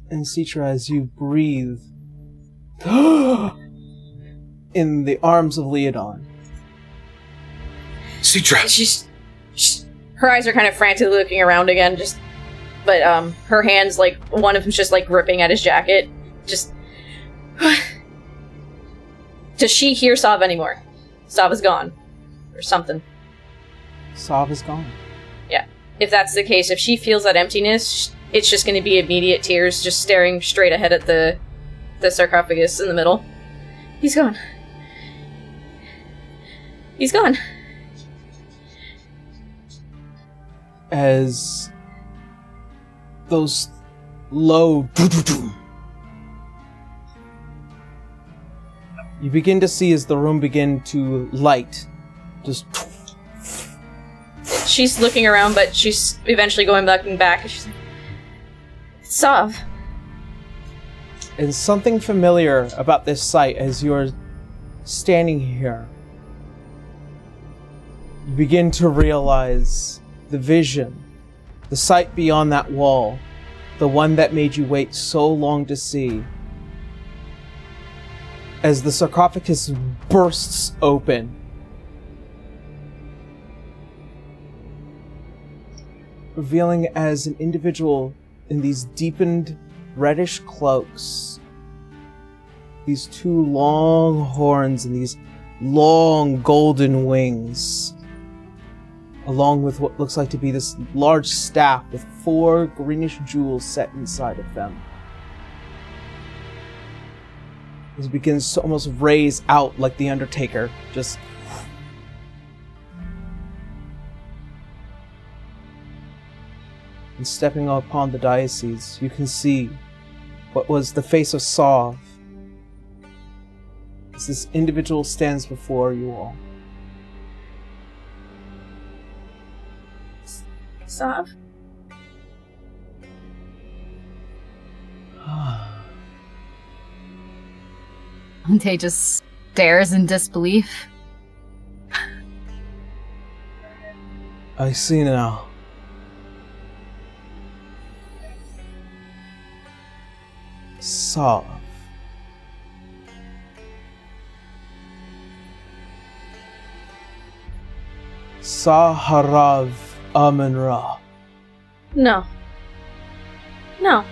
And Citra, as you breathe in the arms of Leodon, Citra! She's, she's her eyes are kind of frantically looking around again, just but um her hands like one of them's just like gripping at his jacket. Just Does she hear Sav anymore? Sav is gone. Or something. Sav is gone. Yeah. If that's the case, if she feels that emptiness, it's just going to be immediate tears, just staring straight ahead at the the sarcophagus in the middle. He's gone. He's gone. As those low you begin to see as the room begin to light just She's looking around, but she's eventually going back and back. She's like, "It's Sav." and something familiar about this sight as you're standing here you begin to realize the vision the sight beyond that wall the one that made you wait so long to see as the sarcophagus bursts open revealing as an individual in these deepened reddish cloaks. These two long horns and these long golden wings. Along with what looks like to be this large staff with four greenish jewels set inside of them. It begins to almost raise out like the Undertaker, just and stepping upon the diocese, you can see what was the face of Sov. As this individual stands before you all. Sav? Dante just stares in disbelief. I see now. Sov. Saharav Amun-Ra. No. No.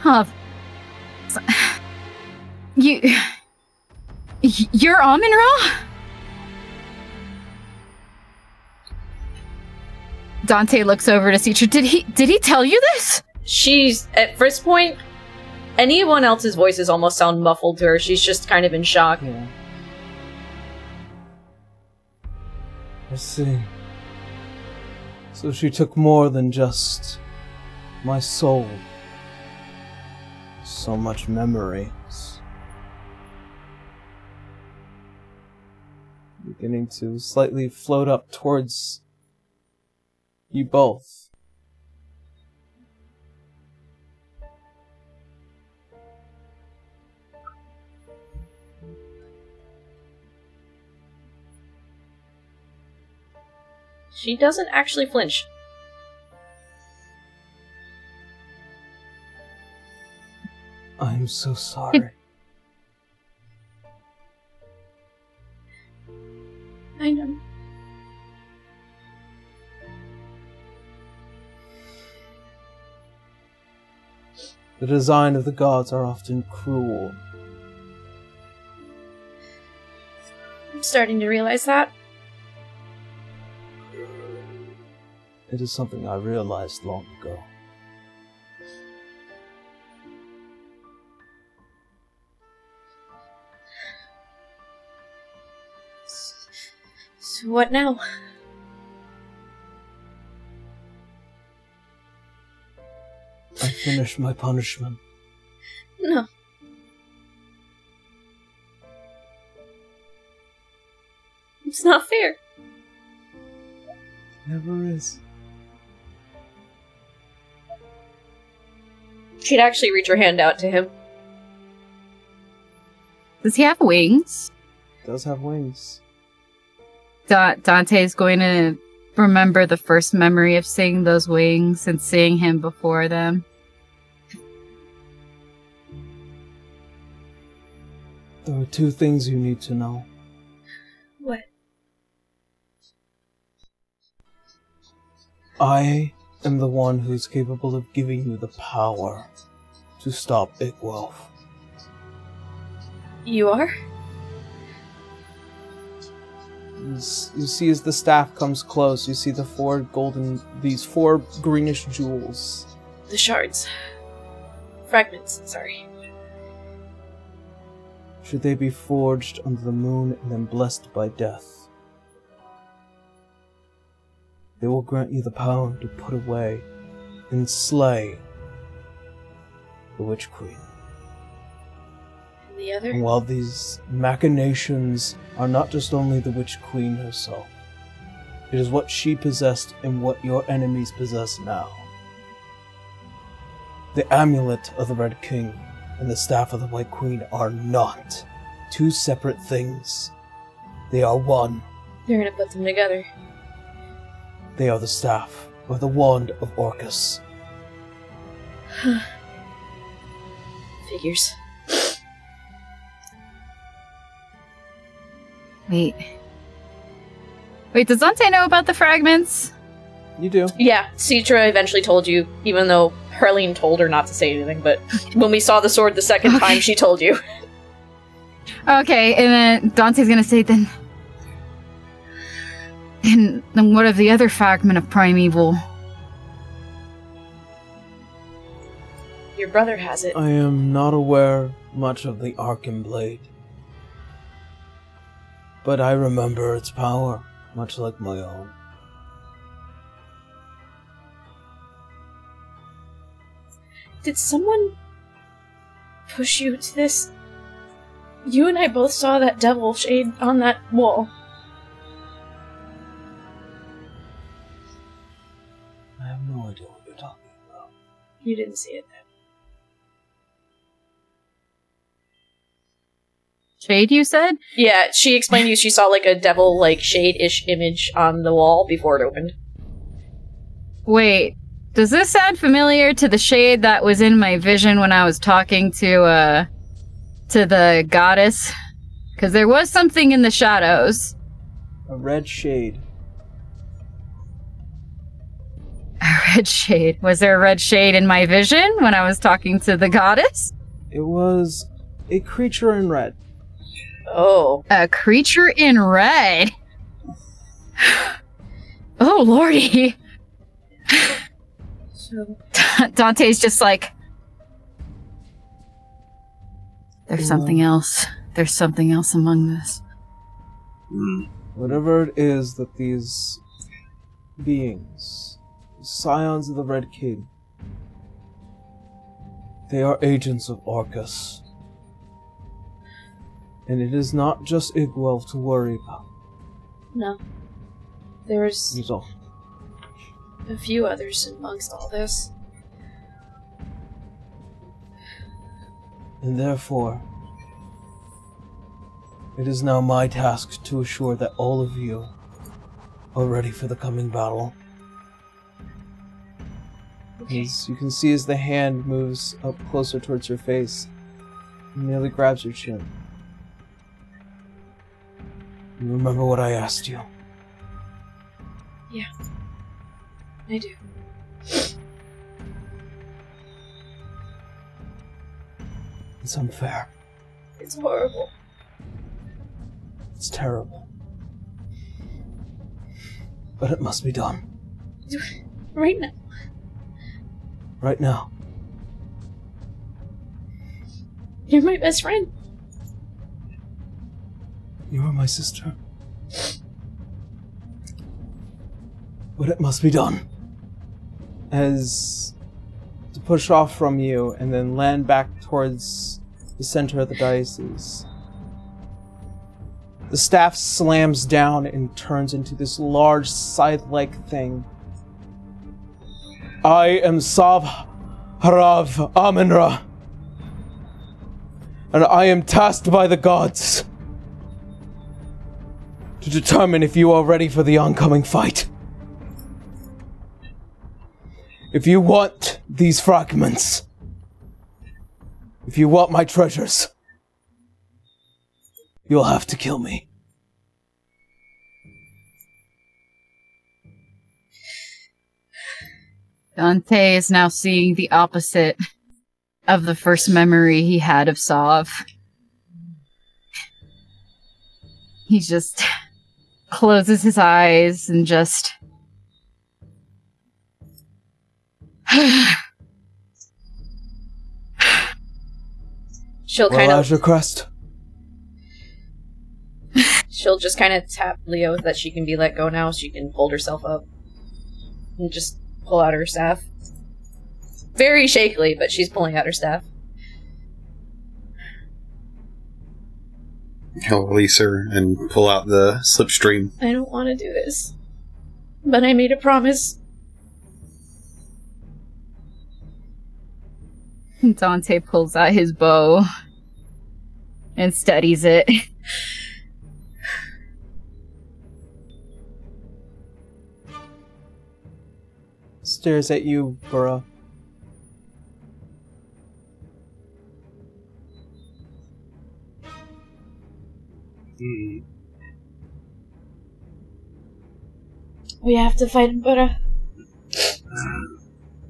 Huh. You. You're Amun Ra? Dante looks over to Citra. Did he did he tell you this? She's at first point. Anyone else's voices almost sound muffled to her. She's just kind of in shock. Yeah. I see. So she took more than just my soul. So much memories. Beginning to slightly float up towards you both. She doesn't actually flinch. I'm so sorry. I know. The design of the gods are often cruel. I'm starting to realize that. It is something I realized long ago. So what now? I finished my punishment. No. It's not fair. Never is. She'd actually reach her hand out to him. Does he have wings? Does have wings. Da- Dante's going to remember the first memory of seeing those wings and seeing him before them. There are two things you need to know. What? I am the one who's capable of giving you the power to stop Igwelf. You are? You see as the staff comes close, you see the four golden, these four greenish jewels. The shards. Fragments, sorry. Should they be forged under the moon and then blessed by death, they will grant you the power to put away and slay the Witch Queen. And the other? And while these machinations are not just only the Witch Queen herself, it is what she possessed and what your enemies possess now. The amulet of the Red King and the staff of the White Queen are not two separate things. They are one. They're gonna put them together. They are the staff or the wand of Orcus. Huh. Figures. Wait. Wait, does Dante know about the fragments? You do. Yeah, Citra eventually told you, even though Harleen told her not to say anything, but when we saw the sword the second Okay. time, she told you. Okay, and then Dante's gonna say then. And then what of the other fragment of primeval? Your brother has it. I am not aware much of the Arkham Blade. But I remember its power, much like my own. Did someone push you to this? You and I both saw that devil shade on that wall. You didn't see it then. Shade, you said? Yeah, she explained to you she saw like a devil like shade ish image on the wall before it opened. Wait, does this sound familiar to the shade that was in my vision when I was talking to, uh, to the goddess? Because there was something in the shadows. A red shade. A red shade. Was there a red shade in my vision when I was talking to the goddess? It was a creature in red. Oh. A creature in red. oh, lordy. So Dante's just like. There's something else. There's something else among this. Hmm. Whatever it is that these beings, scions of the Red King, they are agents of Orcus. And it is not just Igwell to worry about. no. There's a few others amongst all this. And therefore, it is now my task to assure that all of you are ready for the coming battle. Okay. As you can see as the hand moves up closer towards your face, it nearly grabs your chin. You remember what I asked you? Yeah. I do. It's unfair. It's horrible. It's terrible. But it must be done. Right now. Right now. You're my best friend. You are my sister. But it must be done. As to push off from you and then land back towards the center of the diocese. The staff slams down and turns into this large scythe like thing. I am Sav Harav Amun Ra. And I am tasked by the gods to determine if you are ready for the oncoming fight. If you want these fragments, if you want my treasures, you'll have to kill me. Dante is now seeing the opposite of the first memory he had of Sav. He just closes his eyes and just. She'll Well, kind of as your crest. she'll just kind of tap Leo that she can be let go now. She can hold herself up and just pull out her staff. Very shakily, but she's pulling out her staff. He'll release her and pull out the slipstream. I don't want to do this, but I made a promise. Dante pulls out his bow and studies it. Stares at you, Burra. Hmm. We have to fight him, but uh,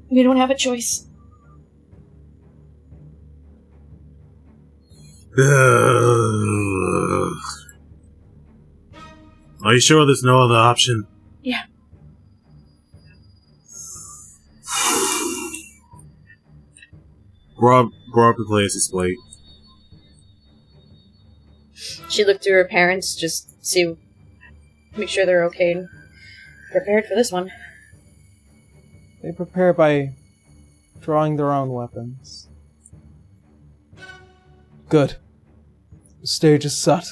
we don't have a choice. Are you sure there's no other option? Yeah. Rob, Rob plays his plate. She looked through her parents, just see, make sure they're okay and prepared for this one. They prepare by drawing their own weapons. Good. The stage is set.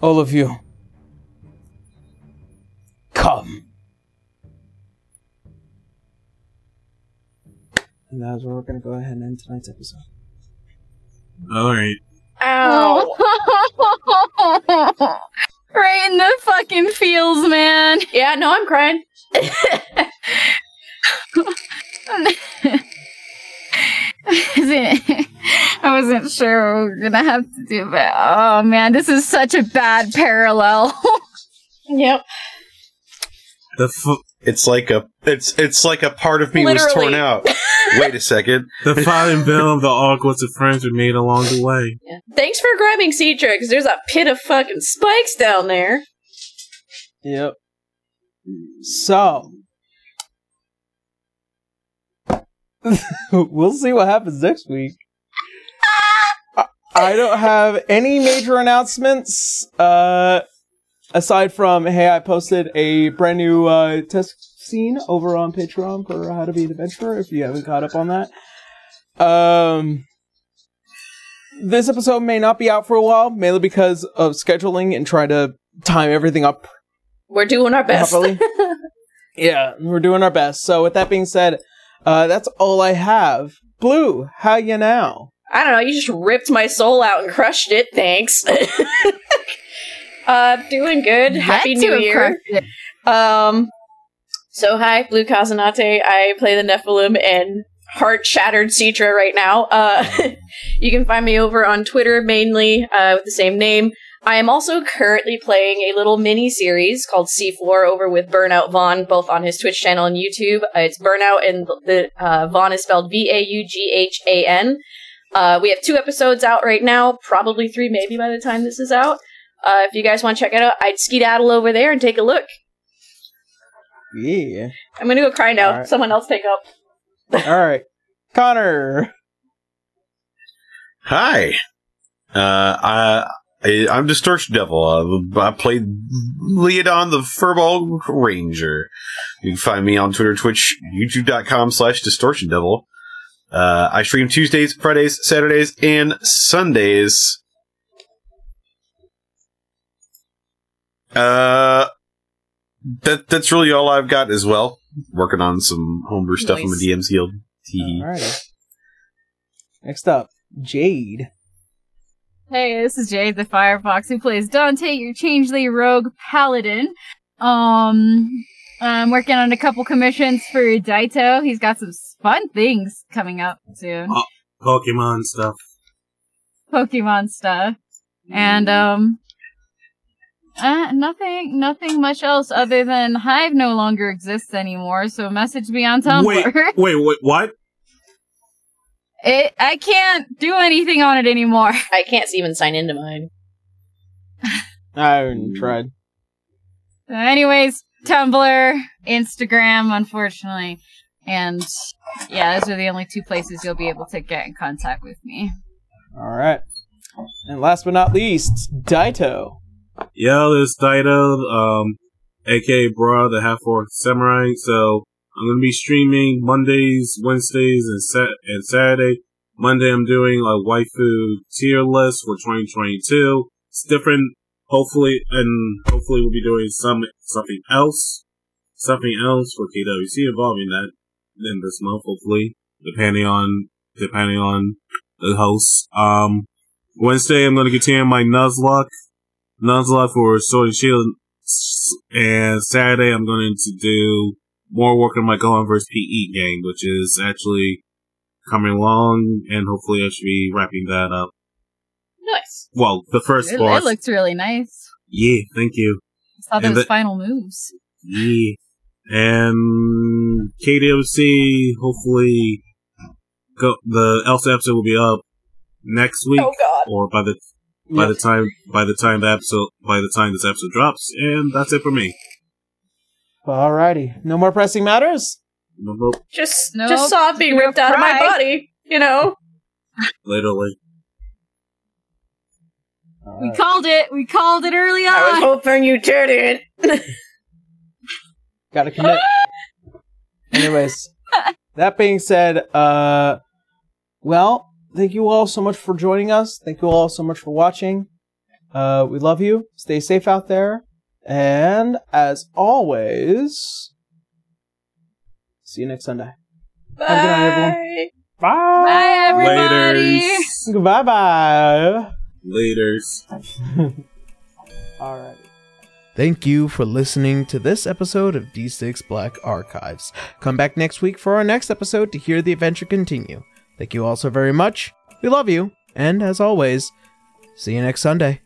All of you. Come. And that's where we're going to go ahead and end tonight's episode. Alright. Ow! right in the fucking feels, man. yeah, no, I'm crying. I wasn't sure what we were gonna have to do, but oh man, this is such a bad parallel. yep. The f- It's like a it's it's like a part of me was torn out. Wait a second. the fighting bill of the Hogwarts of friends we made along the way. Yeah. Thanks for grabbing Citra, because there's a pit of fucking spikes down there. Yep. So. we'll see what happens next week. I- I don't have any major announcements. Uh, aside from, hey, I posted a brand new uh, test scene over on Patreon for How to Be an Adventurer. If you haven't caught up on that, um, this episode may not be out for a while, mainly because of scheduling and trying to time everything up We're doing our best. Yeah, we're doing our best. So with that being said, uh, that's all I have. Blue, how you now? I don't know, you just ripped my soul out and crushed it, thanks. uh, doing good. Happy New Year. Um, so hi, Blue Kazenate. I play the Nephilim and heart shattered Citra right now. Uh, you can find me over on Twitter mainly uh, with the same name. I am also currently playing a little mini series called C4 over with Burnout Vaughn, both on his Twitch channel and YouTube. Uh, it's Burnout, and the uh, Vaughn is spelled V A U G H A N. Uh, we have two episodes out right now, probably three, maybe by the time this is out. Uh, if you guys want to check it out, I'd skedaddle over there and take a look. Yeah. I'm gonna go cry now. All right. Someone else take up. All right, Connor. Hi. Uh, I, I I'm Distortion Devil. Uh, I played Leodon the Furball Ranger. You can find me on Twitter, Twitch, YouTube.com slash Distortion Devil. Uh, I stream Tuesdays, Fridays, Saturdays, and Sundays. Uh, that that's really all I've got as well. Working on some homebrew stuff in Nice. the DM's Guild. Tee. Alrighty. Next up, Jade. Hey, this is Jade the Firefox who plays Dante, your changeling rogue paladin. Um, I'm working on a couple commissions for Daito. He's got some fun things coming up soon. Oh, Pokemon stuff. Pokemon stuff. And, um, uh, nothing, nothing much else other than Hive no longer exists anymore, so message me on Tumblr. Wait, wait, wait, what? It, I can't do anything on it anymore. I can't even sign into mine. I haven't tried. So anyways, Tumblr, Instagram, unfortunately. And yeah, those are the only two places you'll be able to get in contact with me. All right. And last but not least, Daito. This is Daito, um, aka Bra, the half orc samurai. So I'm gonna be streaming Mondays, Wednesdays, and Sat and Saturday. Monday I'm doing a waifu tier list for 2022. It's different, hopefully, and hopefully we'll be doing some something else, something else for KWC involving that in this month, hopefully, depending on depending on the host. Um, Wednesday I'm gonna continue my Nuzlocke Nuzlocke for Sword and Shield, S- and Saturday I'm going to do more work on my Gohan vs. PE game, which is actually coming along, and hopefully I should be wrapping that up. Nice. Well, the first It, boss. it looks really nice. yeah, thank you. I saw those the- final moves. Yeah. And KDOC, hopefully, go, the Elsa episode will be up next week, Oh god. or by the by the time by the time the episode by the time this episode drops, and that's it for me. Alrighty. No more pressing matters? Nope, nope. Just Nope. just saw it being ripped out of my body. You know. Literally. We called it. We called it early on. I was hoping you did it Gotta commit. Anyways, that being said, uh, well, thank you all so much for joining us. Thank you all so much for watching. Uh, we love you. Stay safe out there. And as always, see you next Sunday. Bye. Have a good night, everyone. Bye. Bye, everybody. Laters. Goodbye bye. Laters. Alright. Thank you for listening to this episode of D6 Black Archives. Come back next week for our next episode to hear the adventure continue. Thank you all so very much. We love you. And as always, see you next Sunday.